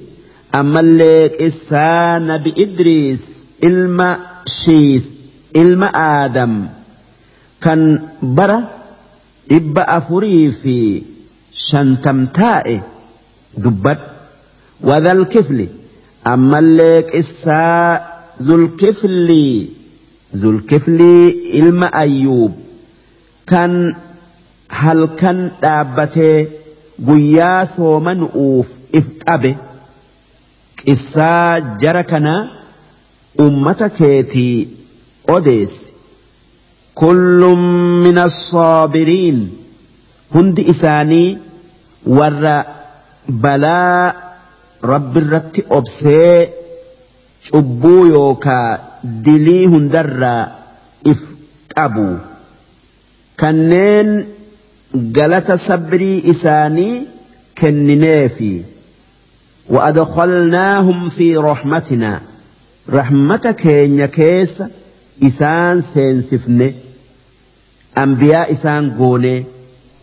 ammallee qissaa nabi idriis ilma shiis ilma aadam kan bara dhibba afurii fi shantam taa'e dubbadhu وذا الكفل أما الليك إسا ذو الكفل ذو الكفل إلما أيوب. كان هل كان دابته قيا سوما أوف إفتابه أبي إسا جركنا أمتكيتي أوديس. كل من الصابرين. هند إساني ورى بلاء rabbi irratti obsee cubbuu yookaa dilii hundarraa if qabu kanneen galata sabrii isaanii kennineefi وأدخلناهم في رحمتنا رحمة كين كيس إسان سينسفن anbiyaa isaan goone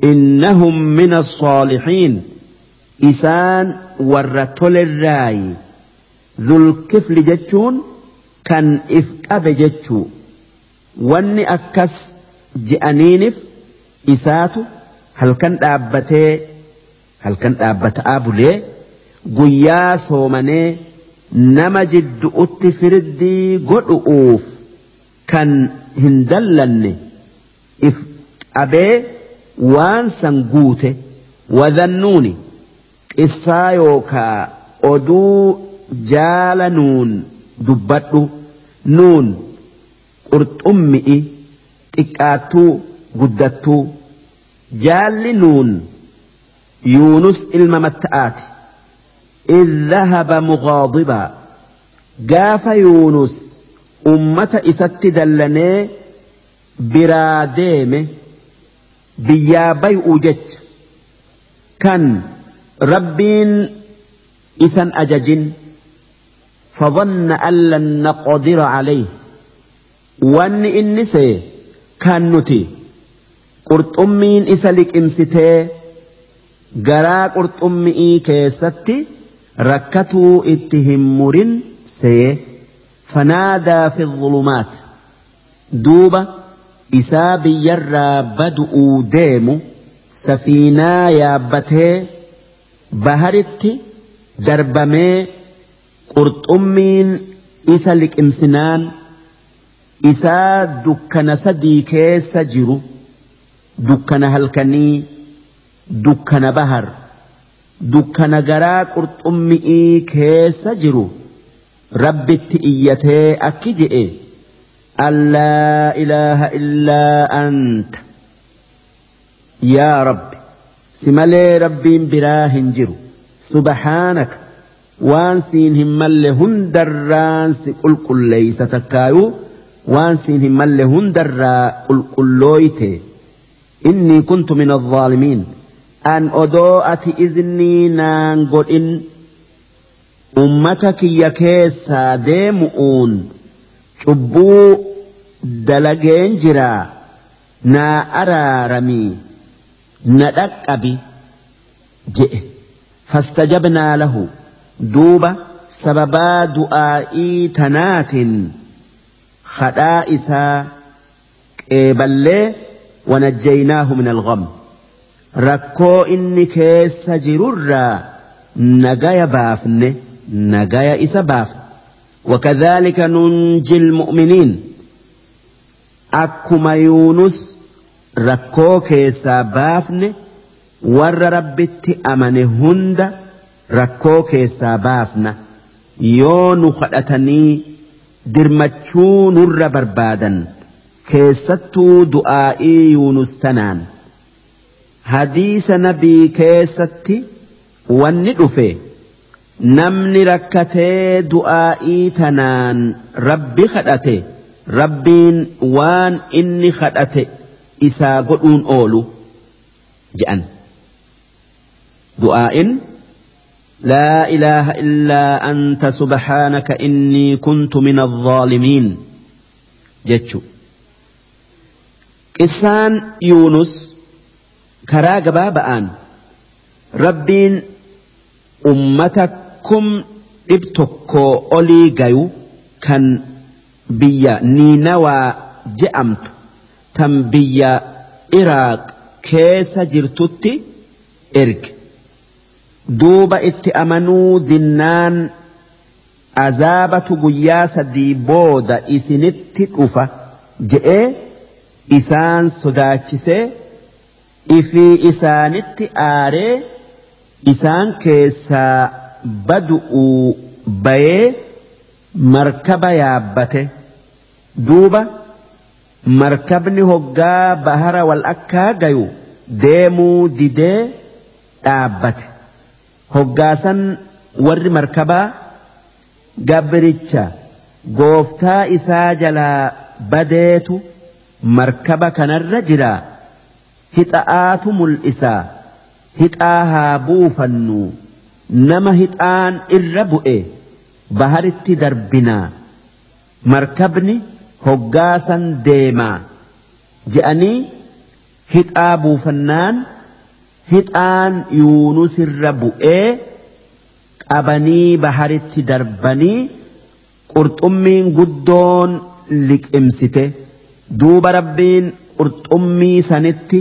innahum min الصالحين isaan warra tolerraayi dhulkifli jechuun kan if qabe jechuu. Wanni akkas je'aniinif isaatu halkan dhaabbatee halkan dhaabbataa bulee guyyaa soomanee nama jiddu'utti firdii godhu'uuf kan hin dallanne if qabee waan san guute wadannuuni qissaa yookaa oduu jaala nuun dubbadhu nuun qurxummi'i xiqqaattuu guddattuu jaalli nuun yuunus ilma matta'aati إذ ذهب مغاضبا قاف يونس أمة إست دلني براديم بيابي أوجج كان ربين إسن أججن فظن أن لن نقدر عليه. وأن سي كان نتي. قرط أمين إسالك إمسته. جرا قرط أمي كي ستي ركتو إتهم مرن سي. فنادى في الظلمات. دوبا إسابي يرى بدؤ ديمو. سفينة يابته baharitti darbamee qurxummiin isa liqimsinaan isaa dukkana sadii keessa jiru dukkana halkanii dukkana bahar dukkana garaa qurxummi'ii keessa jiru rabbitti iyyatee akki je'e allaa ilaaha illaa anta yaa rabbi si malee rabbiin biraa hin jiru subhaanaka waan siin hin malle hundarraan si qulqulleeysa takkaayuu waan siin hin malle hundarraa qulqullooyte innii kuntu min alظaalimiin an odoo ati iznii naan godhin ummata kiyya keessaa deemu'uun cubbuu dalageen jiraa naa araaramii na dhaqqabi je'e fastajabnaa lahu duuba sababaa du'aa'ii tanaatin kadhaa isaa qeeballee wanajjaynaahu min algham rakkoo inni keessa jirurraa nagaya baafne nagaya isa baafne وكذلك ننجي المؤمنين أكما يونس rakkoo keessaa baafne warra rabbitti amane hunda rakkoo keessaa baafna. Yoo nu kadhatanii dirmachuu nurra barbaadan keessattuu du'aa'ii yuunus tanaan hadiisa nabii keessatti wanni dhufe namni rakkatee du'aa'ii tanaan rabbi kadhate rabbiin waan inni kadhate isaa godhuun oolu je'an du'aa'in لا إله إلا أنت سبحانك إني كنت من الظالمين جتشو قسان يونس karaa gabaaba'aan rabbiin ummata kum dhib tokkoo olii gayu kan biyya niinawaa je'amtu tan biyya iraaq keessa jirtutti erge duuba itti amanuu dinnaan azaabatu guyyaa sadii booda isinitti dhufa je'ee isaan sodaachisee ifii isaanitti aaree isaan keessaa badu'uu bayee markaba yaabbate duuba markabni hoggaa bahara wal akkaa gayu deemuu didee dhaabbate. Hoggaasan warri markabaa gabricha gooftaa isaa jalaa badeetu markaba kanarra jiraa. hixa'aatu mul'isaa hixaa haa buufannu nama hixaan irra bu'e baharitti darbinaa. Markabni hoggaasan deemaa. Je'anii hixaa buufannaan hixaan yuunusirra bu'ee qabanii baharitti darbanii qurxummiin guddoon liqimsite. Duuba rabbiin qurxummii sanitti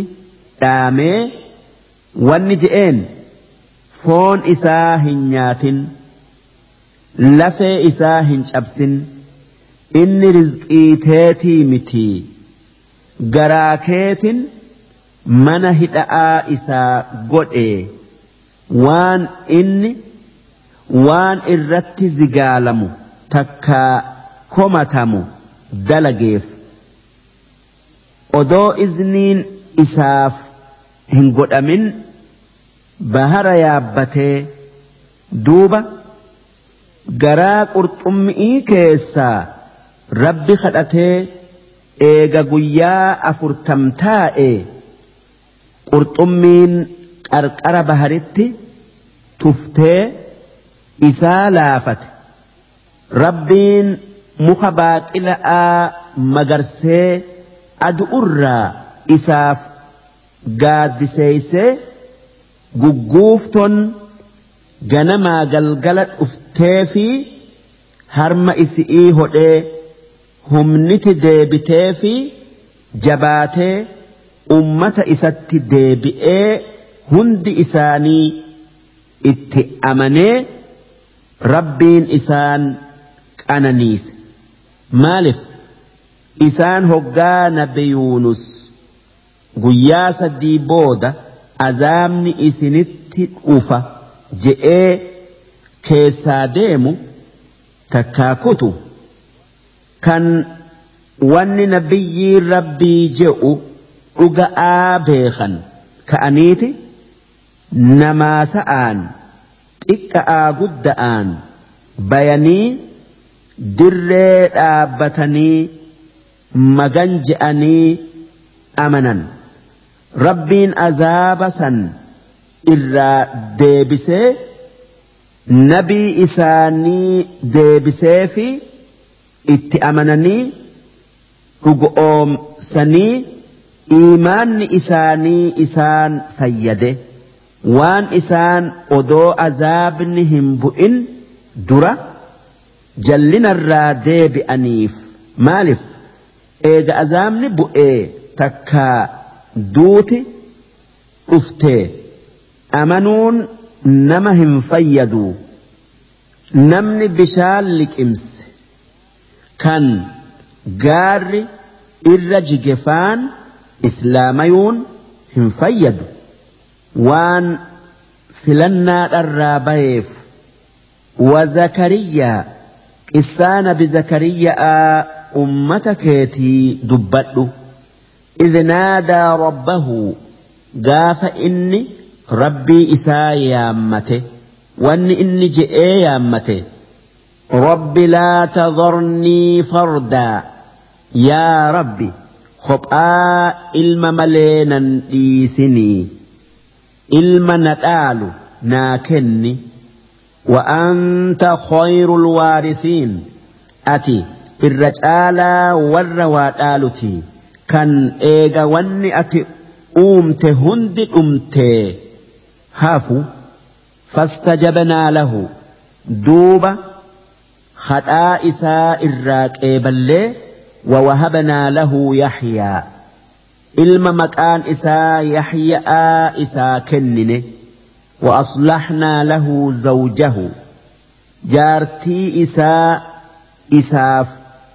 dhaamee wanni je'een foon isaa hin nyaatin lafee isaa hin cabsin inni rizqii teetii mitii. Garaa keetin mana hidha'aa isaa godhe. Waan inni waan irratti zigaalamu takkaa komatamu dalageef. Odoo izniin isaaf hin godhamin. Bahara yaabbatee duuba. Garaa qurxummii keessaa rabbi kadhatee eega guyyaa afurtam taa'e qurxummiin qarqara baharitti tuftee isaa laafate. Rabbiin muka baaqila'aa magarsee adu'urraa isaaf gaaddiseeysee gugguufton ganamaa galgala dhuftee fi harma isi'ii hodhee humniti deebitee fi jabaatee ummata isatti deebi'ee hundi isaanii itti amanee rabbiin isaan qananiise. Maaliif? Isaan hoggaa nabi yuunus guyyaa saddii booda azaabni isinitti dhufa je'ee keessaa deemu takkaa kutu kan wanni nabiyyiin rabbii je'u dhuga'aa beekan. Ka'aniiti? Namaa sa'aan xiqqa'aa gudda'aan bayanii dirree dhaabbatanii magan je'anii amanan. Rabbiin azaaba san irraa deebisee nabii isaanii deebisee fi itti amananii dhugoomsanii iimaanni isaanii isaan fayyade waan isaan odoo azaabni hin bu'in dura jallinarraa deebi'aniif maaliif eega azaabni bu'ee takkaa duuti dhuftee amanuun nama hin fayyadu namni bishaan liqimse kan gaarri irra jigefaan islaamayuun hin fayyadu waan filannaadharraa bayeef وزكريا قسان بزكريا أمة كيتي دبدو إذ نادى ربه قاف إني ربي إسا يامته وأن إني جئ يامته رب لا تذرني فردا. يا ربي خطآ إلما ملينا إيسني. إلما نتالو ناكني. وأنت خير الوارثين. أتي الرجال والرواتالتي كان إيغا وني أتي أومت هند أمت. هافو فاستجبنا له. دوبا خطأ إساء الراك إيبالي ووهبنا له يحيى. إلما مكان إساء يحيى إساء كننه وأصلحنا له زوجه. جارتي إساء إساف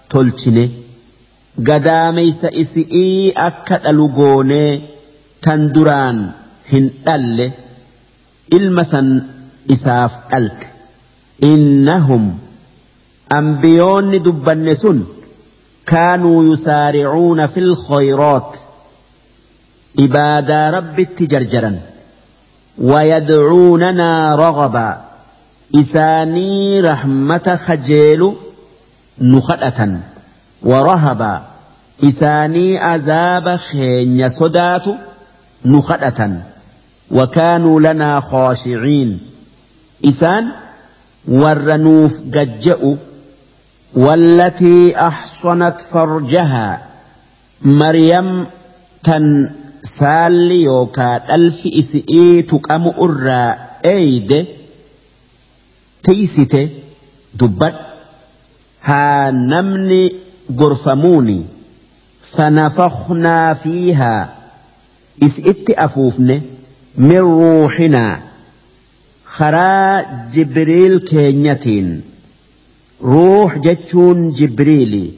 تلتني قداميس إسئي أكد ألقوني تندران هن أل. إلمسا إساف ألت إنهم أنبيون دبنسون كانوا يسارعون في الخيرات إبادة رب التجرجرا ويدعوننا رغبا إساني رحمة خجيل نخدة ورهبا إساني عذاب خين صدات نخدة وكانوا لنا خاشعين إسان ورنوف ججأ والتي أحصنت فرجها مريم تن yookaa dhalfi isi'ii tuqamu irraa eeyde tiysite dubbadhu haa namni gorfamuuni فنفخنا فيها إسئت أفوفن من روحنا خرا جبريل كينيتين روح جتشون جبريلي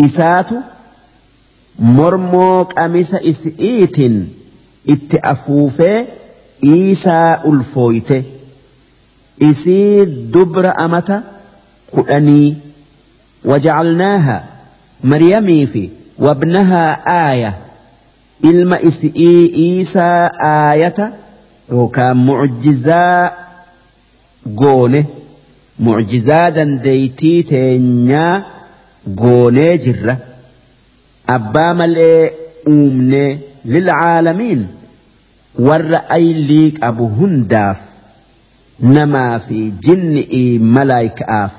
إساتو qamisa is'iitin itti afuufee iisaa ulfooyte isii dubra amata kudhanii wajacalnaaha maryamii fi wabnahaa aaya ilma is'ii iisaa aayata yookaan mucjizaa goone mucjizaa dandeeytii teenyaa goonee jirra. abbaa malee uumne lilcaalamiin warra aylii qabu hundaaf namaa fi jinni'ii malaayika'aaf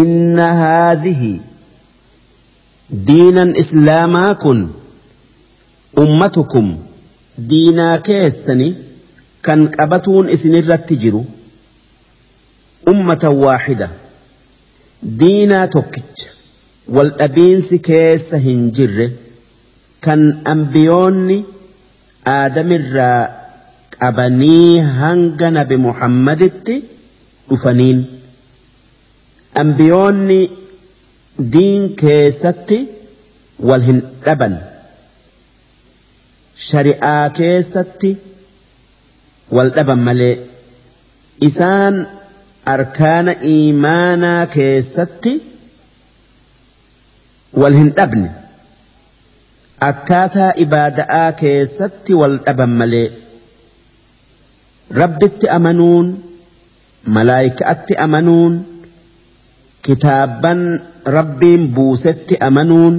inna haadhihi diinan islaamaa kun ummatukum diinaa keessani kan qabatuun isinirratti jiru tokkicha waldhabiinsi keessa hin jirre kan ambiyoonni aadamirraa qabanii hanga nabi muhammaditti dhufaniin ambiyoonni diin keessatti wal hin dhaban shari'aa keessatti wal dhaban malee isaan arkaana iimaanaa keessatti wal hin dhabne akkaataa ibaada'aa keessatti wal dhaban malee rabbitti amanuun malaayikaatti amanuun kitaabban rabbiin buusetti amanuun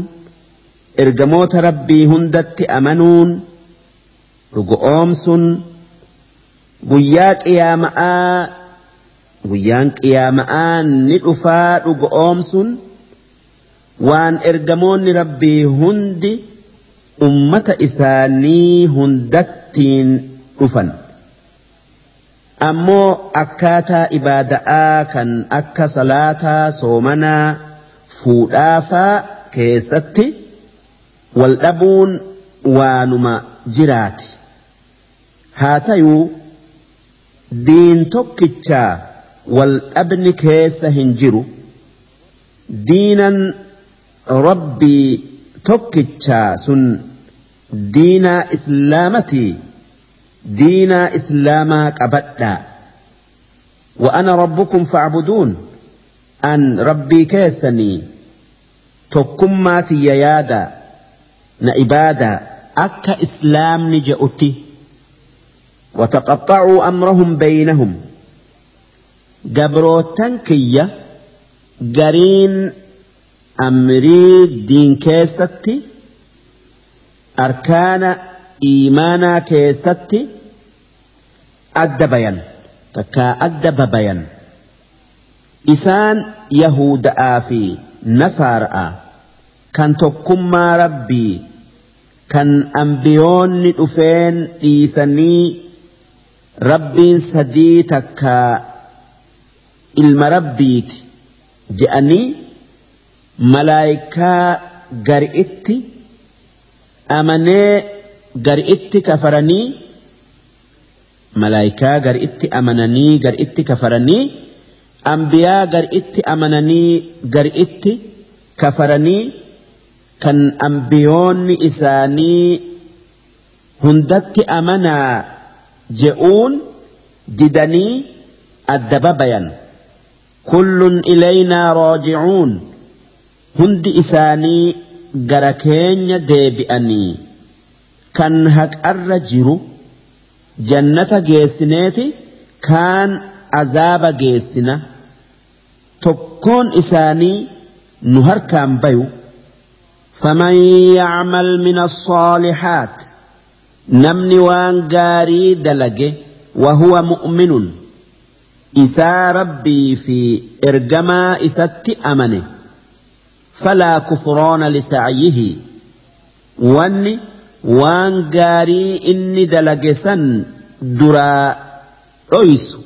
ergamoota rabbii hundatti amanuun dhugoomsuun guyyaa qiyaama'aa guyyaan qiyaama'aa ni dhufaa dhugoomsuun waan ergamoonni rabbii hundi ummata isaanii hundattiin dhufan. Ammoo akkaataa ibaada'aa kan akka salaataa soomanaa fuudhaafaa keessatti wal dhabuun waanuma jiraati. Haa tayuu diin tokkichaa والأبن كيس هنجرو. دينا ربي تكتشاس دينا إسلامتي. دينا اسلامك ابدا وأنا ربكم فاعبدون. أن ربي كيسني. توكما تكماتي يادا. نعبادا أكا إسلام نجاوتي وتقطعوا أمرهم بينهم. قبروتن كيّة قرين amrii diin keessatti arkaana iimaanaa keessatti adda bayan takkaa adda babayan isaan yahuda'aa fi nasaara'a kan tokkummaa rabbii kan ambiyoonni dhufeen dhiisanii rabbiin sadii takkaa ilma rabbiiti je'anii malaayikaa gari'itti amanee gari'itti kafaranii malaayikaa gari'itti amananii gari'itti kafaranii ambiyaa gari'itti amananii gari'itti kafaranii kan ambiyoonni isaanii hundatti amanaa je'uun didanii adda babayan kullun ilaynaa raajicuun hundi isaanii gara keenya deebi'anii kan haqarra jiru jannata geessineeti kaan azaaba geessina tokkoon isaanii nu harkaan bayu فمن يعمل من الصالحات نمني وان غاري دلقه وهو مؤمن إسا ربي في إرجما إسات أمنه فلا كفران لسعيه واني inni dalage san duraa dhoysu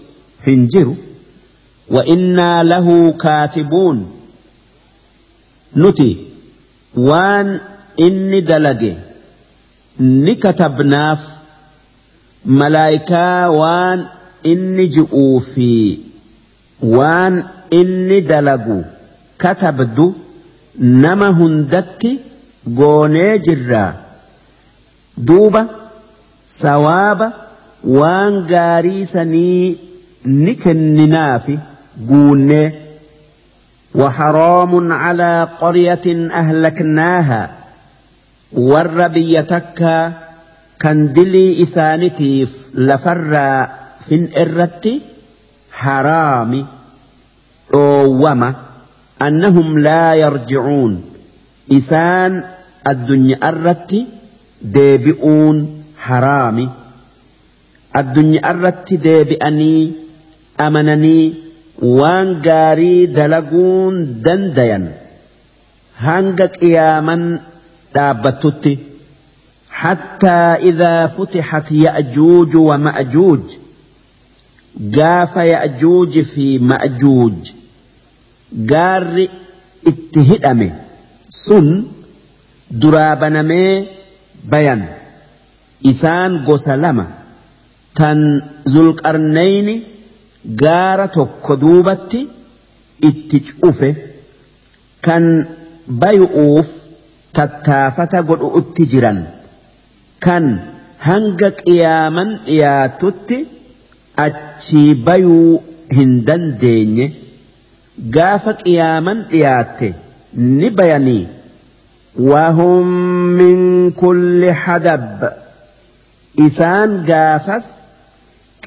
hin jiru. وإنا له كاتبون نتي وان إني دلقي نكتبناف ملايكا وان إني جؤوفي وان إني دلقو كتبدو نما هندتي goonee jirra. Duuba sawaaba waan gaarii sanii ni kenninaafi guunnee وحرام على قرية أهلكناها ور بيتك كان دلي hin irratti haraami dhoowwama annahum laa yarjicuun isaan addunyaa irratti deebi'uun haraami. Addunyaa irratti deebi'anii amananii waan gaarii dalaguun dandayan. Hanga qiyaaman dhaabbattutti. Hattaa idaa futixat ya'juuju wa ma'juuj. gaafa ya'juuji fi ma'juuj gaarri itti hidhame sun duraa banamee bayan. Isaan gosa lama tan zulqarnayni gaara tokko duubatti itti cufe kan bayu'uuf tattaafata godhu'utti jiran kan hanga qiyaaman dhiyaatutti achii bayuu hin dandeenye gaafa qiyaaman dhiyaatte. ni bayanii وهم من كل حدب إسان قافس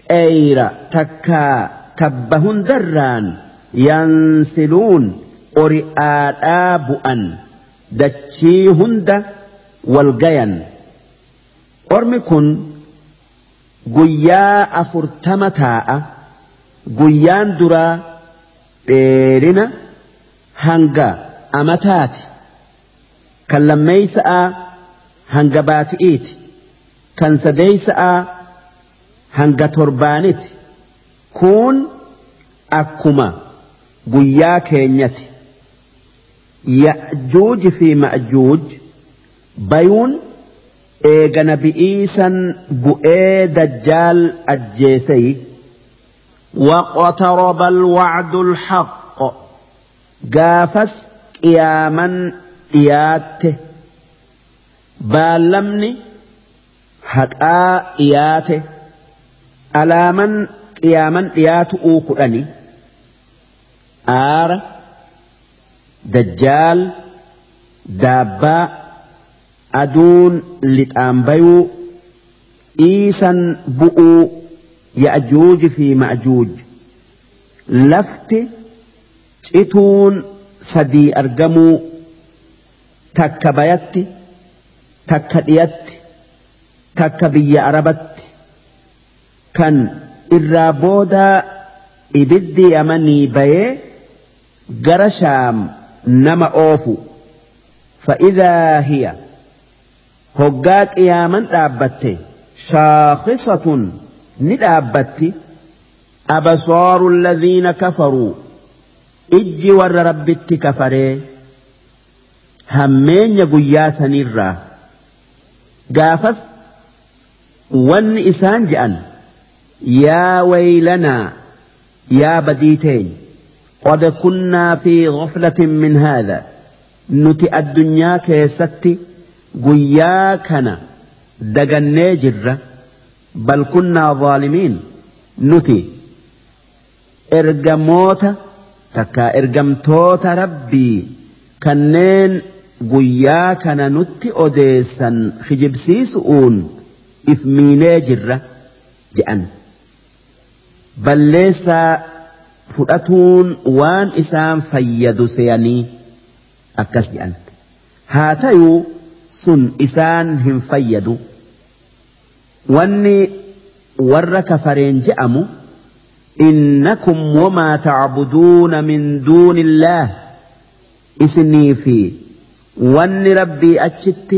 كير تكا تبهن دران ينسلون أرئات آبؤا دتشي هند والقين أرمي guyyaa afurtama taa'a. Guyyaan duraa dheerina hanga amataati. Kan lammeeysa'a hanga baati'iiti. Kan sadeeysa'a hanga torbaaniti kun akkuma guyyaa keenyati. Ya'juuji fi ma'juuj bayuun eega nabi'iisan bu'ee dajjaal ajjeesey واقترب الوعد الحق قافس qiyaaman dhiyaatte baallamni haqaa dhiyaate alaaman qiyaaman dhiyaatu uu kudhani aara dajjaal daabbaa aduun lixaan bayuu dhiisan bu'uu ya'juuji fi ma'juuj lafti cituun sadii argamuu takka bayatti takka dhiyatti takka biyya arabatti kan irraa boodaa ibiddi yamanii bayee gara shaam nama oofu fa'idaa hiya. هي هقا قياما دابت شاخصة ندابت أبصار الذين كفروا ijji warra rabbitti kafaree hammeenya guyyaa sanirraa gaafas wanni isaan je'an yaa waylanaa yaa badii teenya قد كنا في غفلة من هذا نتي الدنيا كيستي guyyaa kana dagannee jirra bal kunnaa zaalimiin nuti ergamoota takka ergamtoota rabbii kanneen guyyaa kana nutti odeessan kijibsiisu'uun ifmiinee jirra je'an balleessaa fudhatuun waan isaan fayyadu seeyanii akkas je'an haa ta'uu. Sun isaan hin fayyadu wanni warra kafareen je'amu. إنكم وما تعبدون من دون الله إسني في وان ربي أجت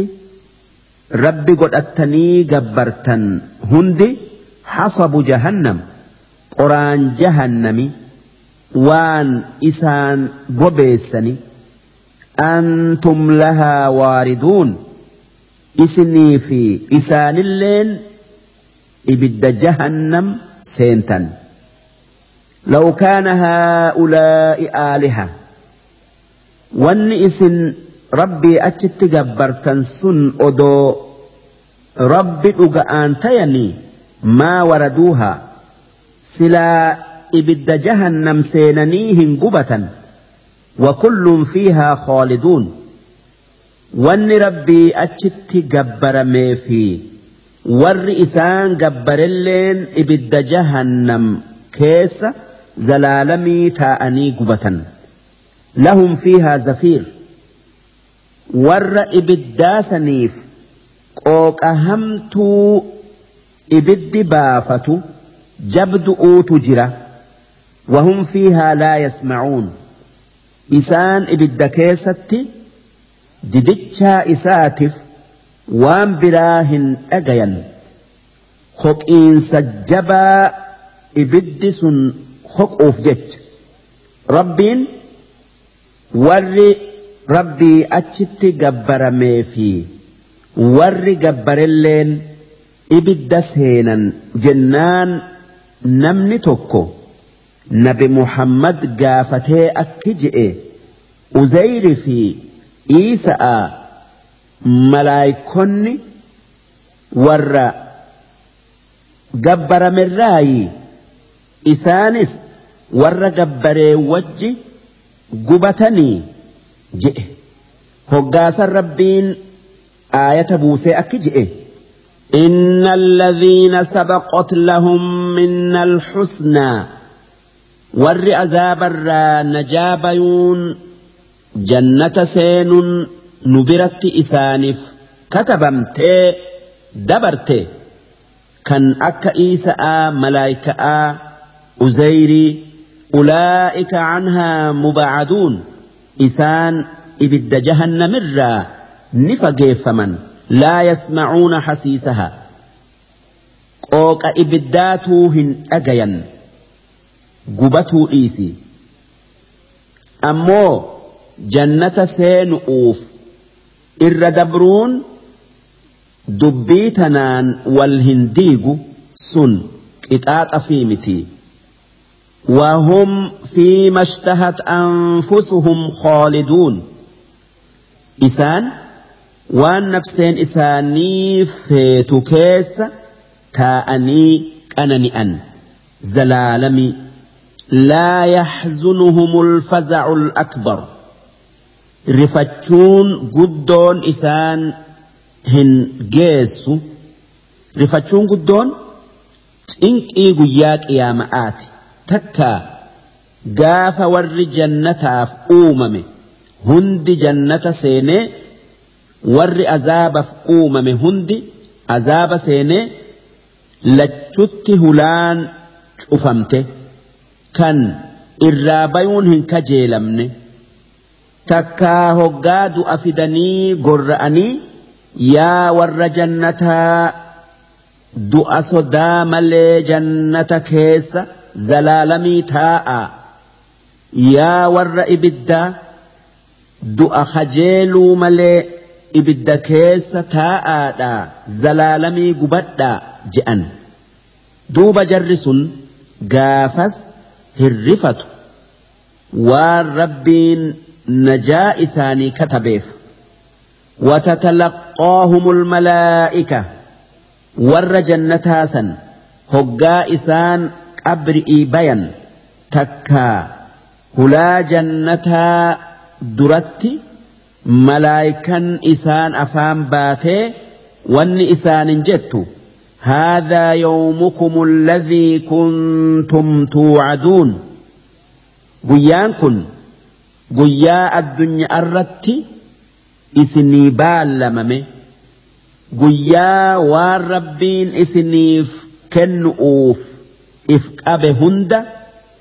rabbi godhattanii gabbartan hundi hasabu jahannam qoraan jahannami waan isaan bobeessani antum lahaa waariduun isinii fi isaanilleen ibidda jahannam seentan لو كان هؤلاء آلهة wanni isin rabbii achitti gabbartan sun odoo rabbi dhuga'aan tayanii maa waraduuhaa silaa ibidda jahannam seenanii hin gubatan وكل فيها خالدون wanni rabbii achitti gabbaramee fi warri isaan gabbarelleen ibidda jahannam keessa zalaalamii taa'anii gubatan. Lahum fiihaa zafiir. Warra ibiddaasaniif qooqa hamtuu ibiddi baafatu jabdu'uutu jira. Wahum fiihaa laa yasmacuun isaan ibidda keessatti didichaa isaatiif waan biraa hin dhagayan. Hoqiinsa jabaa ibiddi sun hoquuf jecha. Rabbiin warri rabbii achitti gabbaramee fi warri gabbarelleen ibidda seenan jennaan namni tokko nabi muhammad gaafatee akki je'e uzayri fi iisa'a malaayikonni warra gabbaramerraayi isaanis warra gabbaree wajji gubatanii je'e hoggaasan rabbiin aayata buusee akki je'e إن الذين سبقت لهم من الحسنى ور عذاب الرا نجابيون جنة سين نبرت إسانف كتبمت دبرت كان أكا إيساء ملايكاء أزيري أولئك عنها مبعدون. إسان إبد جهنم الرا نفقيفمن لا يسمعون حسيسها. قوك إبداتوهن أجيا قبتو إيسي أمو جنة سين أوف. إر دبرون دبيتنان والهنديق سن. قطاط أفيمتي وهم فيما اشتهت أنفسهم خالدون. إسان waan nafseen isaanii feetu keessa taa'anii qanani'an zalaalami laa yaxzunuhum alfazacu alakbar rifachuun guddoon isaan hin geessu. Rifachuun guddoon cinqii guyyaa qiyaama'aati. Takka gaafa warri jannataaf uumame hundi jannata seenee warri azaabaaf uumame hundi azaaba seenee lachutti hulaan cufamte. Kan irraa bayuun hin kajeelamne takkaa hoggaa du'a fidanii gorra'anii yaa warra jannataa du'a sodaa malee jannata keessa zalaalamii taa'a. Yaa warra ibiddaa du'a kajeeluu malee ibidda keessa taa'aadha zalaalamii gubadhaa je'an. Duuba jarri sun gaafas hirrifatu. Waan rabbiin najaa isaanii katabeef وتتلقاهم الملائكة. ور جنتاسا هقا إسان أبرئي بيا تكا. هلا جنتا درتي. malaayikan isaan afaan baatee wanni isaanin jettu هذا يومكم الذي كنتم توعدون. قيان كن. guyyaa addunyaa irratti isinii baallamame. Guyyaa waan rabbiin isiniif kennu'uuf if qabe hunda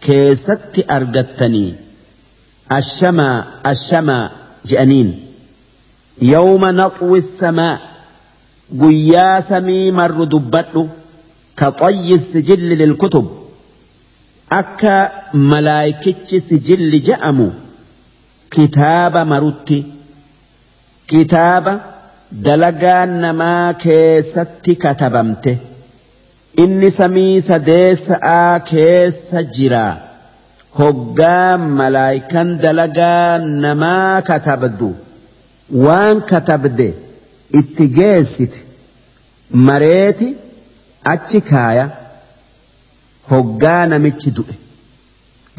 keessatti argattanii. Ashamaa ashamaa je'aniin. Yawma naxwi samaa. Guyyaa samii marru dubbadhu. Ka qayyi sijilli lilkutub. Akka malaayikichi sijilli je'amu. Kitaaba marutti kitaaba dalagaan namaa keessatti katabamte. Inni samii sadeessa'aa keessa jira. Hoggaa malaayikan dalagaa namaa katabdu. Waan katabde itti geessite. Mareeti achi kaaya. Hoggaa namichi du'e.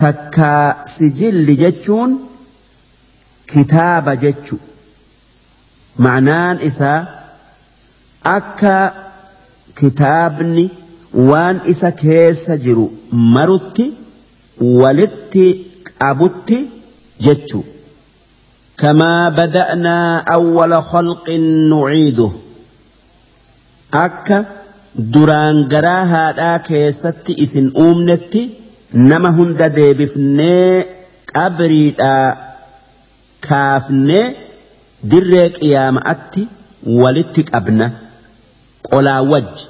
Takkaa sijilli jechuun kitaaba jechu. Ma'anaan isaa akka kitaabni waan isa keessa jiru marutti walitti qabutti jechu. Kamaa bada'naa awwala khalqin nuciidu akka duraan garaa haadhaa keessatti isin uumnetti nama hunda deebifnee qabriidhaa kaafnee dirree qiyaama'atti walitti qabna qolaa wajji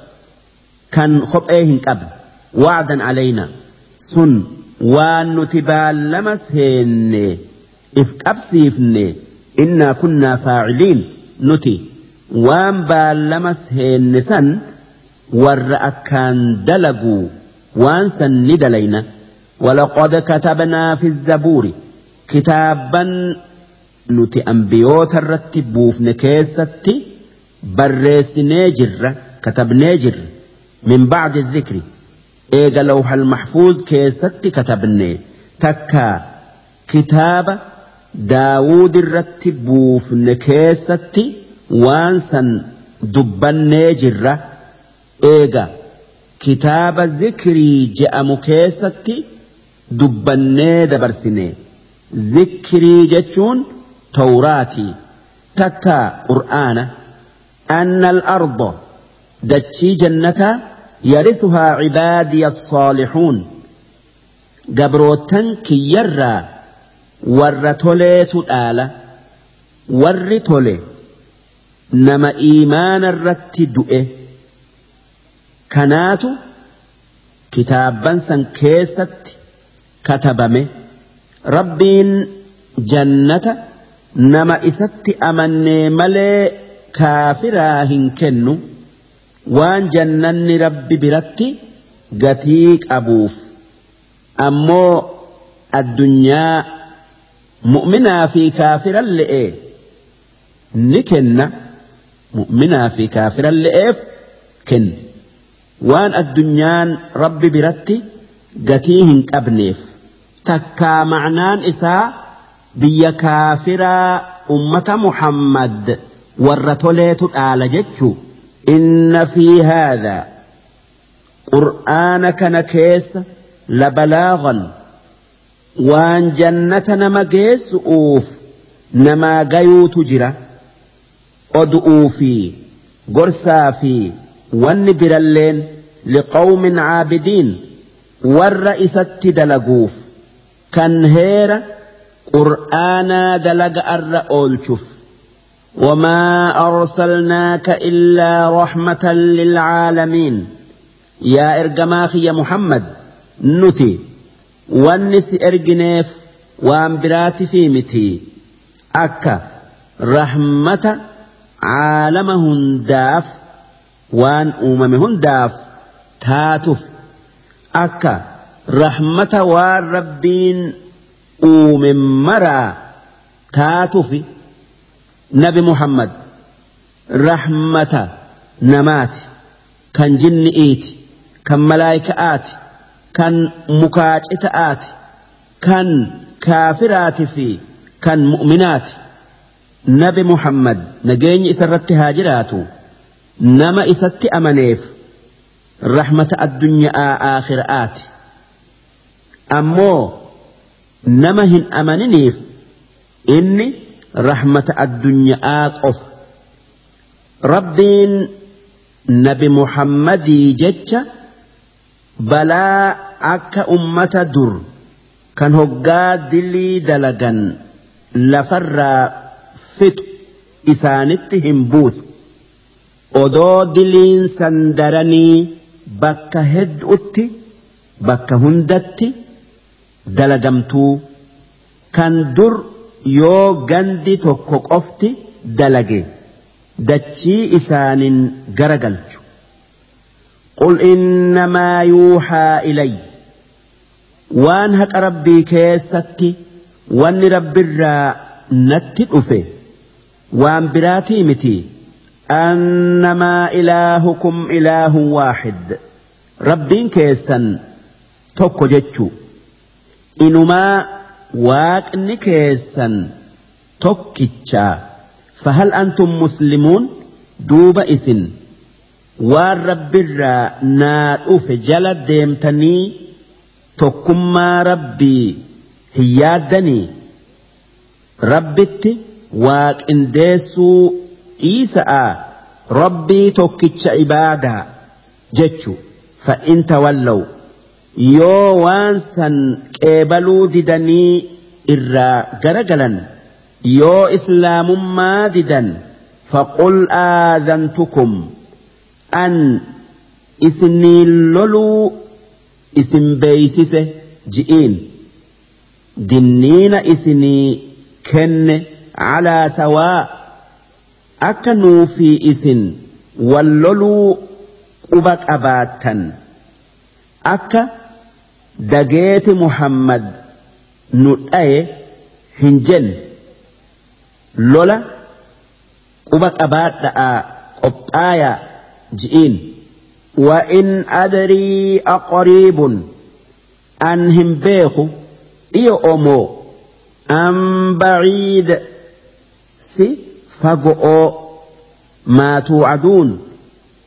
kan kophee hin qabne wacdan alayna sun waan nuti baallama seenne if qabsiifne innaa kunnaa faaciliin nuti waan baallama seenne san warra akkaan dalaguu waan san ni dalayna ولقد كتبنا في الزبور كتابا nuti ambiyoota irratti buufne keessatti barreessinee jirra katabnee jirra. Min bacdi dhikri. Eega lawhal mahfuuz keessatti katabne takka kitaaba daawud irratti buufne keessatti waan san dubbannee jirra. Eega kitaaba zikrii je'amu keessatti dubbannee dabarsine zikrii jechuun tawraatii takka qur'aana anna al-arda dachii jannataa yarithuhaa cibaadiya الصالحون gabrootan kiyyarraa warra toleetu dhaala warri tole nama iimaana irratti du'e kanaatu kitaabban san keessatti katabame rabbiin jannata nama isatti amannee malee kaafiraa hin kennu. Waan jannanni rabbi biratti gatii qabuuf. Ammoo addunyaa mu'minaa fi kaafiran le'ee ni kenna. Mu'minaa fi kaafiran le'eef kenna waan addunyaan rabbi biratti gatii hin qabneef. Takkaa macnaan isaa biyya kaafiraa ummata muhammad warra toleetu dhaala jechuu inna fi haadhaa qur'aana kana keessa labalaagan waan jannata nama geessu'uuf namaa gayuutu jira odu'uu fi gorsaa fi wanni biralleen liqawmin caabidiin warra isatti dalaguuf kan heera qur'aanaa dalaga arra oolchuuf وما أرسلناك إلا رحمة للعالمين. يا إرجماخي يا محمد نتي. والنس إرجنيف وأنبرات في متي. أكا رحمة عالمهن داف. وان أممهن داف. تاتف. أكا رحمة والربين uume maraa taatuufi nabi Muhammad. Rahmata namaati. Kan jinni'iiti kan malaayika'aati kan mukaacita'aati kan kaafiraati fi kan mu'minaati. Nabi Muhammad nageenyi isa isarratti haa jiraatu. Nama isatti amaneef rahmata addunyaa aakhiraati ammoo. Nama hin amaniniif inni رحمة الدنيا قف ربين نبي محمد جتش بلا أك أمة در كان هقا دلي دلقا لفر فت إسانتهم بوث odoo diliin sandaranii bakka hedduutti bakka hundatti dalagamtuu kan dur yoo gandi tokko qofti dalage dachii isaanin garagalchu. Qul innamaa yuuxaa ilay waan haqa rabbii keessatti wanni rabbirraa natti dhufe waan biraatii miti. Annamaa ilaahukum ilaahun waaxid rabbiin keessan tokko jechuu. inumaa waaqni keessan tokkichaa fahal antum muslimuun duuba isin. Waan rabbirraa naa dhufe jala deemtanii tokkummaa rabbii hin yaaddanii? Rabbitti waaqindeessuu dhiisa'a? Rabbii tokkicha ibaadaa jechu fa'inta wallawu yoo waan san qeebaluu didanii irraa garagalan yoo islaamummaa didan faqul aadhantukum an isiniin loluu isin beeysise ji'iin. Dinniina isinii kenne calaa sawaa akka nuufi isin wal loluu quba qabaattan akka dageeti muhammad nu dhaye hin jenne lola quba qabaadha'a qophaayaa ji'iin وإن أدري أقريب أن هم بيخو إيو أمو أم بعيد سي فقو ما توعدون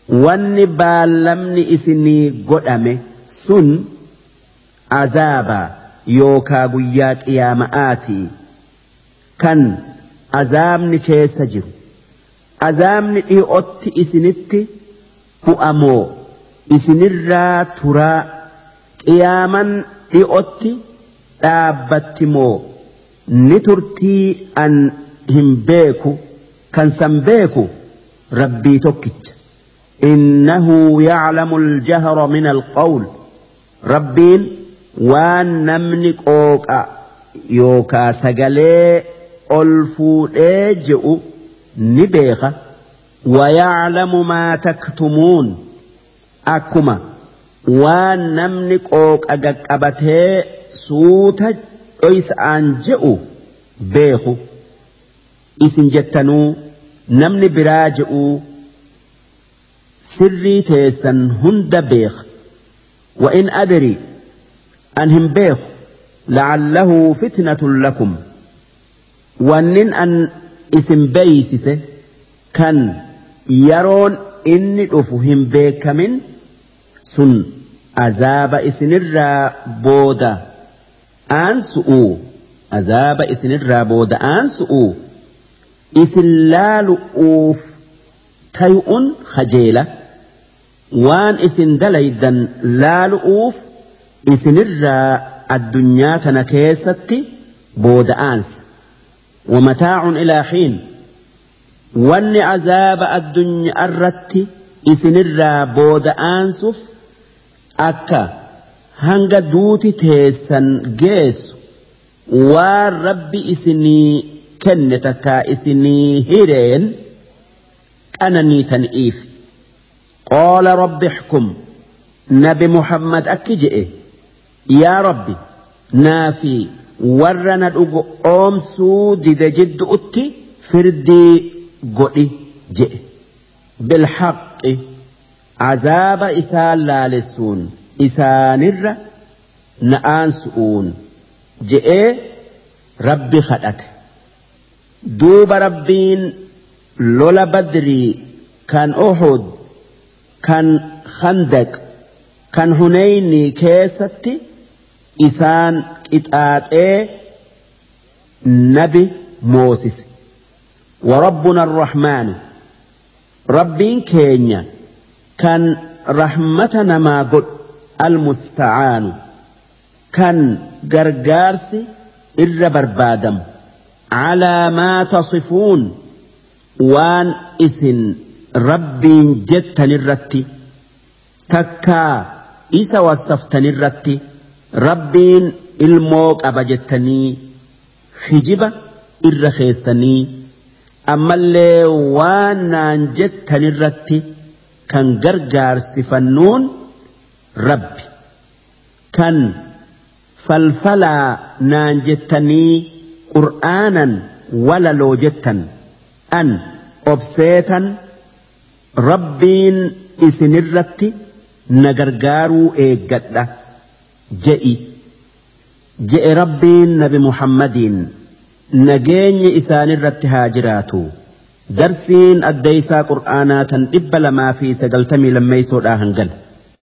واني بالمني إسني قدامي سن azaaba yookaa guyyaa qiyaama'aati. Kan azaabni keessa jiru azaabni dhi'otti isinitti bu'amoo isinirraa turaa qiyaaman dhi'otti dhaabbatti moo? Ni turtii an hin beeku kan san beeku rabbii tokkicha. Innahu yaclamu aljahra min alqawl rabbiin waan namni qooqa yookaa sagalee ol fuudhee je'u ni beeka. Wayaclamu maa taktumuun. Akkuma waan namni qooqa gaqqabatee suuta dhoysa'aan je'u beeku. Isin jettanuu namni biraa je'u sirrii teessan hunda beeka. Wa in adrii بيخ. لعله فتنة لكم. وأن أن اسم بيسس كان يرون إني أفهم بيك من سن عذاب إسن الرا بودا. أنسؤوا عذاب إسن الرا بودا. أنسؤوا إسن لا لؤوف تيؤن خجيلة. وان اسن دليدا الرا الدنيا تنكيستي بود آنس ومتاع إلى حين وان عذاب الدنيا الرت الرا بود آنسف أكا هنگا دوتي تيسن جيس والرب اسني كنتك اسني هيرين أنني تنئيف قال رب احكم نبي محمد أكجئ yaa rabbi naafi warra na dhugu oomsuu dide jiddu utti firdii godhi jedhe bilhaqi azaaba isaan laalessuun isaanirra na na'aansu'uun jedhee rabbi kadhate. Duuba rabbiin lola badrii kan ohod kan khandaq kan huneynii keessatti isaan qixaaxee nabi moosise وربنا الرحمن ربين كينيا كان رحمتنا ما قد المستعان كان قرقارسي إر بربادم على ما تصفون waan isin rabbiin jettanirratti takkaa isa wassaftanirratti rabbiin ilmoo qaba jettanii hijiba irra keessanii ammallee waan naan jettanirratti kan gargaarsifannuun rabbi. Kan falfalaa naan jettanii qur'aanan walaloo jettan an obseetan rabbiin isinirratti na gargaaruu eeggadha je'i je'e rabbiin nabi muhammadiin nageenyi isaanirratti haa jiraatu darsiin addeeysaa qur'aanaa tan dhibba lamaa fi sagaltamii lammeeysoodhaa hangan